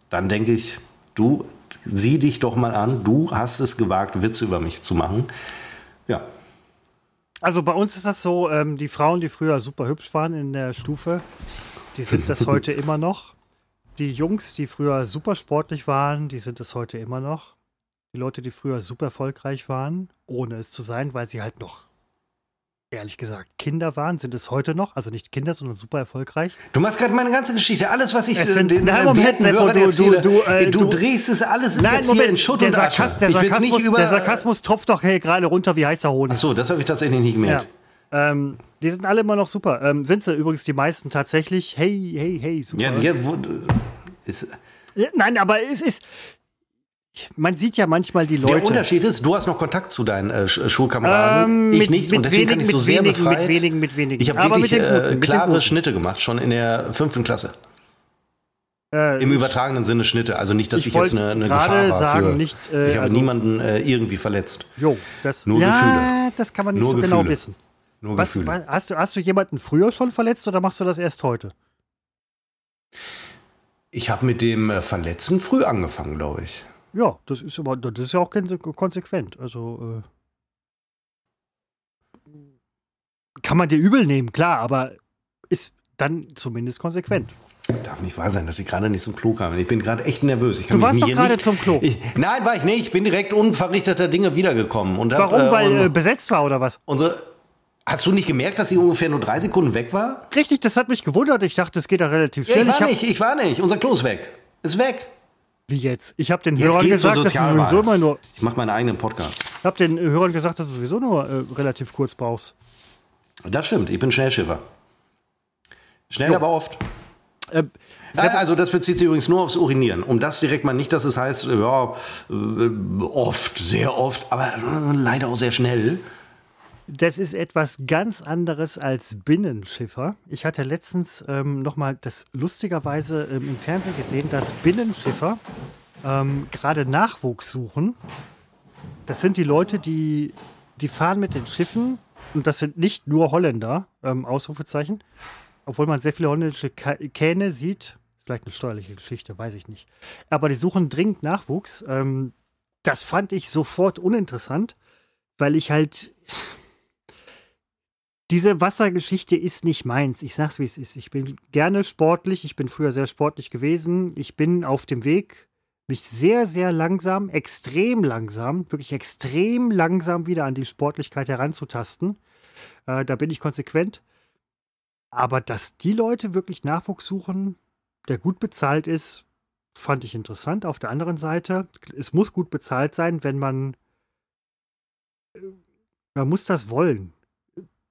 [SPEAKER 1] dann denke ich, du, sieh dich doch mal an, du hast es gewagt, Witze über mich zu machen. Ja.
[SPEAKER 2] Also bei uns ist das so, ähm, die Frauen, die früher super hübsch waren in der Stufe, die sind das <laughs> heute immer noch. Die Jungs, die früher super sportlich waren, die sind das heute immer noch. Die Leute, die früher super erfolgreich waren, ohne es zu sein, weil sie halt noch ehrlich gesagt Kinder waren, sind es heute noch, also nicht Kinder, sondern super erfolgreich.
[SPEAKER 1] Du machst gerade meine ganze Geschichte, alles was ich
[SPEAKER 2] Es sind-
[SPEAKER 1] den
[SPEAKER 2] Nein, Moment,
[SPEAKER 1] werten
[SPEAKER 2] Seppo,
[SPEAKER 1] Hörern
[SPEAKER 2] du-
[SPEAKER 1] erzähle,
[SPEAKER 2] du- du, äh,
[SPEAKER 1] du drehst es alles ist
[SPEAKER 2] Nein,
[SPEAKER 1] jetzt hier
[SPEAKER 2] Moment,
[SPEAKER 1] in Schutt und Asche.
[SPEAKER 2] Sarkas, der, Sarkasmus,
[SPEAKER 1] nicht über
[SPEAKER 2] der Sarkasmus tropft doch hey, gerade runter wie heißer Honig.
[SPEAKER 1] Ach so, das habe ich tatsächlich nicht
[SPEAKER 2] Ja.
[SPEAKER 1] gemerkt.
[SPEAKER 2] Ähm, die sind alle immer noch super. Ähm, sind sie übrigens die meisten tatsächlich. Hey, hey, hey, super.
[SPEAKER 1] Ja, ja, wo, ist,
[SPEAKER 2] Ja, Nein, aber es ist. Man sieht ja manchmal die
[SPEAKER 1] der
[SPEAKER 2] Leute.
[SPEAKER 1] Unterschied ist, du hast noch Kontakt zu deinen äh, Sch- Schulkameraden,
[SPEAKER 2] Ähm,
[SPEAKER 1] ich
[SPEAKER 2] mit-
[SPEAKER 1] nicht
[SPEAKER 2] mit
[SPEAKER 1] und deswegen kann
[SPEAKER 2] wenigen-
[SPEAKER 1] ich so
[SPEAKER 2] mit
[SPEAKER 1] sehr
[SPEAKER 2] wenigen, mit
[SPEAKER 1] befreit.
[SPEAKER 2] wenigen, mit wenigen.
[SPEAKER 1] Ich habe
[SPEAKER 2] Aber
[SPEAKER 1] wirklich
[SPEAKER 2] mit den Guten,
[SPEAKER 1] äh,
[SPEAKER 2] mit
[SPEAKER 1] klare. Schnitte gemacht, schon in der fünften Klasse.
[SPEAKER 2] äh,
[SPEAKER 1] Im übertragenen Sinne Schnitte, also nicht, dass
[SPEAKER 2] ich
[SPEAKER 1] ich, jetzt eine, eine Gefahr war
[SPEAKER 2] sagen,
[SPEAKER 1] für.
[SPEAKER 2] nicht, äh,
[SPEAKER 1] ich habe
[SPEAKER 2] also-
[SPEAKER 1] niemanden äh, irgendwie verletzt.
[SPEAKER 2] Jo, das,
[SPEAKER 1] Nur
[SPEAKER 2] ja,
[SPEAKER 1] Gefühle.
[SPEAKER 2] das kann man nicht
[SPEAKER 1] Nur
[SPEAKER 2] so genau
[SPEAKER 1] Gefühle.
[SPEAKER 2] wissen.
[SPEAKER 1] Nur
[SPEAKER 2] Was,
[SPEAKER 1] Gefühle.
[SPEAKER 2] was, hast, du, hast du jemanden früher schon verletzt oder machst du das erst heute?
[SPEAKER 1] Ich habe mit dem äh, Verletzen früh angefangen, glaube ich.
[SPEAKER 2] Ja, das ist aber das ist ja auch konse- konsequent. Also äh, kann man dir übel nehmen, klar, aber ist dann zumindest konsequent.
[SPEAKER 1] Darf nicht wahr sein, dass Sie gerade nicht zum Klo kamen. Ich bin gerade echt nervös. Ich
[SPEAKER 2] Du warst doch gerade
[SPEAKER 1] nicht-
[SPEAKER 2] zum Klo.
[SPEAKER 1] Ich, nein, war ich nicht. Ich bin direkt unverrichteter Dinge wiedergekommen. Und hab,
[SPEAKER 2] Warum?
[SPEAKER 1] äh,
[SPEAKER 2] Weil äh, besetzt war oder was?
[SPEAKER 1] unsere. Hast du nicht gemerkt, dass sie ungefähr nur drei Sekunden weg war?
[SPEAKER 2] Richtig, das hat mich gewundert. Ich dachte, es geht da relativ
[SPEAKER 1] Ja,
[SPEAKER 2] schnell.
[SPEAKER 1] ich war
[SPEAKER 2] hab,
[SPEAKER 1] nicht. Ich war nicht. Unser Klo ist weg. Ist weg.
[SPEAKER 2] Wie jetzt? Ich habe den
[SPEAKER 1] Jetzt
[SPEAKER 2] Hörern
[SPEAKER 1] geht's zur
[SPEAKER 2] gesagt, dass
[SPEAKER 1] Sozialwahl.
[SPEAKER 2] sowieso immer nur.
[SPEAKER 1] Ich mache meinen eigenen Podcast.
[SPEAKER 2] Ich habe den Hörern gesagt, dass du sowieso nur äh, relativ kurz brauchst.
[SPEAKER 1] Das stimmt. Ich bin Schnellschiffer. Schnell,
[SPEAKER 2] Jo.
[SPEAKER 1] aber oft.
[SPEAKER 2] Äh,
[SPEAKER 1] Ah, Also das bezieht sich übrigens nur aufs Urinieren. Um das direkt mal nicht, dass es heißt, ja, äh, oft, sehr oft, aber äh, leider auch sehr schnell.
[SPEAKER 2] Das ist etwas ganz anderes als Binnenschiffer. Ich hatte letztens ähm, nochmal das lustigerweise ähm, im Fernsehen gesehen, dass Binnenschiffer ähm, gerade Nachwuchs suchen. Das sind die Leute, die, die fahren mit den Schiffen und das sind nicht nur Holländer, ähm, Ausrufezeichen, obwohl man sehr viele holländische Kähne sieht. Vielleicht eine steuerliche Geschichte, weiß ich nicht. Aber die suchen dringend Nachwuchs. Ähm, das fand ich sofort uninteressant, weil ich halt diese Wassergeschichte ist nicht meins. Ich sag's, wie es ist. Ich bin gerne sportlich. Ich bin früher sehr sportlich gewesen. Ich bin auf dem Weg, mich sehr, sehr langsam, extrem langsam, wirklich extrem langsam wieder an die Sportlichkeit heranzutasten. Äh, da bin ich konsequent. Aber dass die Leute wirklich Nachwuchs suchen, der gut bezahlt ist, fand ich interessant. Auf der anderen Seite, es muss gut bezahlt sein, wenn man. äh, Man muss das wollen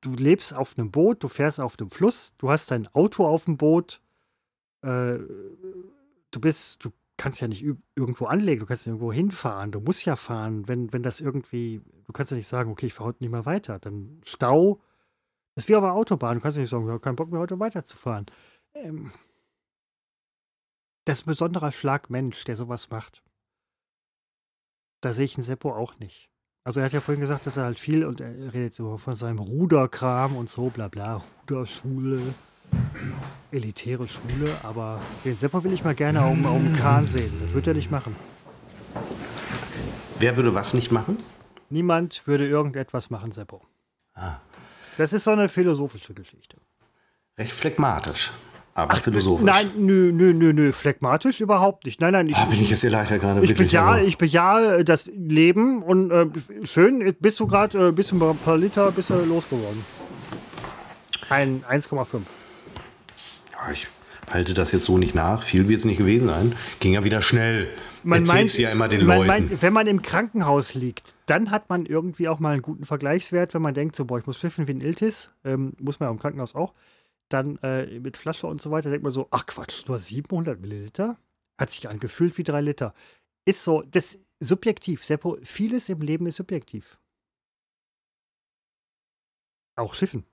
[SPEAKER 2] du lebst auf einem Boot, du fährst auf dem Fluss, du hast dein Auto auf dem Boot, äh, du bist, du kannst ja nicht irgendwo anlegen, du kannst irgendwo hinfahren, du musst ja fahren, wenn, wenn das irgendwie, du kannst ja nicht sagen, okay, ich fahre heute nicht mehr weiter, dann Stau, das ist wie auf der Autobahn, du kannst ja nicht sagen, ich habe keinen Bock mehr heute weiterzufahren. Ähm, das ist ein besonderer Schlag Mensch, der sowas macht. Da sehe ich einen Seppo auch nicht. Also er hat ja vorhin gesagt, dass er halt viel und er redet so von seinem Ruderkram und so, bla bla, Ruderschule, elitäre Schule, aber den Seppo will ich mal gerne auf, auf dem Kahn sehen. Das wird er nicht machen.
[SPEAKER 1] Wer würde was nicht machen?
[SPEAKER 2] Niemand würde irgendetwas machen, Seppo. Ah. Das ist so eine philosophische Geschichte.
[SPEAKER 1] Recht phlegmatisch aber Ach, philosophisch.
[SPEAKER 2] Nein, nö, nö, nö, nö, phlegmatisch überhaupt nicht. Nein, nein.
[SPEAKER 1] Ich, oh, bin ich jetzt hier leider gerade
[SPEAKER 2] ich. Bejahe, ich bejahe das Leben und äh, schön, bist du gerade, äh, bist du ein paar Liter, bist du losgeworden. Ein 1,5.
[SPEAKER 1] Ja, ich halte das jetzt so nicht nach. Viel wird es nicht gewesen sein. Ging ja wieder schnell.
[SPEAKER 2] Man meint, ja immer den Leuten. Meint, wenn man im Krankenhaus liegt, dann hat man irgendwie auch mal einen guten Vergleichswert, wenn man denkt, so, boah, ich muss schiffen wie ein Iltis. Ähm, muss man ja im Krankenhaus auch dann äh, mit Flasche und so weiter, denkt man so, ach Quatsch, nur 700 Milliliter? Hat sich angefühlt wie drei Liter. Ist so, das ist subjektiv. Seppo, vieles im Leben ist subjektiv. Auch Schiffen.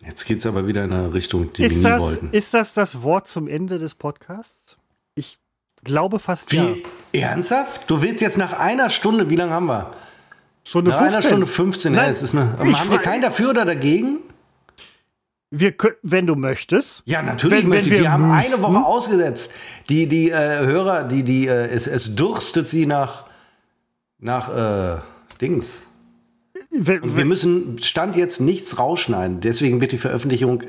[SPEAKER 1] Jetzt geht es aber wieder in eine Richtung, die
[SPEAKER 2] ist
[SPEAKER 1] wir
[SPEAKER 2] nie das,
[SPEAKER 1] wollten.
[SPEAKER 2] Ist das das Wort zum Ende des Podcasts? Ich glaube fast
[SPEAKER 1] wie,
[SPEAKER 2] ja.
[SPEAKER 1] Ernsthaft? Du willst jetzt nach einer Stunde, wie lange haben wir?
[SPEAKER 2] Stunde
[SPEAKER 1] Nach 15. einer Stunde 15, Nein, ja, es ist eine, haben wir keinen dafür oder dagegen?
[SPEAKER 2] Wir können, wenn du möchtest.
[SPEAKER 1] Ja, natürlich wenn, möchte ich. Wir, wir haben eine Woche ausgesetzt. Die, die äh, Hörer, die, die, äh, es, es durstet sie nach, nach äh, Dings. Wenn, Und wir müssen Stand jetzt nichts rausschneiden. Deswegen wird die Veröffentlichung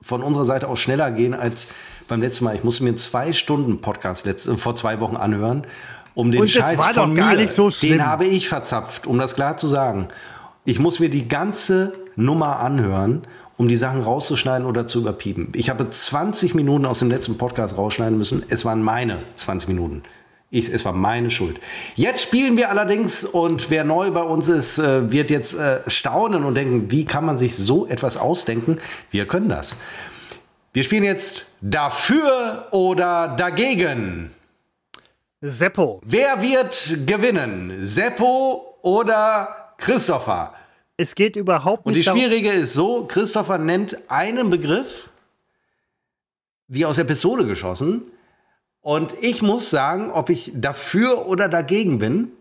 [SPEAKER 1] von unserer Seite aus schneller gehen als beim letzten Mal. Ich musste mir zwei Stunden Podcast letzt, vor zwei Wochen anhören um den und Scheiß war von
[SPEAKER 2] doch gar mir, nicht so schlimm.
[SPEAKER 1] den habe ich verzapft, um das klar zu sagen. Ich muss mir die ganze Nummer anhören, um die Sachen rauszuschneiden oder zu überpiepen. Ich habe 20 Minuten aus dem letzten Podcast rausschneiden müssen. Es waren meine 20 Minuten. Ich, es war meine Schuld. Jetzt spielen wir allerdings und wer neu bei uns ist, äh, wird jetzt äh, staunen und denken, wie kann man sich so etwas ausdenken? Wir können das. Wir spielen jetzt dafür oder dagegen.
[SPEAKER 2] Seppo.
[SPEAKER 1] Wer wird gewinnen? Seppo oder Christopher?
[SPEAKER 2] Es geht überhaupt
[SPEAKER 1] nicht. Und die Schwierige ist so: Christopher nennt einen Begriff, wie aus der Pistole geschossen. Und ich muss sagen, ob ich dafür oder dagegen bin.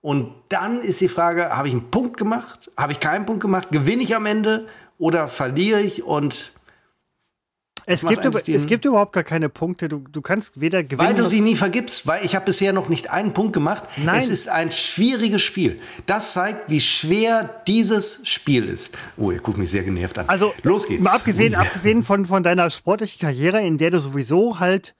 [SPEAKER 1] Und dann ist die Frage: Habe ich einen Punkt gemacht? Habe ich keinen Punkt gemacht? Gewinne ich am Ende oder verliere ich? Und
[SPEAKER 2] es gibt, über, es gibt überhaupt gar keine Punkte. Du, du kannst weder gewinnen.
[SPEAKER 1] Weil du sie nie vergibst, weil ich habe bisher noch nicht einen Punkt gemacht. Nein. Es ist ein schwieriges Spiel. Das zeigt, wie schwer dieses Spiel ist. Oh, ihr guckt mich sehr genervt an.
[SPEAKER 2] Also, los geht's. Mal abgesehen, abgesehen von, von deiner sportlichen Karriere, in der du sowieso halt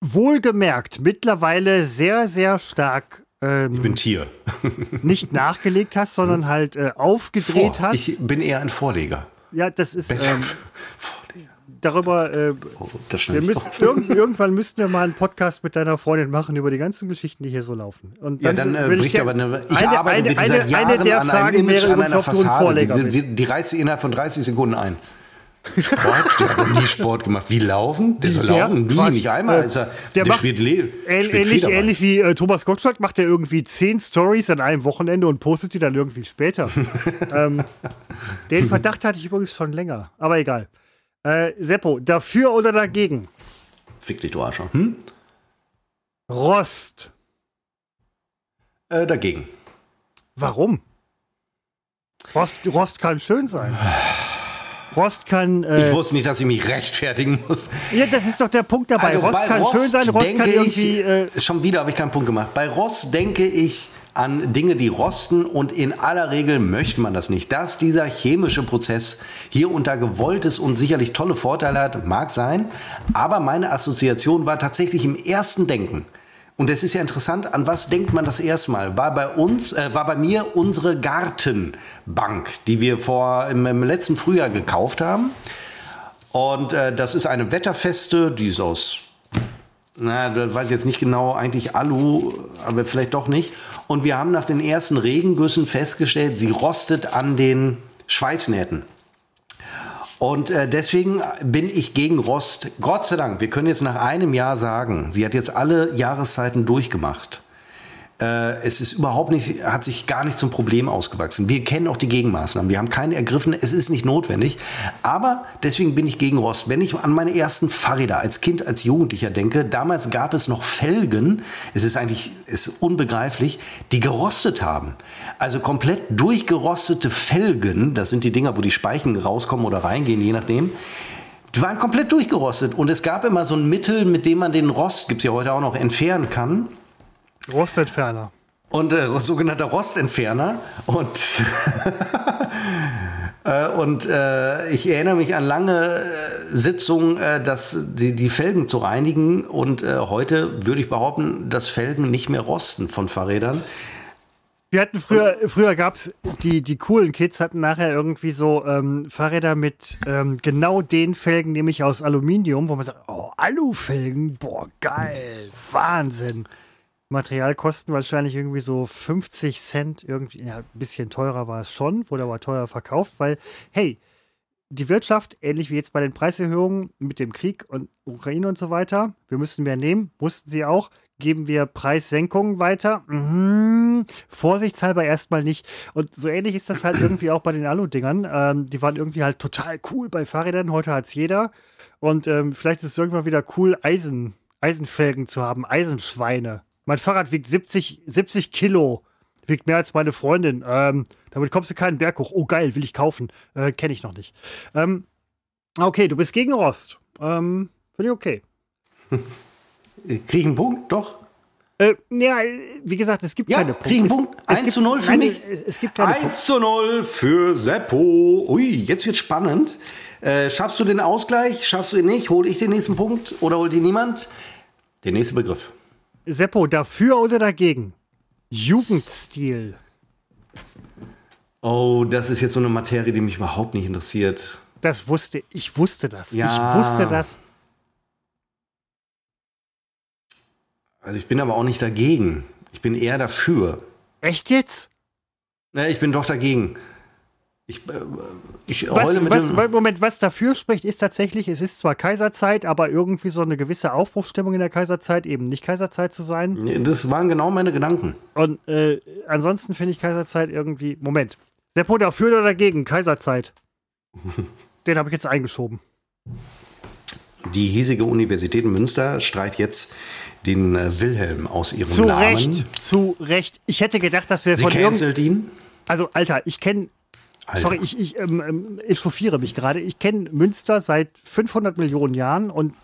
[SPEAKER 2] wohlgemerkt mittlerweile sehr, sehr stark
[SPEAKER 1] ähm, ich bin Tier. <laughs>
[SPEAKER 2] nicht nachgelegt hast, sondern halt äh, aufgedreht Vor. hast.
[SPEAKER 1] Ich bin eher ein Vorleger.
[SPEAKER 2] Ja, das ist. Ähm, <laughs> darüber. Äh, oh, wir müssen, irgend, irgendwann müssten wir mal einen Podcast mit deiner Freundin machen über die ganzen Geschichten, die hier so laufen.
[SPEAKER 1] Und dann, ja, dann äh, bricht aber eine, ich eine, arbeite eine, eine, Jahren eine der an Fragen Image, wäre an einer Fassade. Die, die, die reißt sie innerhalb von 30 Sekunden ein. Sport, der hat noch nie Sport gemacht. Wie laufen? Der soll der, laufen, Quatsch, nicht einmal. Äh, er,
[SPEAKER 2] der, der spielt, Le ähnlich, ähnlich wie äh, Thomas Gottschalk macht er irgendwie zehn Stories an einem Wochenende und postet die dann irgendwie später. <laughs> ähm, den Verdacht hatte ich übrigens schon länger, aber egal. Äh, Seppo, dafür oder dagegen?
[SPEAKER 1] Fick dich, du Arschloch. Hm?
[SPEAKER 2] Rost.
[SPEAKER 1] Äh, dagegen.
[SPEAKER 2] Warum? Rost, Rost kann schön sein. Rost kann.
[SPEAKER 1] Äh, ich wusste nicht, dass ich mich rechtfertigen muss.
[SPEAKER 2] Ja, das ist doch der Punkt dabei. Also Rost kann Rost schön sein, Rost kann irgendwie. Ich,
[SPEAKER 1] äh, schon wieder habe ich keinen Punkt gemacht. Bei Rost denke ich, an Dinge, die rosten und in aller Regel möchte man das nicht. Dass dieser chemische Prozess hier unter gewolltes und sicherlich tolle Vorteile hat, mag sein, aber meine Assoziation war tatsächlich im ersten Denken. Und es ist ja interessant, an was denkt man das erste Mal? War bei uns, äh, war bei mir unsere Gartenbank, die wir vor im, im letzten Frühjahr gekauft haben. Und äh, das ist eine wetterfeste, die ist aus na, da weiß ich jetzt nicht genau, eigentlich Alu, aber vielleicht doch nicht. Und wir haben nach den ersten Regengüssen festgestellt, sie rostet an den Schweißnähten. Und äh, deswegen bin ich gegen Rost. Gott sei Dank, wir können jetzt nach einem Jahr sagen, sie hat jetzt alle Jahreszeiten durchgemacht. Äh, es ist überhaupt nicht, hat sich gar nicht zum Problem ausgewachsen. Wir kennen auch die Gegenmaßnahmen. Wir haben keine ergriffen. Es ist nicht notwendig. Aber deswegen bin ich gegen Rost. Wenn ich an meine ersten Fahrräder als Kind, als Jugendlicher denke, damals gab es noch Felgen. Es ist eigentlich, ist unbegreiflich, die gerostet haben. Also komplett durchgerostete Felgen. Das sind die Dinger, wo die Speichen rauskommen oder reingehen, je nachdem. Die waren komplett durchgerostet. Und es gab immer so ein Mittel, mit dem man den Rost, gibt es ja heute auch noch, entfernen kann.
[SPEAKER 2] Rostentferner.
[SPEAKER 1] Und äh, sogenannter Rostentferner. Und, <laughs> äh, und äh, ich erinnere mich an lange äh, Sitzungen, äh, das, die, die Felgen zu reinigen. Und äh, heute würde ich behaupten, dass Felgen nicht mehr rosten von Fahrrädern.
[SPEAKER 2] Wir hatten früher, früher gab es, die, die coolen Kids hatten nachher irgendwie so ähm, Fahrräder mit ähm, genau den Felgen, nämlich aus Aluminium, wo man sagt, oh, Alufelgen, boah, geil, Wahnsinn. Materialkosten wahrscheinlich irgendwie so 50 Cent, irgendwie, ja, ein bisschen teurer war es schon, wurde aber teuer verkauft, weil, hey, die Wirtschaft, ähnlich wie jetzt bei den Preiserhöhungen mit dem Krieg und Ukraine und so weiter, wir müssen mehr nehmen, mussten sie auch, geben wir Preissenkungen weiter. Mhm. Vorsichtshalber erstmal nicht. Und so ähnlich ist das halt irgendwie auch bei den Alu-Dingern. Ähm, die waren irgendwie halt total cool bei Fahrrädern. Heute hat es jeder. Und ähm, vielleicht ist es irgendwann wieder cool, Eisen, Eisenfelgen zu haben, Eisenschweine. Mein Fahrrad wiegt 70, 70 Kilo. Wiegt mehr als meine Freundin. Ähm, damit kommst du keinen Berg hoch. Oh, geil, will ich kaufen. Äh, Kenne ich noch nicht. Ähm, okay, du bist gegen Rost. Ähm, Finde ich okay. <laughs>
[SPEAKER 1] Krieg ich einen Punkt? Doch.
[SPEAKER 2] Äh, ja, wie gesagt, es gibt
[SPEAKER 1] ja,
[SPEAKER 2] keine Punkte.
[SPEAKER 1] Krieg einen Punkt?
[SPEAKER 2] Es,
[SPEAKER 1] 1
[SPEAKER 2] gibt,
[SPEAKER 1] zu 0 für
[SPEAKER 2] nein,
[SPEAKER 1] mich.
[SPEAKER 2] Es gibt keine
[SPEAKER 1] 1
[SPEAKER 2] Punkte.
[SPEAKER 1] zu 0 für Seppo. Ui, jetzt wird spannend. Äh, schaffst du den Ausgleich? Schaffst du ihn nicht? Hol ich den nächsten Punkt oder holt ihn niemand? Der nächste Begriff.
[SPEAKER 2] Seppo, dafür oder dagegen? Jugendstil.
[SPEAKER 1] Oh, das ist jetzt so eine Materie, die mich überhaupt nicht interessiert.
[SPEAKER 2] Das wusste ich. wusste das.
[SPEAKER 1] Ja.
[SPEAKER 2] Ich wusste das.
[SPEAKER 1] Also ich bin aber auch nicht dagegen. Ich bin eher dafür.
[SPEAKER 2] Echt jetzt?
[SPEAKER 1] Ne, ich bin doch dagegen. Ich, äh, ich
[SPEAKER 2] Was, was,
[SPEAKER 1] dem,
[SPEAKER 2] Moment, was dafür spricht, ist tatsächlich, es ist zwar Kaiserzeit, aber irgendwie so eine gewisse Aufbruchsstimmung in der Kaiserzeit, eben nicht Kaiserzeit zu sein.
[SPEAKER 1] Das waren genau meine Gedanken.
[SPEAKER 2] Und äh, ansonsten finde ich Kaiserzeit irgendwie. Moment. Seppo dafür oder dagegen? Kaiserzeit. <laughs> Den habe ich jetzt eingeschoben.
[SPEAKER 1] Die hiesige Universität Münster streicht jetzt den äh, Wilhelm aus ihrem
[SPEAKER 2] Zu
[SPEAKER 1] Namen.
[SPEAKER 2] Recht, zu Recht. Ich hätte gedacht, dass wir
[SPEAKER 1] Sie
[SPEAKER 2] von
[SPEAKER 1] cancelt ihn.
[SPEAKER 2] Also, Alter, ich kenne.
[SPEAKER 1] Alter.
[SPEAKER 2] Sorry, ich, ich ähm, ähm, echauffiere mich gerade. Ich kenne Münster seit 500 Millionen Jahren und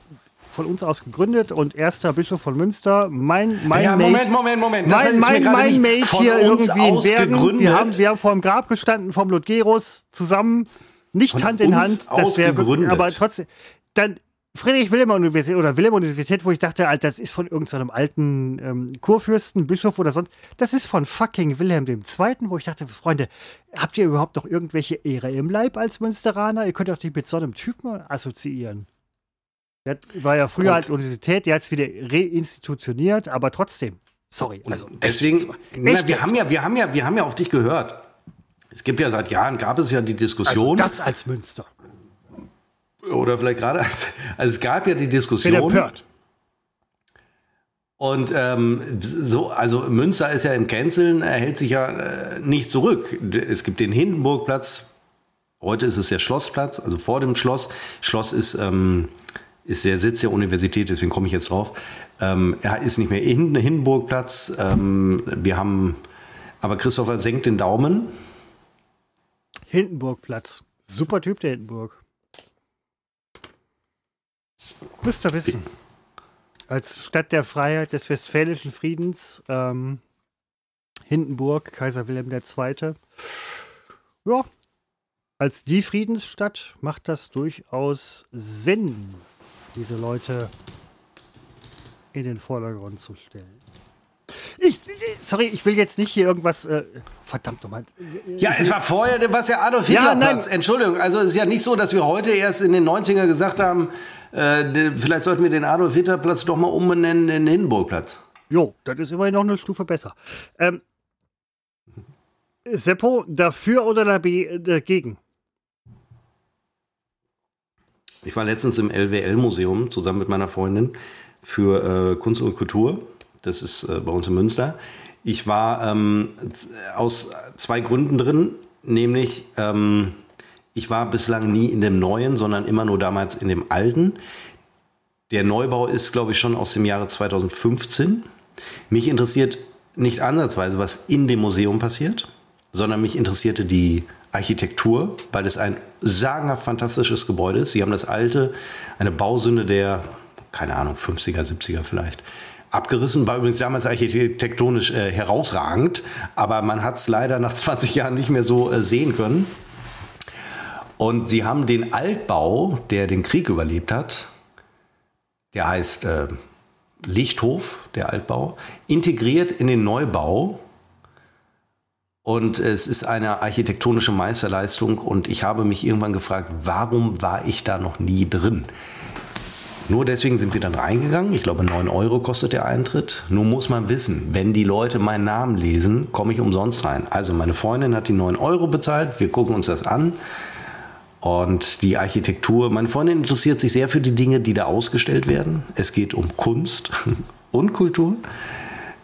[SPEAKER 2] von uns aus gegründet und erster Bischof von Münster. Mein, mein
[SPEAKER 1] ja,
[SPEAKER 2] Mate,
[SPEAKER 1] Moment, Moment, Moment. Das
[SPEAKER 2] mein, mein, mein Mate hier irgendwie in Bergen.
[SPEAKER 1] gegründet.
[SPEAKER 2] Wir haben, wir haben vor dem Grab gestanden vom Lotgerus zusammen, nicht
[SPEAKER 1] Von
[SPEAKER 2] Hand in Hand. Das wäre aber trotzdem. Dann Friedrich Wilhelm Universität oder Wilhelm Universität, wo ich dachte, Alter, das ist von irgendeinem alten ähm, Kurfürsten, Bischof oder sonst. Das ist von fucking Wilhelm II., wo ich dachte, Freunde, habt ihr überhaupt noch irgendwelche Ehre im Leib als Münsteraner? Ihr könnt doch nicht mit so einem Typen assoziieren. Der war ja früher
[SPEAKER 1] Und-
[SPEAKER 2] halt Universität, der hat es wieder reinstitutioniert, aber trotzdem. Sorry. Also,
[SPEAKER 1] Deswegen, na, wir, haben ja, wir, haben ja, wir haben ja auf dich gehört. Es gibt ja seit Jahren, gab es ja die
[SPEAKER 2] also
[SPEAKER 1] Diskussion,
[SPEAKER 2] das als Münster.
[SPEAKER 1] Oder vielleicht gerade, als- also es gab ja die Diskussion. Und ähm, so, also Münster ist ja im Canceln, er hält sich ja äh, nicht zurück. Es gibt den Hindenburgplatz, heute ist es der Schlossplatz, also vor dem Schloss. Schloss ist, ähm, ist der Sitz der Universität, deswegen komme ich jetzt drauf. Ähm, er ist nicht mehr in Hindenburgplatz. Ähm, wir haben, aber Christopher senkt den Daumen.
[SPEAKER 2] Hindenburgplatz. Super Typ, der Hindenburg. Müsst ihr wissen. Als Stadt der Freiheit des Westfälischen Friedens, ähm, Hindenburg, Kaiser Wilhelm II. Ja, als die Friedensstadt macht das durchaus Sinn, diese Leute in den Vordergrund zu stellen. Ich, sorry, ich will jetzt nicht hier irgendwas. Äh, verdammt nochmal.
[SPEAKER 1] Ja, es war vorher, was ja Adolf
[SPEAKER 2] Ja,
[SPEAKER 1] Hitler
[SPEAKER 2] nein.
[SPEAKER 1] Platz. Entschuldigung, also es ist ja nicht so, dass wir heute erst in den 90er gesagt haben, äh, vielleicht sollten wir den Adolf Hitler Platz doch mal umbenennen in den Hindenburgplatz.
[SPEAKER 2] Jo, das ist immerhin noch eine Stufe besser. Ähm, Seppo, dafür oder dagegen?
[SPEAKER 1] Ich war letztens im LWL-Museum zusammen mit meiner Freundin für äh, Kunst und Kultur. Das ist äh, bei uns in Münster. Ich war ähm, aus zwei Gründen drin, nämlich ähm, ich war bislang nie in dem neuen, sondern immer nur damals in dem alten. Der Neubau ist, glaube ich, schon aus dem Jahre 2015. Mich interessiert nicht ansatzweise, was in dem Museum passiert, sondern mich interessierte die Architektur, weil es ein sagenhaft fantastisches Gebäude ist. Sie haben das alte, eine Bausünde der, keine Ahnung, 50er, 70er vielleicht, abgerissen. War übrigens damals architektonisch äh, herausragend, aber man hat es leider nach 20 Jahren nicht mehr so äh, sehen können. Und sie haben den Altbau, der den Krieg überlebt hat, der heißt äh, Lichthof, der Altbau, integriert in den Neubau und es ist eine architektonische Meisterleistung und ich habe mich irgendwann gefragt, warum war ich da noch nie drin? Nur deswegen sind wir dann reingegangen. Ich glaube, 9 Euro kostet der Eintritt. Nur muss man wissen, wenn die Leute meinen Namen lesen, komme ich umsonst rein. Also meine Freundin hat die 9 Euro bezahlt. Wir gucken uns das an. Und die Architektur, meine Freundin interessiert sich sehr für die Dinge, die da ausgestellt werden. Es geht um Kunst <laughs> und Kultur.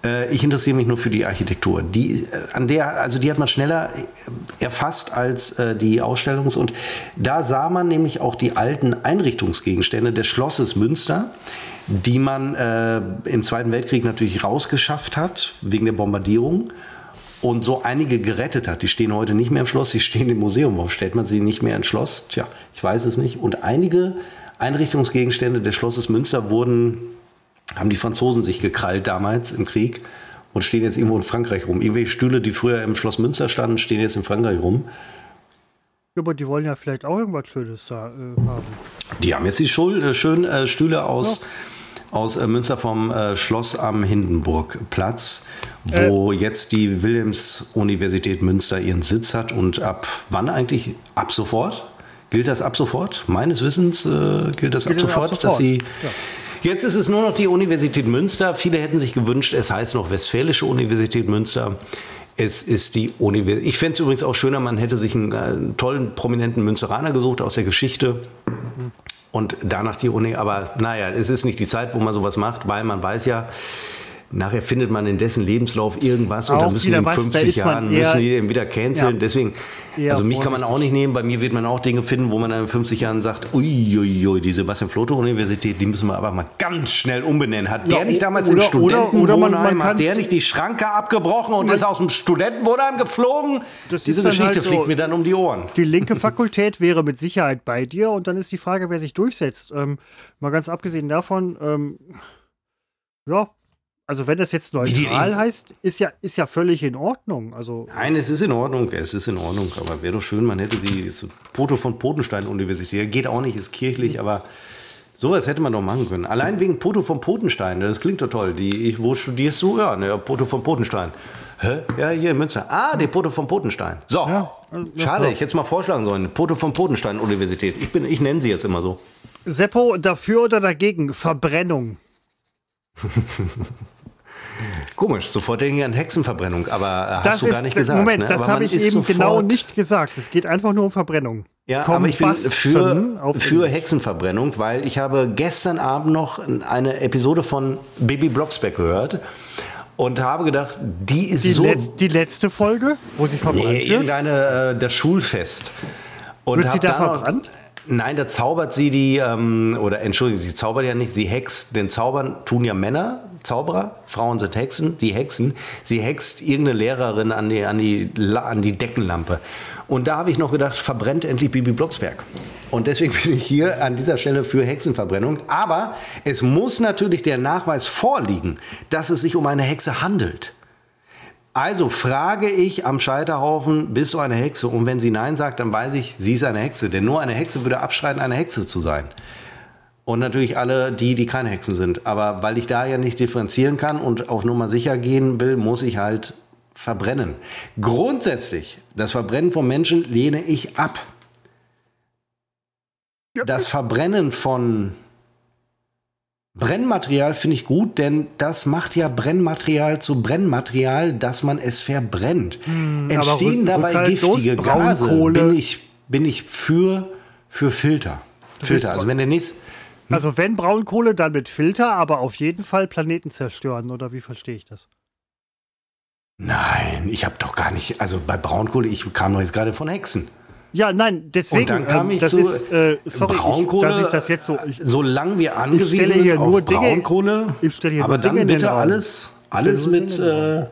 [SPEAKER 1] Äh, ich interessiere mich nur für die Architektur. Die, äh, an der, also die hat man schneller erfasst als äh, die Ausstellungs- und da sah man nämlich auch die alten Einrichtungsgegenstände des Schlosses Münster, die man äh, im Zweiten Weltkrieg natürlich rausgeschafft hat, wegen der Bombardierung. Und so einige gerettet hat. Die stehen heute nicht mehr im Schloss, die stehen im Museum. Warum stellt man sie nicht mehr ins Schloss? Tja, ich weiß es nicht. Und einige Einrichtungsgegenstände des Schlosses Münster wurden haben die Franzosen sich gekrallt damals im Krieg und stehen jetzt irgendwo in Frankreich rum. Irgendwelche Stühle, die früher im Schloss Münster standen, stehen jetzt in Frankreich rum.
[SPEAKER 2] Ja, aber die wollen ja vielleicht auch irgendwas Schönes da äh, haben.
[SPEAKER 1] Die haben jetzt die Schul äh, schönen äh, Stühle aus, ja. aus äh, Münster vom äh, Schloss am Hindenburgplatz, wo äh. jetzt die Wilhelms-Universität Münster ihren Sitz hat und ab wann eigentlich? Ab sofort? Gilt das ab sofort? Meines Wissens gilt das gilt ab, sofort, ab sofort, dass sie ja Jetzt ist es nur noch die Universität Münster. Viele hätten sich gewünscht, es heißt noch Westfälische Universität Münster. Es ist die Universität. Ich fände es übrigens auch schöner, man hätte sich einen, einen, tollen, prominenten Münsteraner gesucht aus der Geschichte. Und danach die Uni. Aber naja, es ist nicht die Zeit, wo man sowas macht, weil man weiß ja, Nachher findet man in dessen Lebenslauf irgendwas auch und dann müssen die in 50 Jahren müssen die ihn wieder canceln. Ja, Deswegen, also mich kann man auch nicht nehmen. Bei mir wird man auch Dinge finden, wo man dann in 50 Jahren sagt, uiuiui, ui, die Sebastian Flotte Universität, die müssen wir aber mal ganz schnell umbenennen. Hat ja, der nicht damals oder, im Studentenwohnheim, hat der nicht die Schranke abgebrochen und ist aus dem Studentenwohnheim geflogen? Diese Geschichte halt so, fliegt mir dann um die Ohren.
[SPEAKER 2] Die linke Fakultät wäre mit Sicherheit bei dir und dann ist die Frage, wer sich durchsetzt. Ähm, mal ganz abgesehen davon, ähm, ja, also wenn das jetzt neutral heißt, ist ja, ist ja völlig in Ordnung. Also
[SPEAKER 1] Nein, es ist in Ordnung, es ist in Ordnung. Aber wäre doch schön, man hätte sie, so Foto von Potenstein-Universität, geht auch nicht, ist kirchlich, aber sowas hätte man doch machen können. Allein wegen Poto von Potenstein, das klingt doch toll. Die, ich, wo studierst du? Ja, ne, Poto von Potenstein. Hä? Ja, hier in Münster. Ah, die Poto von Potenstein. So, ja, schade, ich hätte es mal vorschlagen sollen. Poto von Potenstein-Universität. Ich, ich nenne sie jetzt immer so.
[SPEAKER 2] Seppo, dafür oder dagegen? Verbrennung. <laughs>
[SPEAKER 1] Komisch, sofort denke ich an Hexenverbrennung, aber äh, hast das du gar nicht gesagt.
[SPEAKER 2] Moment, ne? das habe ich eben genau nicht gesagt. Es geht einfach nur um Verbrennung.
[SPEAKER 1] Ja, Komm, aber ich bin für, für Hexenverbrennung, weil ich habe gestern Abend noch eine Episode von Baby Blocksberg gehört und habe gedacht, die ist
[SPEAKER 2] die
[SPEAKER 1] so.
[SPEAKER 2] Letz, die letzte Folge, wo sie verbrannt nee, wird?
[SPEAKER 1] irgendeine, äh, das Schulfest.
[SPEAKER 2] Und wird sie da verbrannt?
[SPEAKER 1] Nein, da zaubert sie die, ähm, oder entschuldigen Sie, zaubert ja nicht, sie hext. Denn zaubern tun ja Männer, Zauberer, Frauen sind Hexen, die hexen. Sie hext irgendeine Lehrerin an die, an die, an die Deckenlampe. Und da habe ich noch gedacht, verbrennt endlich Bibi Blocksberg. Und deswegen <laughs> bin ich hier an dieser Stelle für Hexenverbrennung. Aber es muss natürlich der Nachweis vorliegen, dass es sich um eine Hexe handelt. Also frage ich am Scheiterhaufen, bist du eine Hexe? Und wenn sie Nein sagt, dann weiß ich, sie ist eine Hexe. Denn nur eine Hexe würde abschreiten, eine Hexe zu sein. Und natürlich alle die, die keine Hexen sind. Aber weil ich da ja nicht differenzieren kann und auf Nummer sicher gehen will, muss ich halt verbrennen. Grundsätzlich, das Verbrennen von Menschen lehne ich ab. Das Verbrennen von Brennmaterial finde ich gut, denn das macht ja Brennmaterial zu Brennmaterial, dass man es verbrennt. Hm, Entstehen dabei giftige Gase, bin ich, bin ich für, für Filter. Filter. Also wenn der nächste.
[SPEAKER 2] Hm? Also wenn Braunkohle, dann mit Filter, aber auf jeden Fall Planeten zerstören, oder wie verstehe ich das?
[SPEAKER 1] Nein, ich habe doch gar nicht, also bei Braunkohle, ich kam doch jetzt gerade von Hexen.
[SPEAKER 2] Ja, nein, deswegen. Und
[SPEAKER 1] dann kam
[SPEAKER 2] ähm,
[SPEAKER 1] ich zu ist, äh, sorry, Braunkohle.
[SPEAKER 2] Ich, dass ich das jetzt so.
[SPEAKER 1] Ich, solange wir angewiesen sind auf nur Dinge, Braunkohle,
[SPEAKER 2] ich stelle hier
[SPEAKER 1] aber
[SPEAKER 2] nur
[SPEAKER 1] dann bitte alles, alles mit äh,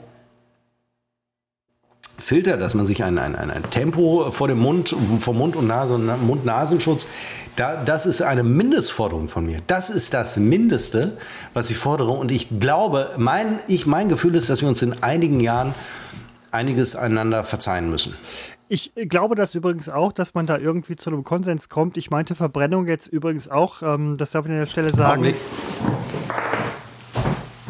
[SPEAKER 1] Filter, dass man sich ein, ein, ein, ein Tempo vor dem Mund, vor Mund und Nase und Mund-Nasenschutz, da, das ist eine Mindestforderung von mir. Das ist das Mindeste, was ich fordere. Und ich glaube, mein, ich, mein Gefühl ist, dass wir uns in einigen Jahren einiges einander verzeihen müssen.
[SPEAKER 2] Ich glaube das übrigens auch, dass man da irgendwie zu einem Konsens kommt. Ich meinte Verbrennung jetzt übrigens auch, ähm, das darf ich an der Stelle sagen. Augenblick.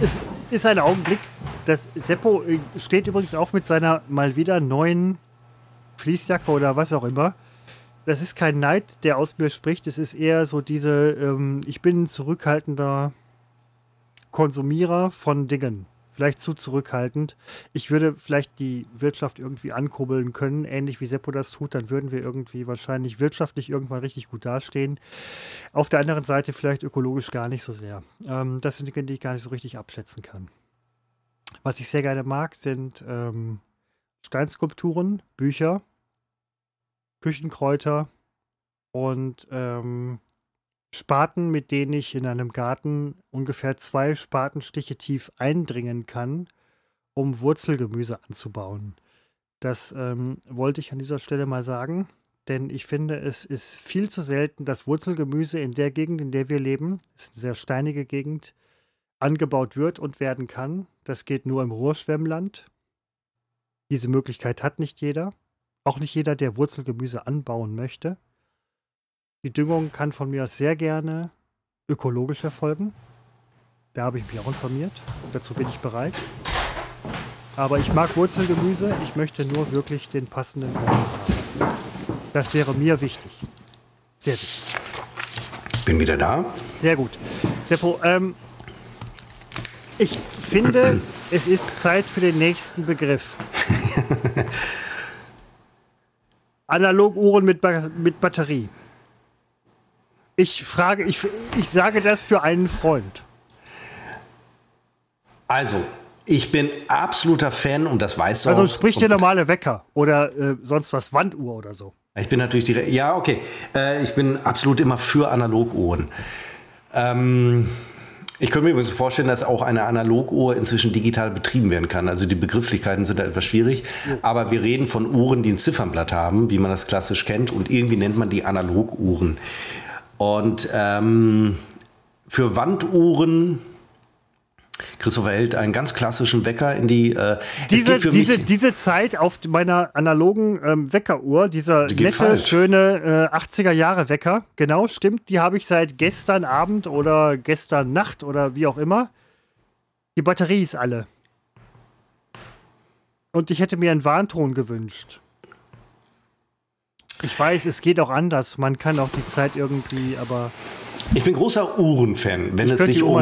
[SPEAKER 2] Es ist ein Augenblick. Das Seppo äh, steht übrigens auch mit seiner mal wieder neuen Fließjacke oder was auch immer. Das ist kein Neid, der aus mir spricht. Es ist eher so diese, ähm, ich bin ein zurückhaltender Konsumierer von Dingen vielleicht zu zurückhaltend. Ich würde vielleicht die Wirtschaft irgendwie ankurbeln können, ähnlich wie Seppo das tut, dann würden wir irgendwie wahrscheinlich wirtschaftlich irgendwann richtig gut dastehen. Auf der anderen Seite vielleicht ökologisch gar nicht so sehr. Ähm, das sind Dinge, die ich gar nicht so richtig abschätzen kann. Was ich sehr gerne mag, sind ähm, Steinskulpturen, Bücher, Küchenkräuter und ähm, Spaten, mit denen ich in einem Garten ungefähr zwei Spatenstiche tief eindringen kann, um Wurzelgemüse anzubauen. Das ähm, wollte ich an dieser Stelle mal sagen, denn ich finde, es ist viel zu selten, dass Wurzelgemüse in der Gegend, in der wir leben, ist eine sehr steinige Gegend, angebaut wird und werden kann. Das geht nur im Ruhrschwemmland. Diese Möglichkeit hat nicht jeder. Auch nicht jeder, der Wurzelgemüse anbauen möchte. Die Düngung kann von mir aus sehr gerne ökologisch erfolgen. Da habe ich mich auch informiert dazu bin ich bereit. Aber ich mag Wurzelgemüse, ich möchte nur wirklich den passenden Boden haben. Das wäre mir wichtig. Sehr wichtig.
[SPEAKER 1] Bin wieder da.
[SPEAKER 2] Sehr gut. Seppo, ähm, ich finde, <clears throat> es ist Zeit für den nächsten Begriff. <laughs> Analoguhren mit, ba mit Batterie. Ich frage, ich, ich sage das für einen Freund.
[SPEAKER 1] Also, ich bin absoluter Fan und das weißt du
[SPEAKER 2] also
[SPEAKER 1] auch.
[SPEAKER 2] Also sprich der normale Wecker oder äh, sonst was, Wanduhr oder so.
[SPEAKER 1] Ich bin natürlich direkt, ja, okay. Äh, ich bin absolut immer für Analoguhren. Ähm, ich könnte mir übrigens vorstellen, dass auch eine Analoguhr inzwischen digital betrieben werden kann. Also die Begrifflichkeiten sind da etwas schwierig. Ja. Aber wir reden von Uhren, die ein Ziffernblatt haben, wie man das klassisch kennt. Und irgendwie nennt man die Analoguhren. Und ähm, für Wanduhren Christopher hält einen ganz klassischen Wecker in die. Äh,
[SPEAKER 2] diese, diese, diese Zeit auf meiner analogen ähm, Weckeruhr, dieser die nette, falsch. schöne äh, 80er Jahre Wecker, genau, stimmt, die habe ich seit gestern Abend oder gestern Nacht oder wie auch immer. Die Batterie ist alle. Und ich hätte mir einen Warnton gewünscht. Ich weiß, es geht auch anders. Man kann auch die Zeit irgendwie, aber.
[SPEAKER 1] Ich bin großer Uhrenfan, wenn es sich um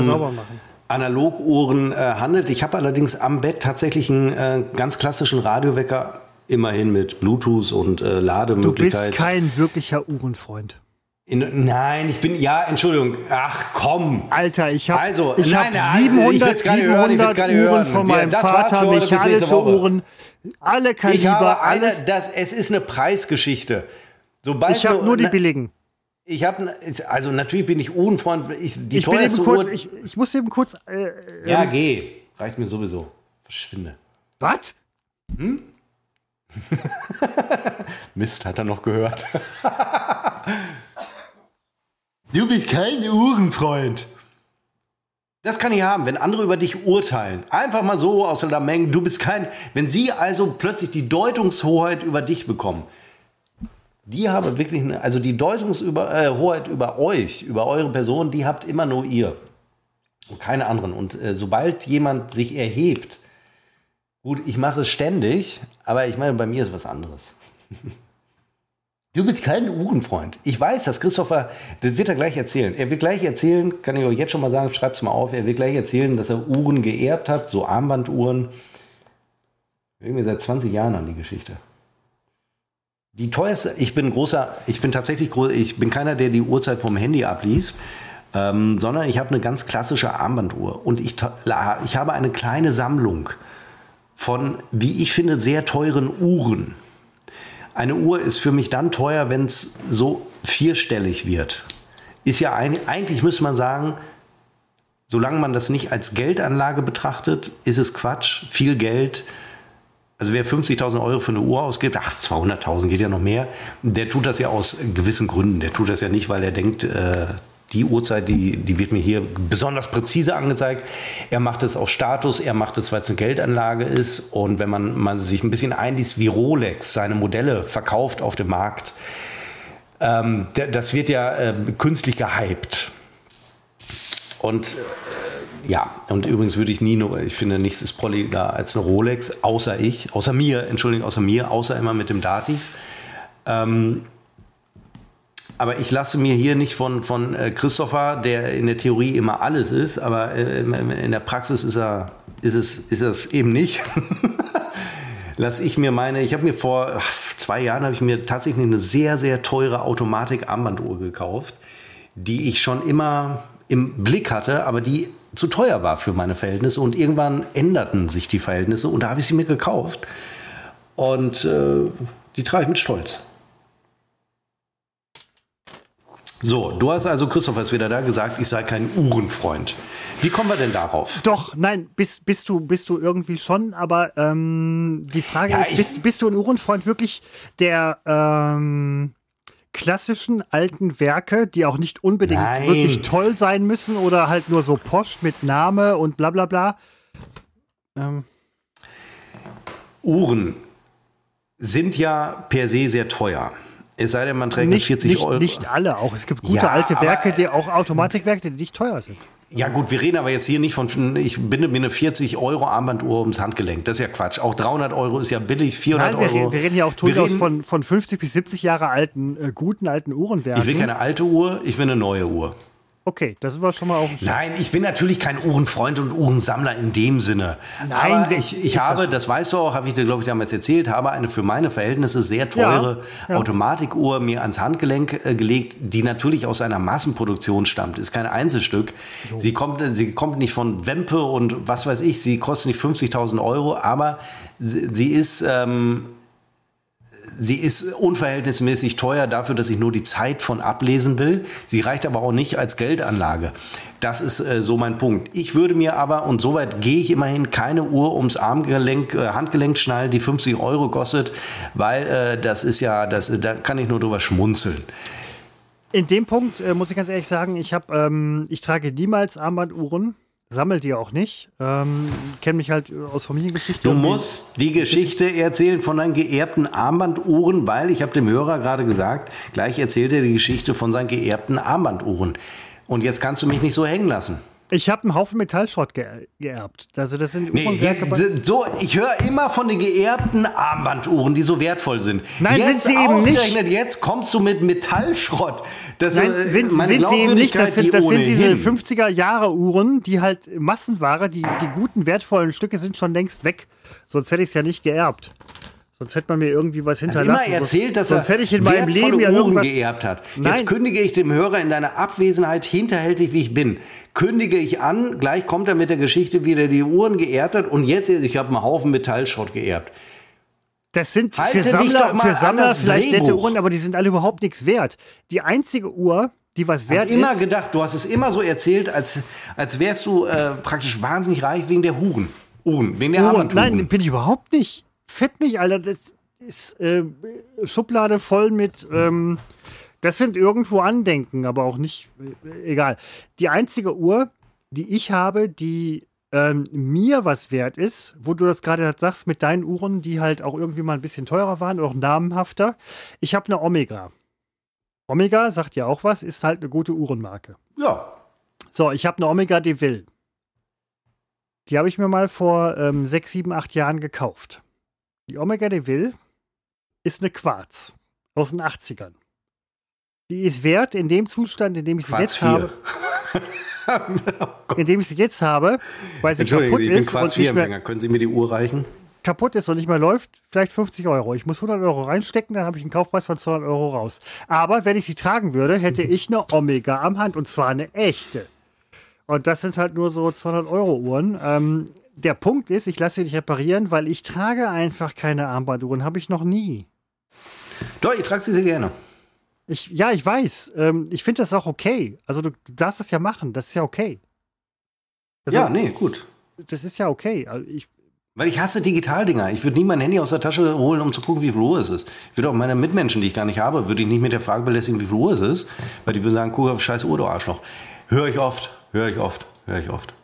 [SPEAKER 1] Analoguhren äh, handelt. Ich habe allerdings am Bett tatsächlich einen äh, ganz klassischen Radiowecker, immerhin mit Bluetooth und äh, Lademöglichkeit.
[SPEAKER 2] Du bist kein wirklicher Uhrenfreund.
[SPEAKER 1] In, nein, ich bin, ja, Entschuldigung, ach komm.
[SPEAKER 2] Alter, ich habe
[SPEAKER 1] also,
[SPEAKER 2] ich
[SPEAKER 1] nein,
[SPEAKER 2] hab 700, 700 hören, Uhren von meinem Vater, mechanische Uhren. Alle Kaliber,
[SPEAKER 1] ich habe eine, das, es ist eine Preisgeschichte.
[SPEAKER 2] Sobald ich habe nur die billigen.
[SPEAKER 1] Ich habe, also natürlich bin ich unfreund. Ich, die
[SPEAKER 2] ich teuerste kurz, Uhr. Ich, ich, muss eben kurz. Äh,
[SPEAKER 1] ja, ähm, geh. Reicht mir sowieso. Verschwinde.
[SPEAKER 2] Was?
[SPEAKER 1] Hm? <laughs> Mist, hat er noch gehört. <laughs> du bist kein Uhrenfreund. Das kann ich haben, wenn andere über dich urteilen. Einfach mal so aus der Menge, du bist kein. Wenn sie also plötzlich die Deutungshoheit über dich bekommen, die haben wirklich eine, also die Deutungshoheit äh, über euch, über eure Person, die habt immer nur ihr. Und keine anderen. Und äh, sobald jemand sich erhebt, gut, ich mache es ständig, aber ich meine, bei mir ist was anderes. <laughs> Du bist kein Uhrenfreund. Ich weiß, dass Christopher, das wird er gleich erzählen. Er wird gleich erzählen, kann ich euch jetzt schon mal sagen, schreibt es mal auf, er wird gleich erzählen, dass er Uhren geerbt hat, so Armbanduhren. Irgendwie seit 20 Jahren an die Geschichte. Die teuerste, ich bin großer, ich bin tatsächlich groß, ich bin keiner, der die Uhrzeit vom Handy abliest, ähm, sondern ich habe eine ganz klassische Armbanduhr und ich, ich habe eine kleine Sammlung von, wie ich finde, sehr teuren Uhren. Eine Uhr ist für mich dann teuer, wenn es so vierstellig wird. Ist ja ein, eigentlich müsste man sagen, solange man das nicht als Geldanlage betrachtet, ist es Quatsch. Viel Geld also wer 50.000 Euro für eine Uhr ausgibt, ach, 200.000 geht ja noch mehr, der tut das ja aus gewissen Gründen. Der tut das ja nicht, weil er denkt, äh, die Uhrzeit, die, die wird mir hier besonders präzise angezeigt. Er macht es auf Status, er macht es, weil es eine Geldanlage ist. Und wenn man, man sich ein bisschen einliest, wie Rolex seine Modelle verkauft auf dem Markt, ähm, das wird ja äh, künstlich gehypt. Und ja, und übrigens würde ich nie nur, ich finde, nichts ist prolliger als eine Rolex, außer ich, außer mir, Entschuldigung, außer mir, außer immer mit dem Dativ. Ähm, aber ich lasse mir hier nicht von, von äh, Christopher, der in der Theorie immer alles ist, aber äh, in der Praxis ist er, ist es, ist es eben nicht. <laughs> lasse ich mir meine, ich habe mir vor zwei Jahren habe ich mir tatsächlich eine sehr, sehr teure Automatik-Armbanduhr gekauft, die ich schon immer im Blick hatte, aber die zu teuer war für meine Verhältnisse. Und irgendwann änderten sich die Verhältnisse und da habe ich sie mir gekauft. Und äh, die trage ich mit Stolz. So, du hast also, Christopher ist wieder da, gesagt, ich sei kein Uhrenfreund. Wie kommen wir denn darauf?
[SPEAKER 2] Doch, nein, bist, bist, du, bist du irgendwie schon, aber ähm, die Frage ja, ist, bist, bist du ein Uhrenfreund wirklich, der ähm, klassischen alten Werke, die auch nicht unbedingt Nein. wirklich toll sein müssen oder halt nur so posch mit Name und bla bla bla.
[SPEAKER 1] Ähm. Uhren sind ja per se sehr teuer. Es sei denn, man trägt
[SPEAKER 2] nicht,
[SPEAKER 1] 40
[SPEAKER 2] nicht,
[SPEAKER 1] Euro.
[SPEAKER 2] Nicht alle auch. Es gibt gute ja, alte Werke, die auch Automatikwerke, die nicht teuer sind.
[SPEAKER 1] Ja gut, wir reden aber jetzt hier nicht von, ich binde mir eine 40 Euro Armbanduhr ums Handgelenk. Das ist ja Quatsch. Auch 300 Euro ist ja billig, 400
[SPEAKER 2] Nein, wir
[SPEAKER 1] Euro.
[SPEAKER 2] Reden, wir reden ja auch durchaus von, von 50 bis 70 Jahre alten, äh, guten alten Uhrenwerken.
[SPEAKER 1] Ich will keine alte Uhr, ich will eine neue Uhr.
[SPEAKER 2] Okay, das war schon mal auch.
[SPEAKER 1] Nein, ich bin natürlich kein Uhrenfreund und Uhrensammler in dem Sinne. Nein, Aber ich, ich habe, das, weißt du auch, habe ich dir, glaube ich, damals erzählt, habe eine für meine Verhältnisse sehr teure ja, ja. Automatikuhr mir ans Handgelenk äh, gelegt, die natürlich aus einer Massenproduktion stammt. Ist kein Einzelstück. So. Sie, kommt, sie kommt nicht von Wempe und was weiß ich, sie kostet nicht 50.000 Euro, aber sie, sie ist. Ähm, sie ist unverhältnismäßig teuer dafür, dass ich nur die Zeit von ablesen will. Sie reicht aber auch nicht als Geldanlage. Das ist äh, so mein Punkt. Ich würde mir aber, und soweit gehe ich immerhin, keine Uhr ums Armgelenk, äh, Handgelenk schnallen, die 50 Euro kostet, weil äh, das ist ja, das, da kann ich nur drüber schmunzeln.
[SPEAKER 2] In dem Punkt äh, muss ich ganz ehrlich sagen, ich habe, ähm, ich trage niemals Armbanduhren sammelt die auch nicht. Ähm, Kenne mich halt aus Familiengeschichte.
[SPEAKER 1] Du musst die Geschichte erzählen von deinen geerbten Armbanduhren, weil ich habe dem Hörer gerade gesagt, gleich erzählt er die Geschichte von seinen geerbten Armbanduhren. Und jetzt kannst du mich nicht so hängen lassen.
[SPEAKER 2] Ich habe einen Haufen Metallschrott ge geerbt. Also das sind nee,
[SPEAKER 1] so, ich höre immer von den geerbten Armbanduhren, die so wertvoll sind.
[SPEAKER 2] Nein, jetzt sind sie eben nicht.
[SPEAKER 1] Jetzt kommst du mit Metallschrott.
[SPEAKER 2] Das Nein, sind, sind sie eben nicht. Das sind, das sind diese 50er Jahre Uhren, die halt Massenware, die, die guten, wertvollen Stücke sind schon längst weg. Sonst hätte ich es ja nicht geerbt. Sonst hätte man mir irgendwie was hinterlassen.
[SPEAKER 1] Immer erzählt, dass
[SPEAKER 2] sonst
[SPEAKER 1] er
[SPEAKER 2] hätte ich in meinem Leben ja
[SPEAKER 1] Uhren geerbt hat. Nein. Jetzt kündige ich dem Hörer in deiner Abwesenheit, hinterhältig wie ich bin, kündige ich an, gleich kommt er mit der Geschichte, wie er die Uhren geerbt hat und jetzt, ich habe einen Haufen Metallschrott geerbt.
[SPEAKER 2] Das sind Halte für Sammler, für Sammler vielleicht Drehbuch. nette Uhren, aber die sind alle überhaupt nichts wert. Die einzige Uhr, die was wert
[SPEAKER 1] ich ist. immer gedacht, du hast es immer so erzählt, als, als wärst du äh, praktisch wahnsinnig reich wegen der Huren. Uhren, wegen der
[SPEAKER 2] Uhren. Nein, bin ich überhaupt nicht. Fett nicht, Alter. Das ist äh, Schublade voll mit. Ähm, das sind irgendwo Andenken, aber auch nicht. Äh, egal. Die einzige Uhr, die ich habe, die ähm, mir was wert ist, wo du das gerade sagst mit deinen Uhren, die halt auch irgendwie mal ein bisschen teurer waren oder auch namenhafter. Ich habe eine Omega. Omega, sagt ja auch was, ist halt eine gute Uhrenmarke.
[SPEAKER 1] Ja.
[SPEAKER 2] So, ich habe eine Omega Deville. Die habe ich mir mal vor ähm, sechs, sieben, acht Jahren gekauft. Die Omega Deville ist eine Quarz aus den 80ern. Die ist wert in dem Zustand, in dem ich sie Quarz jetzt 4. habe. oh indem ich sie jetzt habe, weil sie kaputt
[SPEAKER 1] ich
[SPEAKER 2] ist.
[SPEAKER 1] Quarz 4 Empfänger. Können Sie mir die Uhr reichen?
[SPEAKER 2] kaputt ist und nicht mehr läuft, vielleicht 50 Euro. Ich muss 100 Euro reinstecken, dann habe ich einen Kaufpreis von 200 Euro raus. Aber wenn ich sie tragen würde, hätte <laughs> ich eine Omega am Hand und zwar eine echte. Und das sind halt nur so 200 Euro Uhren. Ähm, der Punkt ist, ich lasse sie nicht reparieren, weil ich trage einfach keine Armbanduhren. Habe ich noch nie.
[SPEAKER 1] Doch, ich trage sie sehr gerne.
[SPEAKER 2] Ich, ja, ich weiß. Ähm, ich finde das auch okay. Also du, du, darfst das ja machen. Das ist ja okay.
[SPEAKER 1] Also, ja, nee, gut.
[SPEAKER 2] Das ist ja okay. Also ich,
[SPEAKER 1] weil ich hasse Digitaldinger. Ich würde nie mein Handy aus der Tasche holen, um zu gucken, wie viel Uhr es ist. Ich würde auch meine Mitmenschen, die ich gar nicht habe, würde ich nicht mit der Frage belästigen, wie viel Uhr es ist. Weil die würden sagen, guck auf scheiß Uhr, du Arschloch. Höre ich oft, höre ich oft, höre ich oft.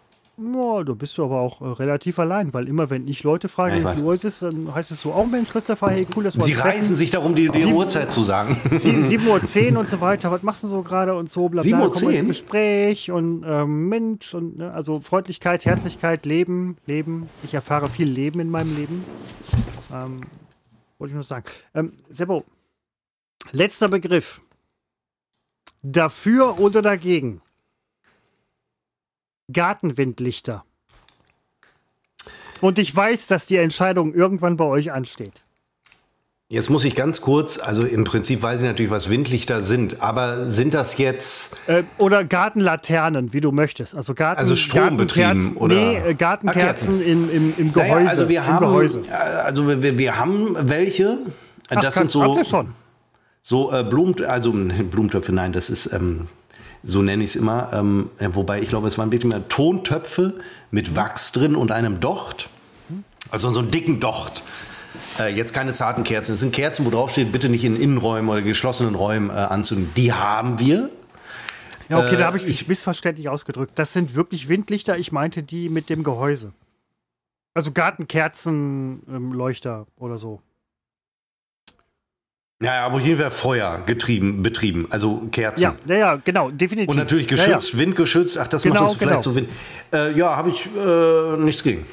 [SPEAKER 2] Ja, da bist du aber auch äh, relativ allein, weil immer wenn ich Leute frage, ja, wie viel Uhr es ist, dann heißt es so, auch oh, Mensch, Christopher, hey, cool, dass wir
[SPEAKER 1] Sie reißen sich darum, die, die Uhrzeit zu sagen.
[SPEAKER 2] 7.10 <laughs> Uhr und so weiter, was machst du so gerade und so,
[SPEAKER 1] bla bla,
[SPEAKER 2] kommen ins Gespräch und ähm, Mensch und ne, also Freundlichkeit, Herzlichkeit, Leben, Leben. Ich erfahre viel Leben in meinem Leben. Ähm, wollte ich nur sagen. Ähm, Seppo, letzter Begriff. Dafür oder dagegen? Gartenwindlichter. Und ich weiß, dass die Entscheidung irgendwann bei euch ansteht.
[SPEAKER 1] Jetzt muss ich ganz kurz, also im Prinzip weiß ich natürlich, was Windlichter sind, aber sind das jetzt.
[SPEAKER 2] Äh, oder Gartenlaternen, wie du möchtest. Also, Garten,
[SPEAKER 1] also Strombetrieben oder?
[SPEAKER 2] Nee, äh, Gartenkerzen im, im, im Gehäuse. Naja,
[SPEAKER 1] also wir haben, Gehäuse. Also wir, wir haben welche. Das Ach, sind so.
[SPEAKER 2] Schon.
[SPEAKER 1] So äh, Blumen, also <laughs> Blumentöpfe, nein, das ist ähm, so nenne ich es immer. Ähm, wobei ich glaube, es waren wirklich mehr Tontöpfe mit Wachs drin und einem Docht. Also so einen dicken Docht. Äh, jetzt keine zarten Kerzen. Es sind Kerzen, wo drauf steht, bitte nicht in Innenräumen oder geschlossenen Räumen äh, anzünden. Die haben wir.
[SPEAKER 2] Ja, okay, da habe ich mich missverständlich ausgedrückt. Das sind wirklich Windlichter. Ich meinte die mit dem Gehäuse. Also Gartenkerzenleuchter ähm, oder so.
[SPEAKER 1] Ja, aber auf jeden Fall Feuer getrieben, betrieben, also Kerzen.
[SPEAKER 2] Ja, ja, ja genau, definitiv.
[SPEAKER 1] Und natürlich geschützt, ja, ja. windgeschützt. Ach, das genau, macht das vielleicht genau. so Wind. Äh, ja, habe ich äh, nichts gegen.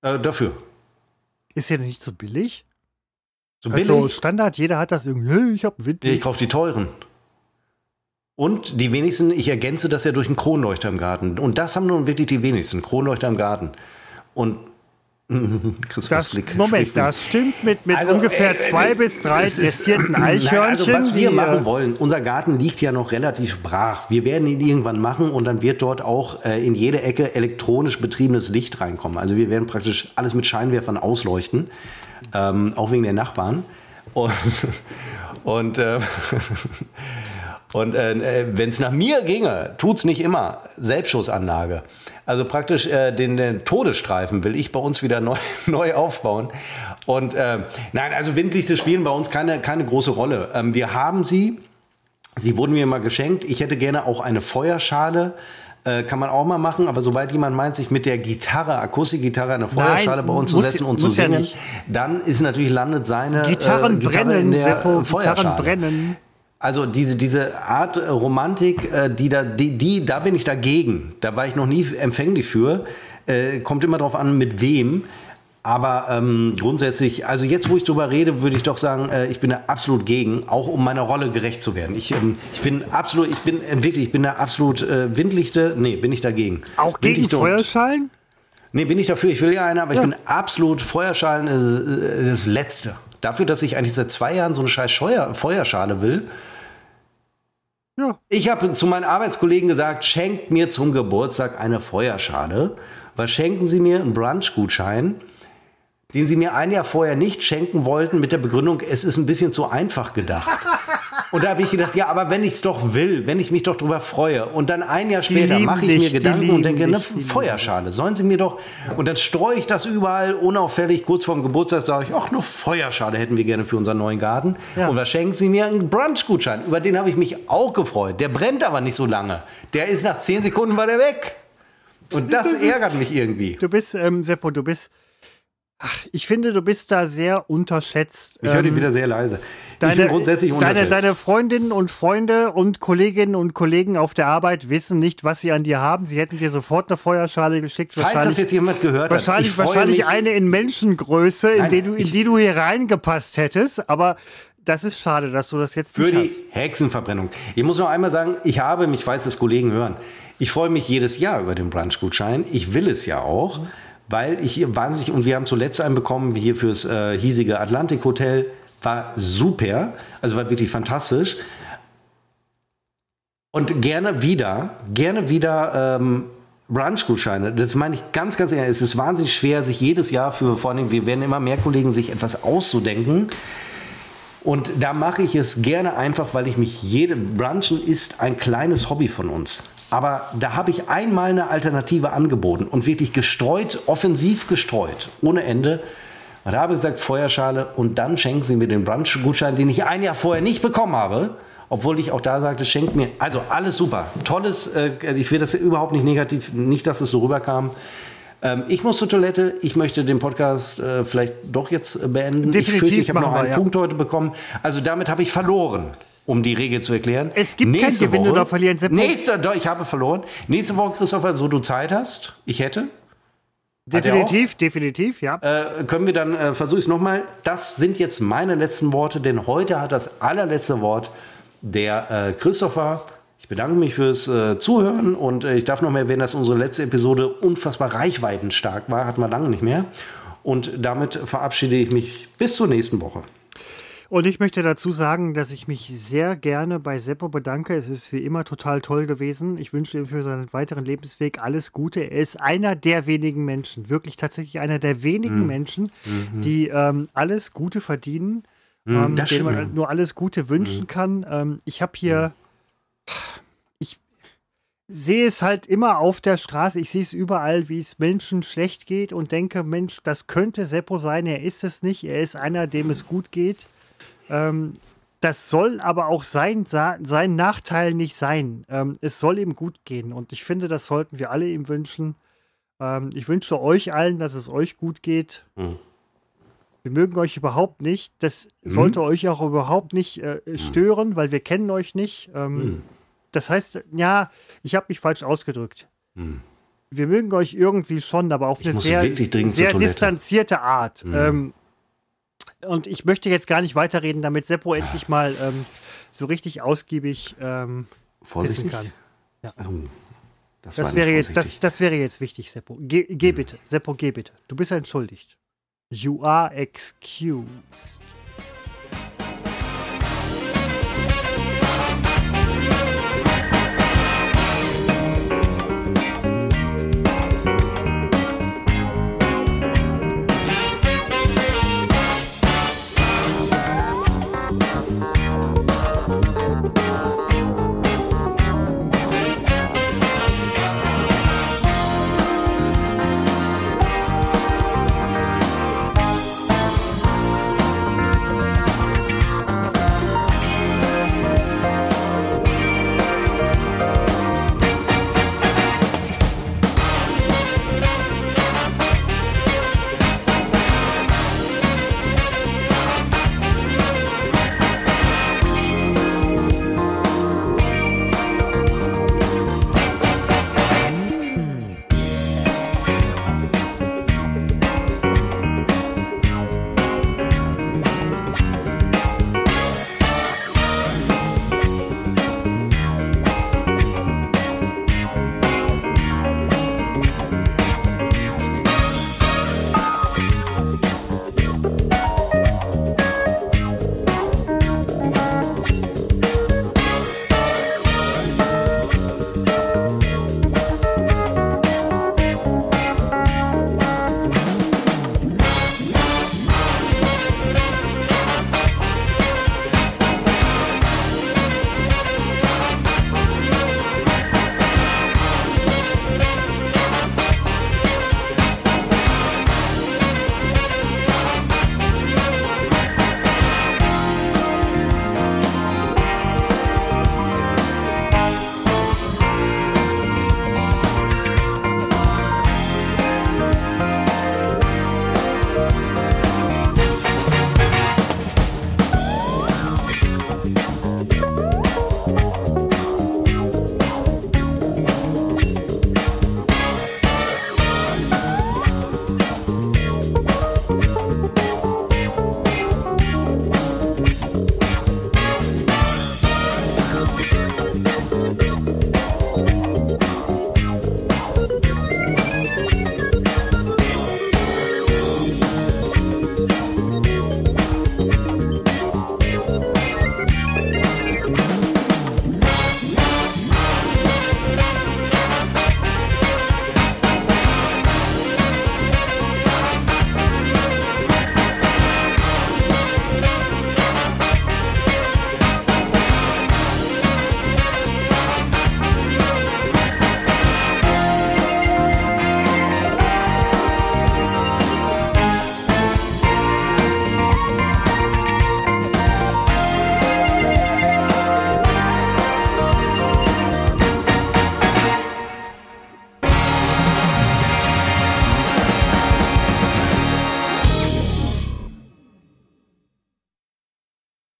[SPEAKER 1] Äh, dafür.
[SPEAKER 2] Ist ja nicht so billig.
[SPEAKER 1] So billig? Also
[SPEAKER 2] Standard, jeder hat das irgendwie. Ich habe Wind.
[SPEAKER 1] Ich kaufe die teuren. Und die wenigsten, ich ergänze das ja durch einen Kronleuchter im Garten. Und das haben nun wirklich die wenigsten, Kronleuchter im Garten. Und
[SPEAKER 2] das, Moment, das stimmt mit, mit also, ungefähr äh, zwei äh, bis drei testierten Eichhörnchen. <clears throat> Nein, also
[SPEAKER 1] was wir machen wollen, unser Garten liegt ja noch relativ brach. Wir werden ihn irgendwann machen und dann wird dort auch äh, in jede Ecke elektronisch betriebenes Licht reinkommen. Also wir werden praktisch alles mit Scheinwerfern ausleuchten, ähm, auch wegen der Nachbarn. Und, <laughs> und äh, <laughs> Und äh, wenn es nach mir ginge, tut es nicht immer. Selbstschussanlage. Also praktisch äh, den, den, Todesstreifen will ich bei uns wieder neu, <laughs> neu aufbauen. Und äh, nein, also Windlichter spielen bei uns keine, keine große Rolle. Ähm, wir haben sie. Sie wurden mir mal geschenkt. Ich hätte gerne auch eine Feuerschale. Äh, kann man auch mal machen, aber sobald jemand meint, sich mit der Gitarre, Akustikgitarre, eine Feuerschale Nein, bei uns muss, zu setzen und zu singen, ja dann ist natürlich landet seine
[SPEAKER 2] Gitarren äh, Gitarre brennen, in der Seppo,
[SPEAKER 1] Feuerschale.
[SPEAKER 2] Gitarren brennen.
[SPEAKER 1] Also diese, diese Art äh, Romantik, äh, die da, die, die, da bin ich dagegen. Da war ich noch nie empfänglich für. Äh, kommt immer darauf an, mit wem. Aber ähm, grundsätzlich, also jetzt, wo ich drüber rede, würde ich doch sagen, äh, ich bin da absolut gegen, auch um meiner Rolle gerecht zu werden. Ich, ähm, ich bin absolut, ich bin äh, wirklich, ich bin da absolut äh, Windlichte, nee, bin ich dagegen.
[SPEAKER 2] Auch gegen Windlichte Feuerschalen?
[SPEAKER 1] Nee, bin ich dafür, ich will ja eine, aber ja. ich bin absolut Feuerschalen das Letzte. Dafür, dass ich eigentlich seit zwei Jahren so eine scheiß Scheuer, Feuerschale will, ja. Ich habe zu meinen Arbeitskollegen gesagt, schenkt mir zum Geburtstag eine Feuerschale. Was schenken Sie mir? Einen Brunch-Gutschein den sie mir ein Jahr vorher nicht schenken wollten mit der Begründung, es ist ein bisschen zu einfach gedacht. Und da habe ich gedacht, ja, aber wenn ich es doch will, wenn ich mich doch darüber freue und dann ein Jahr später mache ich mir Gedanken und denke, eine Feuerschale, sollen sie mir doch, und dann streue ich das überall unauffällig, kurz vorm Geburtstag sage ich, ach, eine Feuerschale hätten wir gerne für unseren neuen Garten. Ja. Und was schenken sie mir? Einen Brunch-Gutschein. Über den habe ich mich auch gefreut. Der brennt aber nicht so lange. Der ist nach zehn Sekunden war der weg. Und das ärgert mich irgendwie.
[SPEAKER 2] Du bist, ähm, Seppo, du bist Ach, ich finde, du bist da sehr unterschätzt.
[SPEAKER 1] Ich höre dich ähm, wieder sehr leise.
[SPEAKER 2] Deine, ich bin grundsätzlich unterschätzt. Deine, deine Freundinnen und Freunde und Kolleginnen und Kollegen auf der Arbeit wissen nicht, was sie an dir haben. Sie hätten dir sofort eine Feuerschale geschickt.
[SPEAKER 1] Falls das jetzt jemand gehört
[SPEAKER 2] wahrscheinlich, hat. Wahrscheinlich eine in Menschengröße, in, Nein, die, du, in die du hier reingepasst hättest. Aber das ist schade, dass du das jetzt
[SPEAKER 1] Für die hast. Hexenverbrennung. Ich muss noch einmal sagen, ich habe, mich weiß das Kollegen hören, ich freue mich jedes Jahr über den Brunchgutschein. Ich will es ja auch. Mhm weil ich hier wahnsinnig, und wir haben zuletzt einen bekommen, hier fürs äh, hiesige Atlantik Hotel, war super, also war wirklich fantastisch. Und gerne wieder, gerne wieder ähm, Brunch-Gutscheine. Das meine ich ganz, ganz ehrlich. Es ist wahnsinnig schwer, sich jedes Jahr für, vor allem, wir werden immer mehr Kollegen, sich etwas auszudenken. Und da mache ich es gerne einfach, weil ich mich jede Brunchen ist ein kleines Hobby von uns. Aber da habe ich einmal eine Alternative angeboten und wirklich gestreut, offensiv gestreut, ohne Ende. Und da habe ich gesagt, Feuerschale und dann schenken Sie mir den Brunch-Gutschein, den ich ein Jahr vorher nicht bekommen habe. Obwohl ich auch da sagte, schenkt mir, also alles super, tolles, äh, ich will das überhaupt nicht negativ, nicht, dass es so rüberkam. Ähm, ich muss zur Toilette, ich möchte den Podcast äh, vielleicht doch jetzt beenden.
[SPEAKER 2] Definitiv
[SPEAKER 1] ich fürchte, ich habe noch
[SPEAKER 2] machen wir,
[SPEAKER 1] einen
[SPEAKER 2] ja.
[SPEAKER 1] Punkt heute bekommen. Also damit habe ich verloren. Um die Regel zu erklären.
[SPEAKER 2] Es gibt kein Gewinnen oder Verlieren.
[SPEAKER 1] Nächste, doch, ich habe verloren. Nächste Woche, Christopher, so du Zeit hast, ich hätte,
[SPEAKER 2] Definitiv, definitiv, ja.
[SPEAKER 1] äh, können wir dann, äh, versuche ich es nochmal. Das sind jetzt meine letzten Worte, denn heute hat das allerletzte Wort der äh, Christopher. Ich bedanke mich fürs äh, Zuhören und äh, ich darf noch mal erwähnen, dass unsere letzte Episode unfassbar reichweitenstark war, hatten wir lange nicht mehr. Und damit verabschiede ich mich bis zur nächsten Woche.
[SPEAKER 2] Und ich möchte dazu sagen, dass ich mich sehr gerne bei Seppo bedanke. Es ist wie immer total toll gewesen. Ich wünsche ihm für seinen weiteren Lebensweg alles Gute. Er ist einer der wenigen Menschen, wirklich tatsächlich einer der
[SPEAKER 1] Mhm.
[SPEAKER 2] wenigen Menschen, die ähm, alles Gute verdienen, ähm,
[SPEAKER 1] das
[SPEAKER 2] denen man nur alles Gute wünschen kann. Ähm, ich habe hier, ich sehe es halt immer auf der Straße, ich sehe es überall, wie es Menschen schlecht geht und denke, Mensch, das könnte Seppo sein. Er ist es nicht. Er ist einer, dem es gut geht. Ähm, das soll aber auch sein, sein Nachteil nicht sein. Ähm, es soll ihm gut gehen. Und ich finde, das sollten wir alle ihm wünschen. Ähm, ich wünsche euch allen, dass es euch gut geht.
[SPEAKER 1] Mhm.
[SPEAKER 2] Wir mögen euch überhaupt nicht. Das sollte euch auch überhaupt nicht äh, stören, weil wir kennen euch nicht.
[SPEAKER 1] Mhm.
[SPEAKER 2] Das heißt, ja, ich habe mich falsch ausgedrückt.
[SPEAKER 1] Mhm.
[SPEAKER 2] Wir mögen euch irgendwie schon, aber auf
[SPEAKER 1] Ich
[SPEAKER 2] eine sehr, sehr distanzierte Art.
[SPEAKER 1] Mhm.
[SPEAKER 2] Ähm, und ich möchte jetzt gar nicht weiterreden, damit Seppo endlich mal ähm, so richtig ausgiebig ähm, wissen kann.
[SPEAKER 1] Oh, das,
[SPEAKER 2] Das wäre, jetzt, das, das wäre jetzt wichtig, Seppo. Geh, geh bitte. Seppo, geh bitte. Du bist entschuldigt. You are excused.